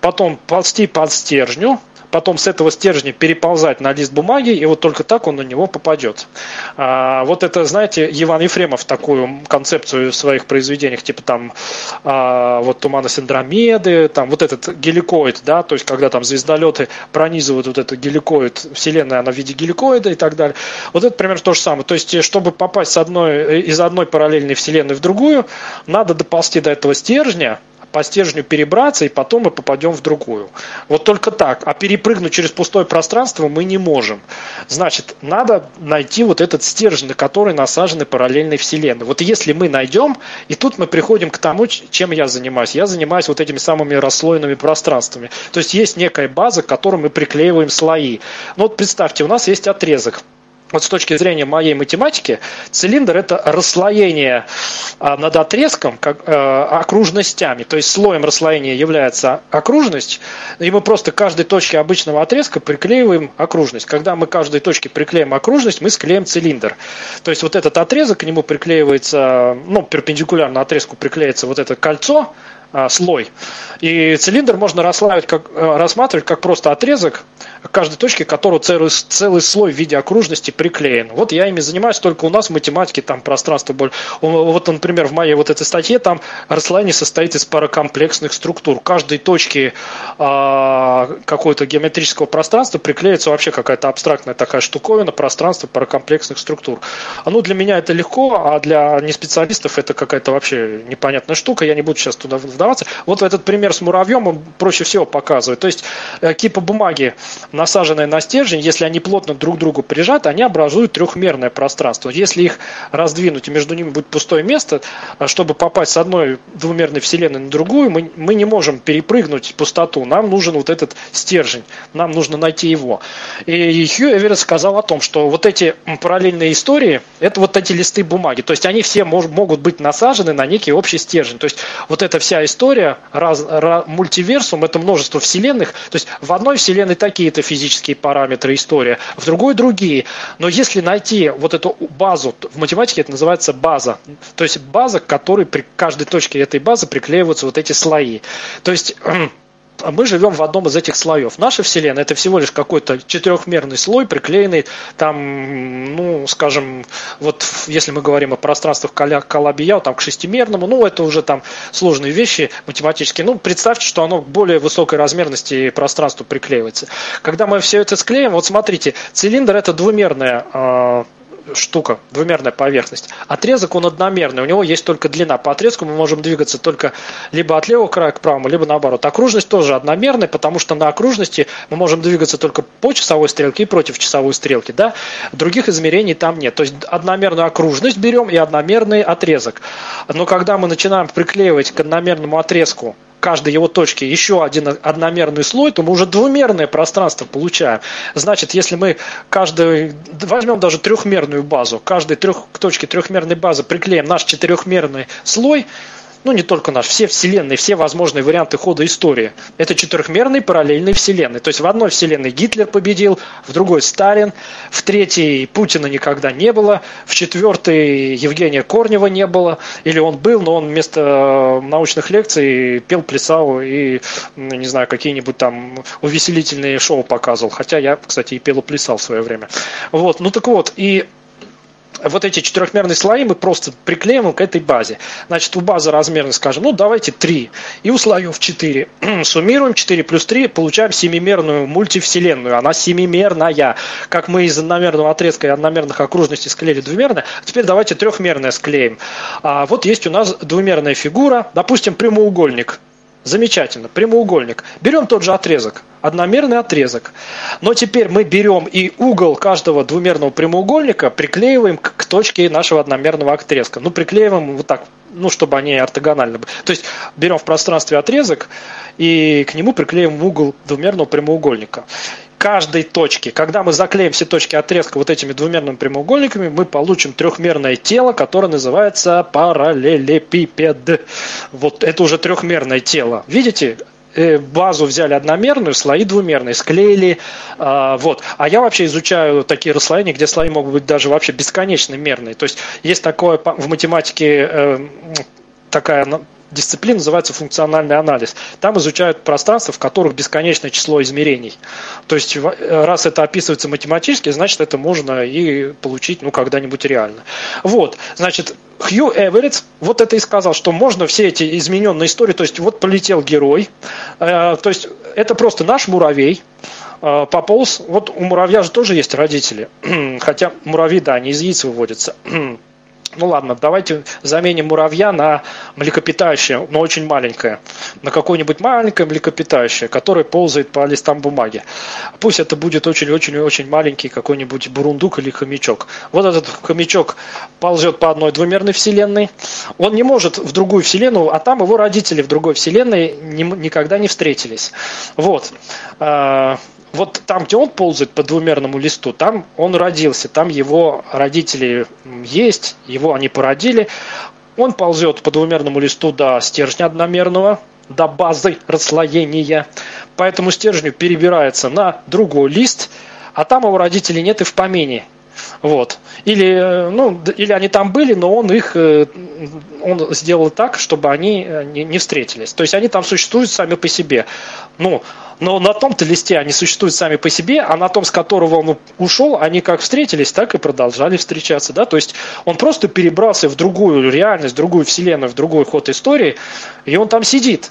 потом ползти под стержню, потом с этого стержня переползать на лист бумаги, и вот только так он на него попадет. А, вот это, знаете, Иван Ефремов такую концепцию в своих произведениях, типа там а, вот тумана Синдромеды, там вот этот геликоид, да, то есть когда там звездолеты пронизывают вот этот геликоид, Вселенная, она в виде геликоида и так далее. Вот это примерно то же самое. То есть, чтобы попасть с одной, из одной параллельной Вселенной в другую, надо доползти до этого стержня, по стержню перебраться, и потом мы попадем в другую. Вот только так. А перепрыгнуть через пустое пространство мы не можем. Значит, надо найти вот этот стержень, на который насажены параллельные вселенные. Вот если мы найдем, и тут мы приходим к тому, чем я занимаюсь. Я занимаюсь вот этими самыми расслоенными пространствами. То есть есть некая база, к которой мы приклеиваем слои. Ну вот представьте, у нас есть отрезок вот с точки зрения моей математики, цилиндр – это расслоение а, над отрезком как, э, окружностями. То есть слоем расслоения является окружность, и мы просто каждой точке обычного отрезка приклеиваем окружность. Когда мы каждой точке приклеим окружность, мы склеим цилиндр. То есть вот этот отрезок, к нему приклеивается, ну, перпендикулярно отрезку приклеится вот это кольцо, слой. И цилиндр можно рассматривать как, э, рассматривать как просто отрезок к каждой точке, которого целый, целый слой в виде окружности приклеен. Вот я ими занимаюсь, только у нас в математике там пространство более... Вот, например, в моей вот этой статье там расслоение состоит из паракомплексных структур. Каждой точке э, какого-то геометрического пространства приклеится вообще какая-то абстрактная такая штуковина, пространство паракомплексных структур. Ну, для меня это легко, а для неспециалистов это какая-то вообще непонятная штука. Я не буду сейчас туда вдаваться. Вот этот пример с муравьем он проще всего показывает. То есть э, кипа бумаги, насаженные на стержень, если они плотно друг к другу прижаты, они образуют трехмерное пространство. Если их раздвинуть и между ними будет пустое место, э, чтобы попасть с одной двумерной вселенной на другую, мы, мы не можем перепрыгнуть пустоту. Нам нужен вот этот стержень, нам нужно найти его. И Хью Эверетт сказал о том, что вот эти параллельные истории, это вот эти листы бумаги. То есть они все мож, могут быть насажены на некий общий стержень. То есть вот эта вся история, раз, раз, мультиверсум, это множество вселенных. То есть в одной вселенной такие-то физические параметры, история, в другой другие. Но если найти вот эту базу, в математике это называется база. То есть база, к которой при каждой точке этой базы приклеиваются вот эти слои. То есть а мы живем в одном из этих слоев. Наша Вселенная это всего лишь какой-то четырехмерный слой, приклеенный там, ну, скажем, вот если мы говорим о пространствах Калабияу, там к шестимерному, ну, это уже там сложные вещи математические. Ну, представьте, что оно к более высокой размерности пространству приклеивается. Когда мы все это склеим, вот смотрите, цилиндр это двумерная а, штука, двумерная поверхность. Отрезок он одномерный, у него есть только длина. По отрезку мы можем двигаться только либо от левого края к правому, либо наоборот. Окружность тоже одномерная, потому что на окружности мы можем двигаться только по часовой стрелке и против часовой стрелки. Да? Других измерений там нет. То есть одномерную окружность берем и одномерный отрезок. Но когда мы начинаем приклеивать к одномерному отрезку каждой его точке еще один одномерный слой, то мы уже двумерное пространство получаем. Значит, если мы каждый, возьмем даже трехмерную базу, каждой трех, точке трехмерной базы приклеим наш четырехмерный слой, ну не только наш, все вселенные, все возможные варианты хода истории. Это четырехмерные параллельные вселенные. То есть в одной вселенной Гитлер победил, в другой Сталин, в третьей Путина никогда не было, в четвертой Евгения Корнева не было, или он был, но он вместо э, научных лекций пел, плясал и, не знаю, какие-нибудь там увеселительные шоу показывал. Хотя я, кстати, и пел и плясал в свое время. Вот, ну так вот, и вот эти четырехмерные слои мы просто приклеим к этой базе. Значит, у базы размерность, скажем, ну давайте 3. И у слоев 4. Суммируем 4 плюс 3, получаем семимерную мультивселенную. Она семимерная. Как мы из одномерного отрезка и одномерных окружностей склеили двумерное, теперь давайте трехмерное склеим. А вот есть у нас двумерная фигура, допустим, прямоугольник. Замечательно. Прямоугольник. Берем тот же отрезок. Одномерный отрезок. Но теперь мы берем и угол каждого двумерного прямоугольника приклеиваем к, точке нашего одномерного отрезка. Ну, приклеиваем вот так, ну, чтобы они ортогонально были. То есть берем в пространстве отрезок и к нему приклеиваем угол двумерного прямоугольника каждой точке. Когда мы заклеим все точки отрезка вот этими двумерными прямоугольниками, мы получим трехмерное тело, которое называется параллелепипед. Вот это уже трехмерное тело. Видите? Э, базу взяли одномерную, слои двумерные, склеили. А, вот. А я вообще изучаю такие расслоения, где слои могут быть даже вообще бесконечно мерные. То есть есть такое в математике э, такая дисциплина называется функциональный анализ. Там изучают пространства, в которых бесконечное число измерений. То есть, раз это описывается математически, значит, это можно и получить ну, когда-нибудь реально. Вот, значит, Хью Эверетт вот это и сказал, что можно все эти измененные истории, то есть вот полетел герой, э, то есть это просто наш муравей, э, пополз, вот у муравья же тоже есть родители, хотя муравьи, да, не из яиц выводятся, ну ладно, давайте заменим муравья на млекопитающее, но очень маленькое. На какое-нибудь маленькое млекопитающее, которое ползает по листам бумаги. Пусть это будет очень-очень-очень маленький какой-нибудь бурундук или хомячок. Вот этот хомячок ползет по одной двумерной вселенной. Он не может в другую вселенную, а там его родители в другой вселенной никогда не встретились. Вот. Вот там, где он ползает по двумерному листу, там он родился, там его родители есть, его они породили. Он ползет по двумерному листу до стержня одномерного, до базы расслоения. По этому стержню перебирается на другой лист, а там его родителей нет и в помине. Вот. Или, э, ну, или они там были, но он их э, он сделал так, чтобы они э, не встретились. То есть они там существуют сами по себе. Ну, но на том-то листе они существуют сами по себе, а на том, с которого он ушел, они как встретились, так и продолжали встречаться. Да? То есть он просто перебрался в другую реальность, в другую вселенную, в другой ход истории, и он там сидит.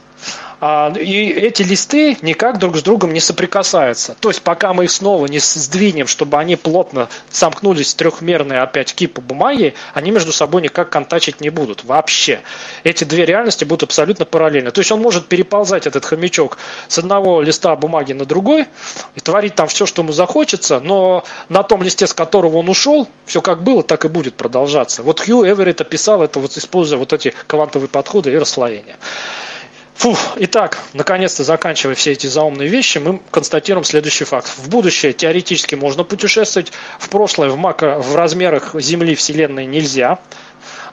А, и эти листы никак друг с другом не соприкасаются. То есть пока мы их снова не сдвинем, чтобы они плотно сомкнулись в трехмерные опять кипы бумаги, они между собой никак контачить не будут вообще. Эти две реальности будут абсолютно параллельны. То есть он может переползать, этот хомячок, с одного листа бумаги на другой и творить там все, что ему захочется, но на том листе, с которого он ушел, все как было, так и будет продолжаться. Вот Хью Эверетт описал это, вот, используя вот эти квантовые подходы и расслоения. Фу, итак, наконец-то заканчивая все эти заумные вещи, мы констатируем следующий факт. В будущее теоретически можно путешествовать, в прошлое в, мако, в размерах Земли, Вселенной нельзя,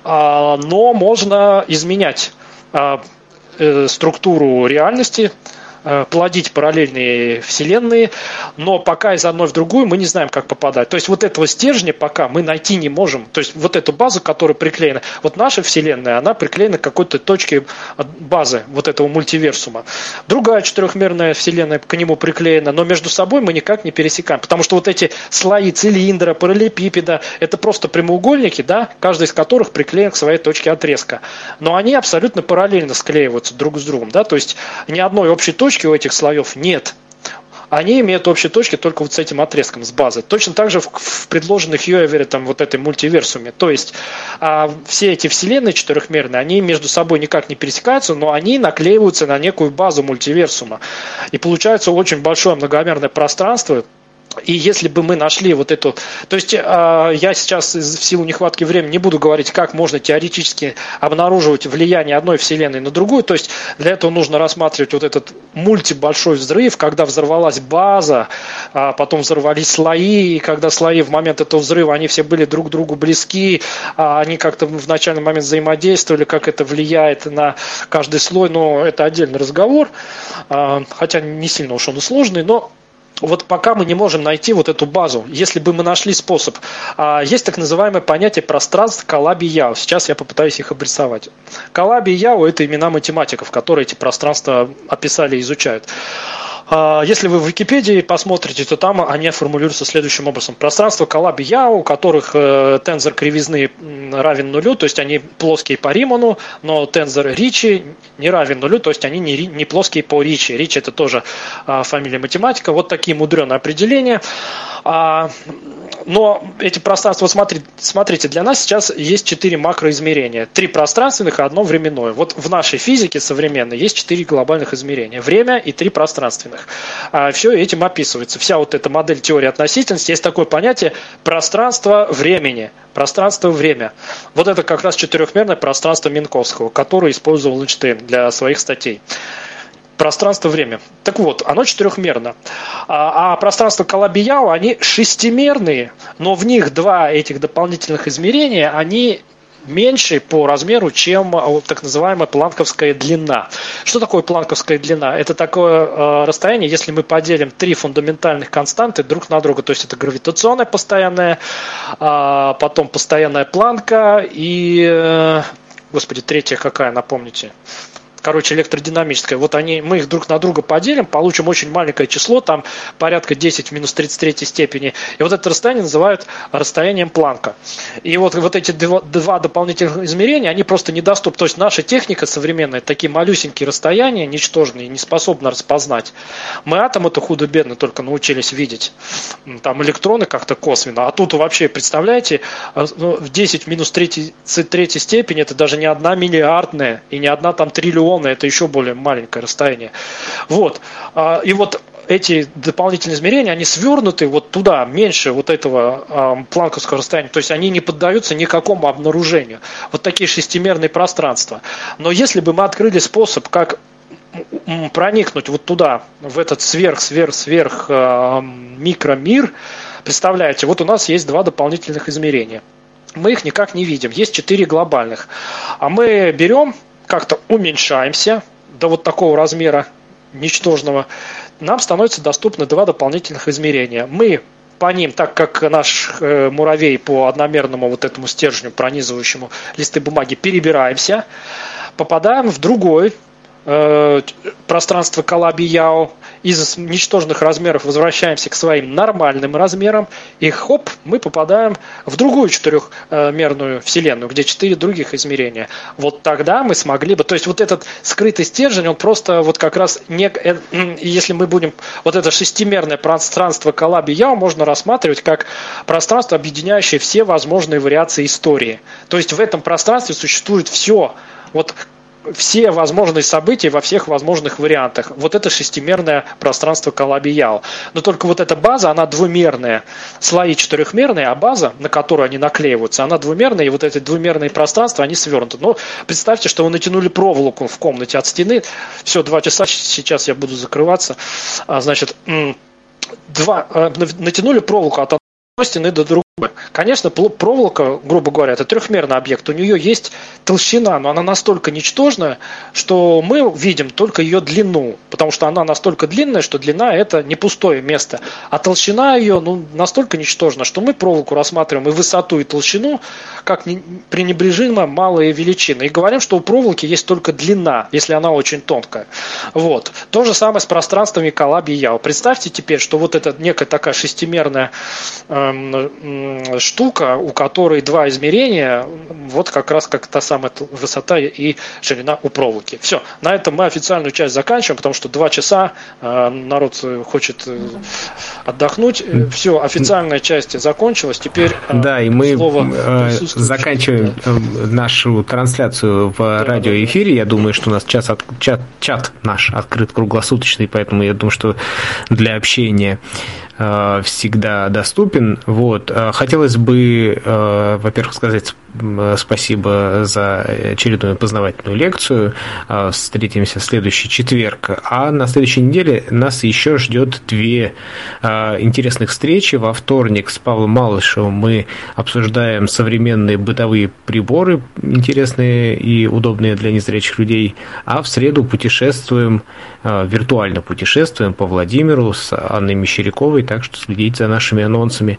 а, но можно изменять а, э, структуру реальности, плодить параллельные вселенные, но пока из одной в другую мы не знаем, как попадать. То есть вот этого стержня пока мы найти не можем. То есть вот эту базу, которая приклеена, вот наша вселенная, она приклеена к какой-то точке базы вот этого мультиверсума. Другая четырехмерная вселенная к нему приклеена, но между собой мы никак не пересекаем, потому что вот эти слои цилиндра, параллелепипеда, это просто прямоугольники, да, каждый из которых приклеен к своей точке отрезка. Но они абсолютно параллельно склеиваются друг с другом, да, то есть ни одной общей точки точки у этих слоев нет. Они имеют общие точки только вот с этим отрезком, с базы. Точно так же в, в предложенных Юэвере, там, вот этой мультиверсуме. То есть а, все эти вселенные четырехмерные, они между собой никак не пересекаются, но они наклеиваются на некую базу мультиверсума. И получается очень большое многомерное пространство, и если бы мы нашли вот эту... То есть а, я сейчас в силу нехватки времени не буду говорить, как можно теоретически обнаруживать влияние одной вселенной на другую. То есть для этого нужно рассматривать вот этот мультибольшой взрыв, когда взорвалась база, а потом взорвались слои, и когда слои в момент этого взрыва, они все были друг другу близки, а они как-то в начальный момент взаимодействовали, как это влияет на каждый слой. Но это отдельный разговор, хотя не сильно уж он и сложный, но вот пока мы не можем найти вот эту базу, если бы мы нашли способ. А, есть так называемое понятие пространств Калаби Яо. Сейчас я попытаюсь их обрисовать. Калаби Яо – это имена математиков, которые эти пространства описали и изучают. А, если вы в Википедии посмотрите, то там они формулируются следующим образом. Пространство Калаби Яо, у которых э, тензор кривизны равен нулю, то есть они плоские по Риману, но тензор Ричи не равен нулю, то есть они не, не плоские по Ричи. Ричи это тоже а, фамилия математика. Вот такие мудреные определения. Но эти пространства, смотрите, смотрите, для нас сейчас есть четыре макроизмерения. Три пространственных и одно временное. Вот в нашей физике современной есть четыре глобальных измерения. Время и три пространственных. А все этим описывается. Вся вот эта модель теории относительности. Есть такое понятие пространство времени. Пространство-время. Вот это как раз четырехмерное пространство Минковского, которое использовал Эйнштейн для своих статей пространство-время. Так вот, оно четырехмерно. А, а пространство Калабияу, они шестимерные, но в них два этих дополнительных измерения, они меньше по размеру, чем а, так называемая планковская длина. Что такое планковская длина? Это такое э, расстояние, если мы поделим три фундаментальных константы друг на друга, то есть это гравитационная постоянная, э, потом постоянная планка и, э, господи, третья какая, напомните? Короче, электродинамическое, вот они, мы их друг на друга поделим, получим очень маленькое число, там порядка 10 в минус 33 степени, и вот это расстояние называют расстоянием Планка. И вот, вот эти два, два дополнительных измерения, они просто недоступны. То есть наша техника современная, такие малюсенькие расстояния, ничтожные, не способна распознать. Мы атом это худо-бедно только научились видеть. Там электроны как-то косвенно. А тут вообще, представляете, э, ну, в 10 в минус 3, 3 степени это даже не одна миллиардная и не одна там триллионная, это еще более маленькое расстояние. Вот. А, и вот эти дополнительные измерения, они свернуты вот туда, меньше вот этого э, планковского расстояния. То есть они не поддаются никакому обнаружению. Вот такие шестимерные пространства. Но если бы мы открыли способ, как проникнуть вот туда, в этот сверх-сверх-сверх э, микромир, представляете, вот у нас есть два дополнительных измерения. Мы их никак не видим. Есть четыре глобальных. А мы берем, как-то уменьшаемся до вот такого размера ничтожного, нам становится доступны два дополнительных измерения. Мы по ним, так как наш э, муравей по одномерному вот этому стержню, пронизывающему листы бумаги, перебираемся, попадаем в другой пространство Калаби-Яо из ничтожных размеров возвращаемся к своим нормальным размерам, и хоп, мы попадаем в другую четырехмерную вселенную, где четыре других измерения. Вот тогда мы смогли бы, то есть вот этот скрытый стержень, он просто вот как раз, не, э, если мы будем, вот это шестимерное пространство Калаби-Яо можно рассматривать как пространство, объединяющее все возможные вариации истории. То есть в этом пространстве существует все, вот все возможные события во всех возможных вариантах. Вот это шестимерное пространство Калабиял. Но только вот эта база, она двумерная. Слои четырехмерные, а база, на которую они наклеиваются, она двумерная, и вот эти двумерные пространства, они свернуты. Но представьте, что вы натянули проволоку в комнате от стены. Все, два часа, сейчас я буду закрываться. А, значит, два, э, натянули проволоку от одной стены до другой. Конечно, проволока, грубо говоря, это трехмерный объект. У нее есть толщина, но она настолько ничтожная, что мы видим только ее длину, потому что она настолько длинная, что длина это не пустое место, а толщина ее ну, настолько ничтожна, что мы проволоку рассматриваем и высоту, и толщину как пренебрежимо малые величины. И говорим, что у проволоки есть только длина, если она очень тонкая. Вот. То же самое с пространствами Калаби Яо. Представьте теперь, что вот эта некая такая шестимерная эм, штука, у которой два измерения, вот как раз как та самая высота и ширина у проволоки. Все, на этом мы официальную часть заканчиваем, потому что два часа э, народ хочет э, отдохнуть. Все, официальная часть закончилась, теперь э, да, и мы заканчиваем нашу трансляцию в радиоэфире. Я думаю, что у нас час от, чат, чат наш открыт круглосуточный, поэтому я думаю, что для общения Э, всегда доступен. Вот. Э, хотелось бы, э, во-первых, сказать спасибо за очередную познавательную лекцию. Встретимся в следующий четверг. А на следующей неделе нас еще ждет две интересных встречи. Во вторник с Павлом Малышевым мы обсуждаем современные бытовые приборы, интересные и удобные для незрячих людей. А в среду путешествуем, виртуально путешествуем по Владимиру с Анной Мещеряковой так что следите за нашими анонсами.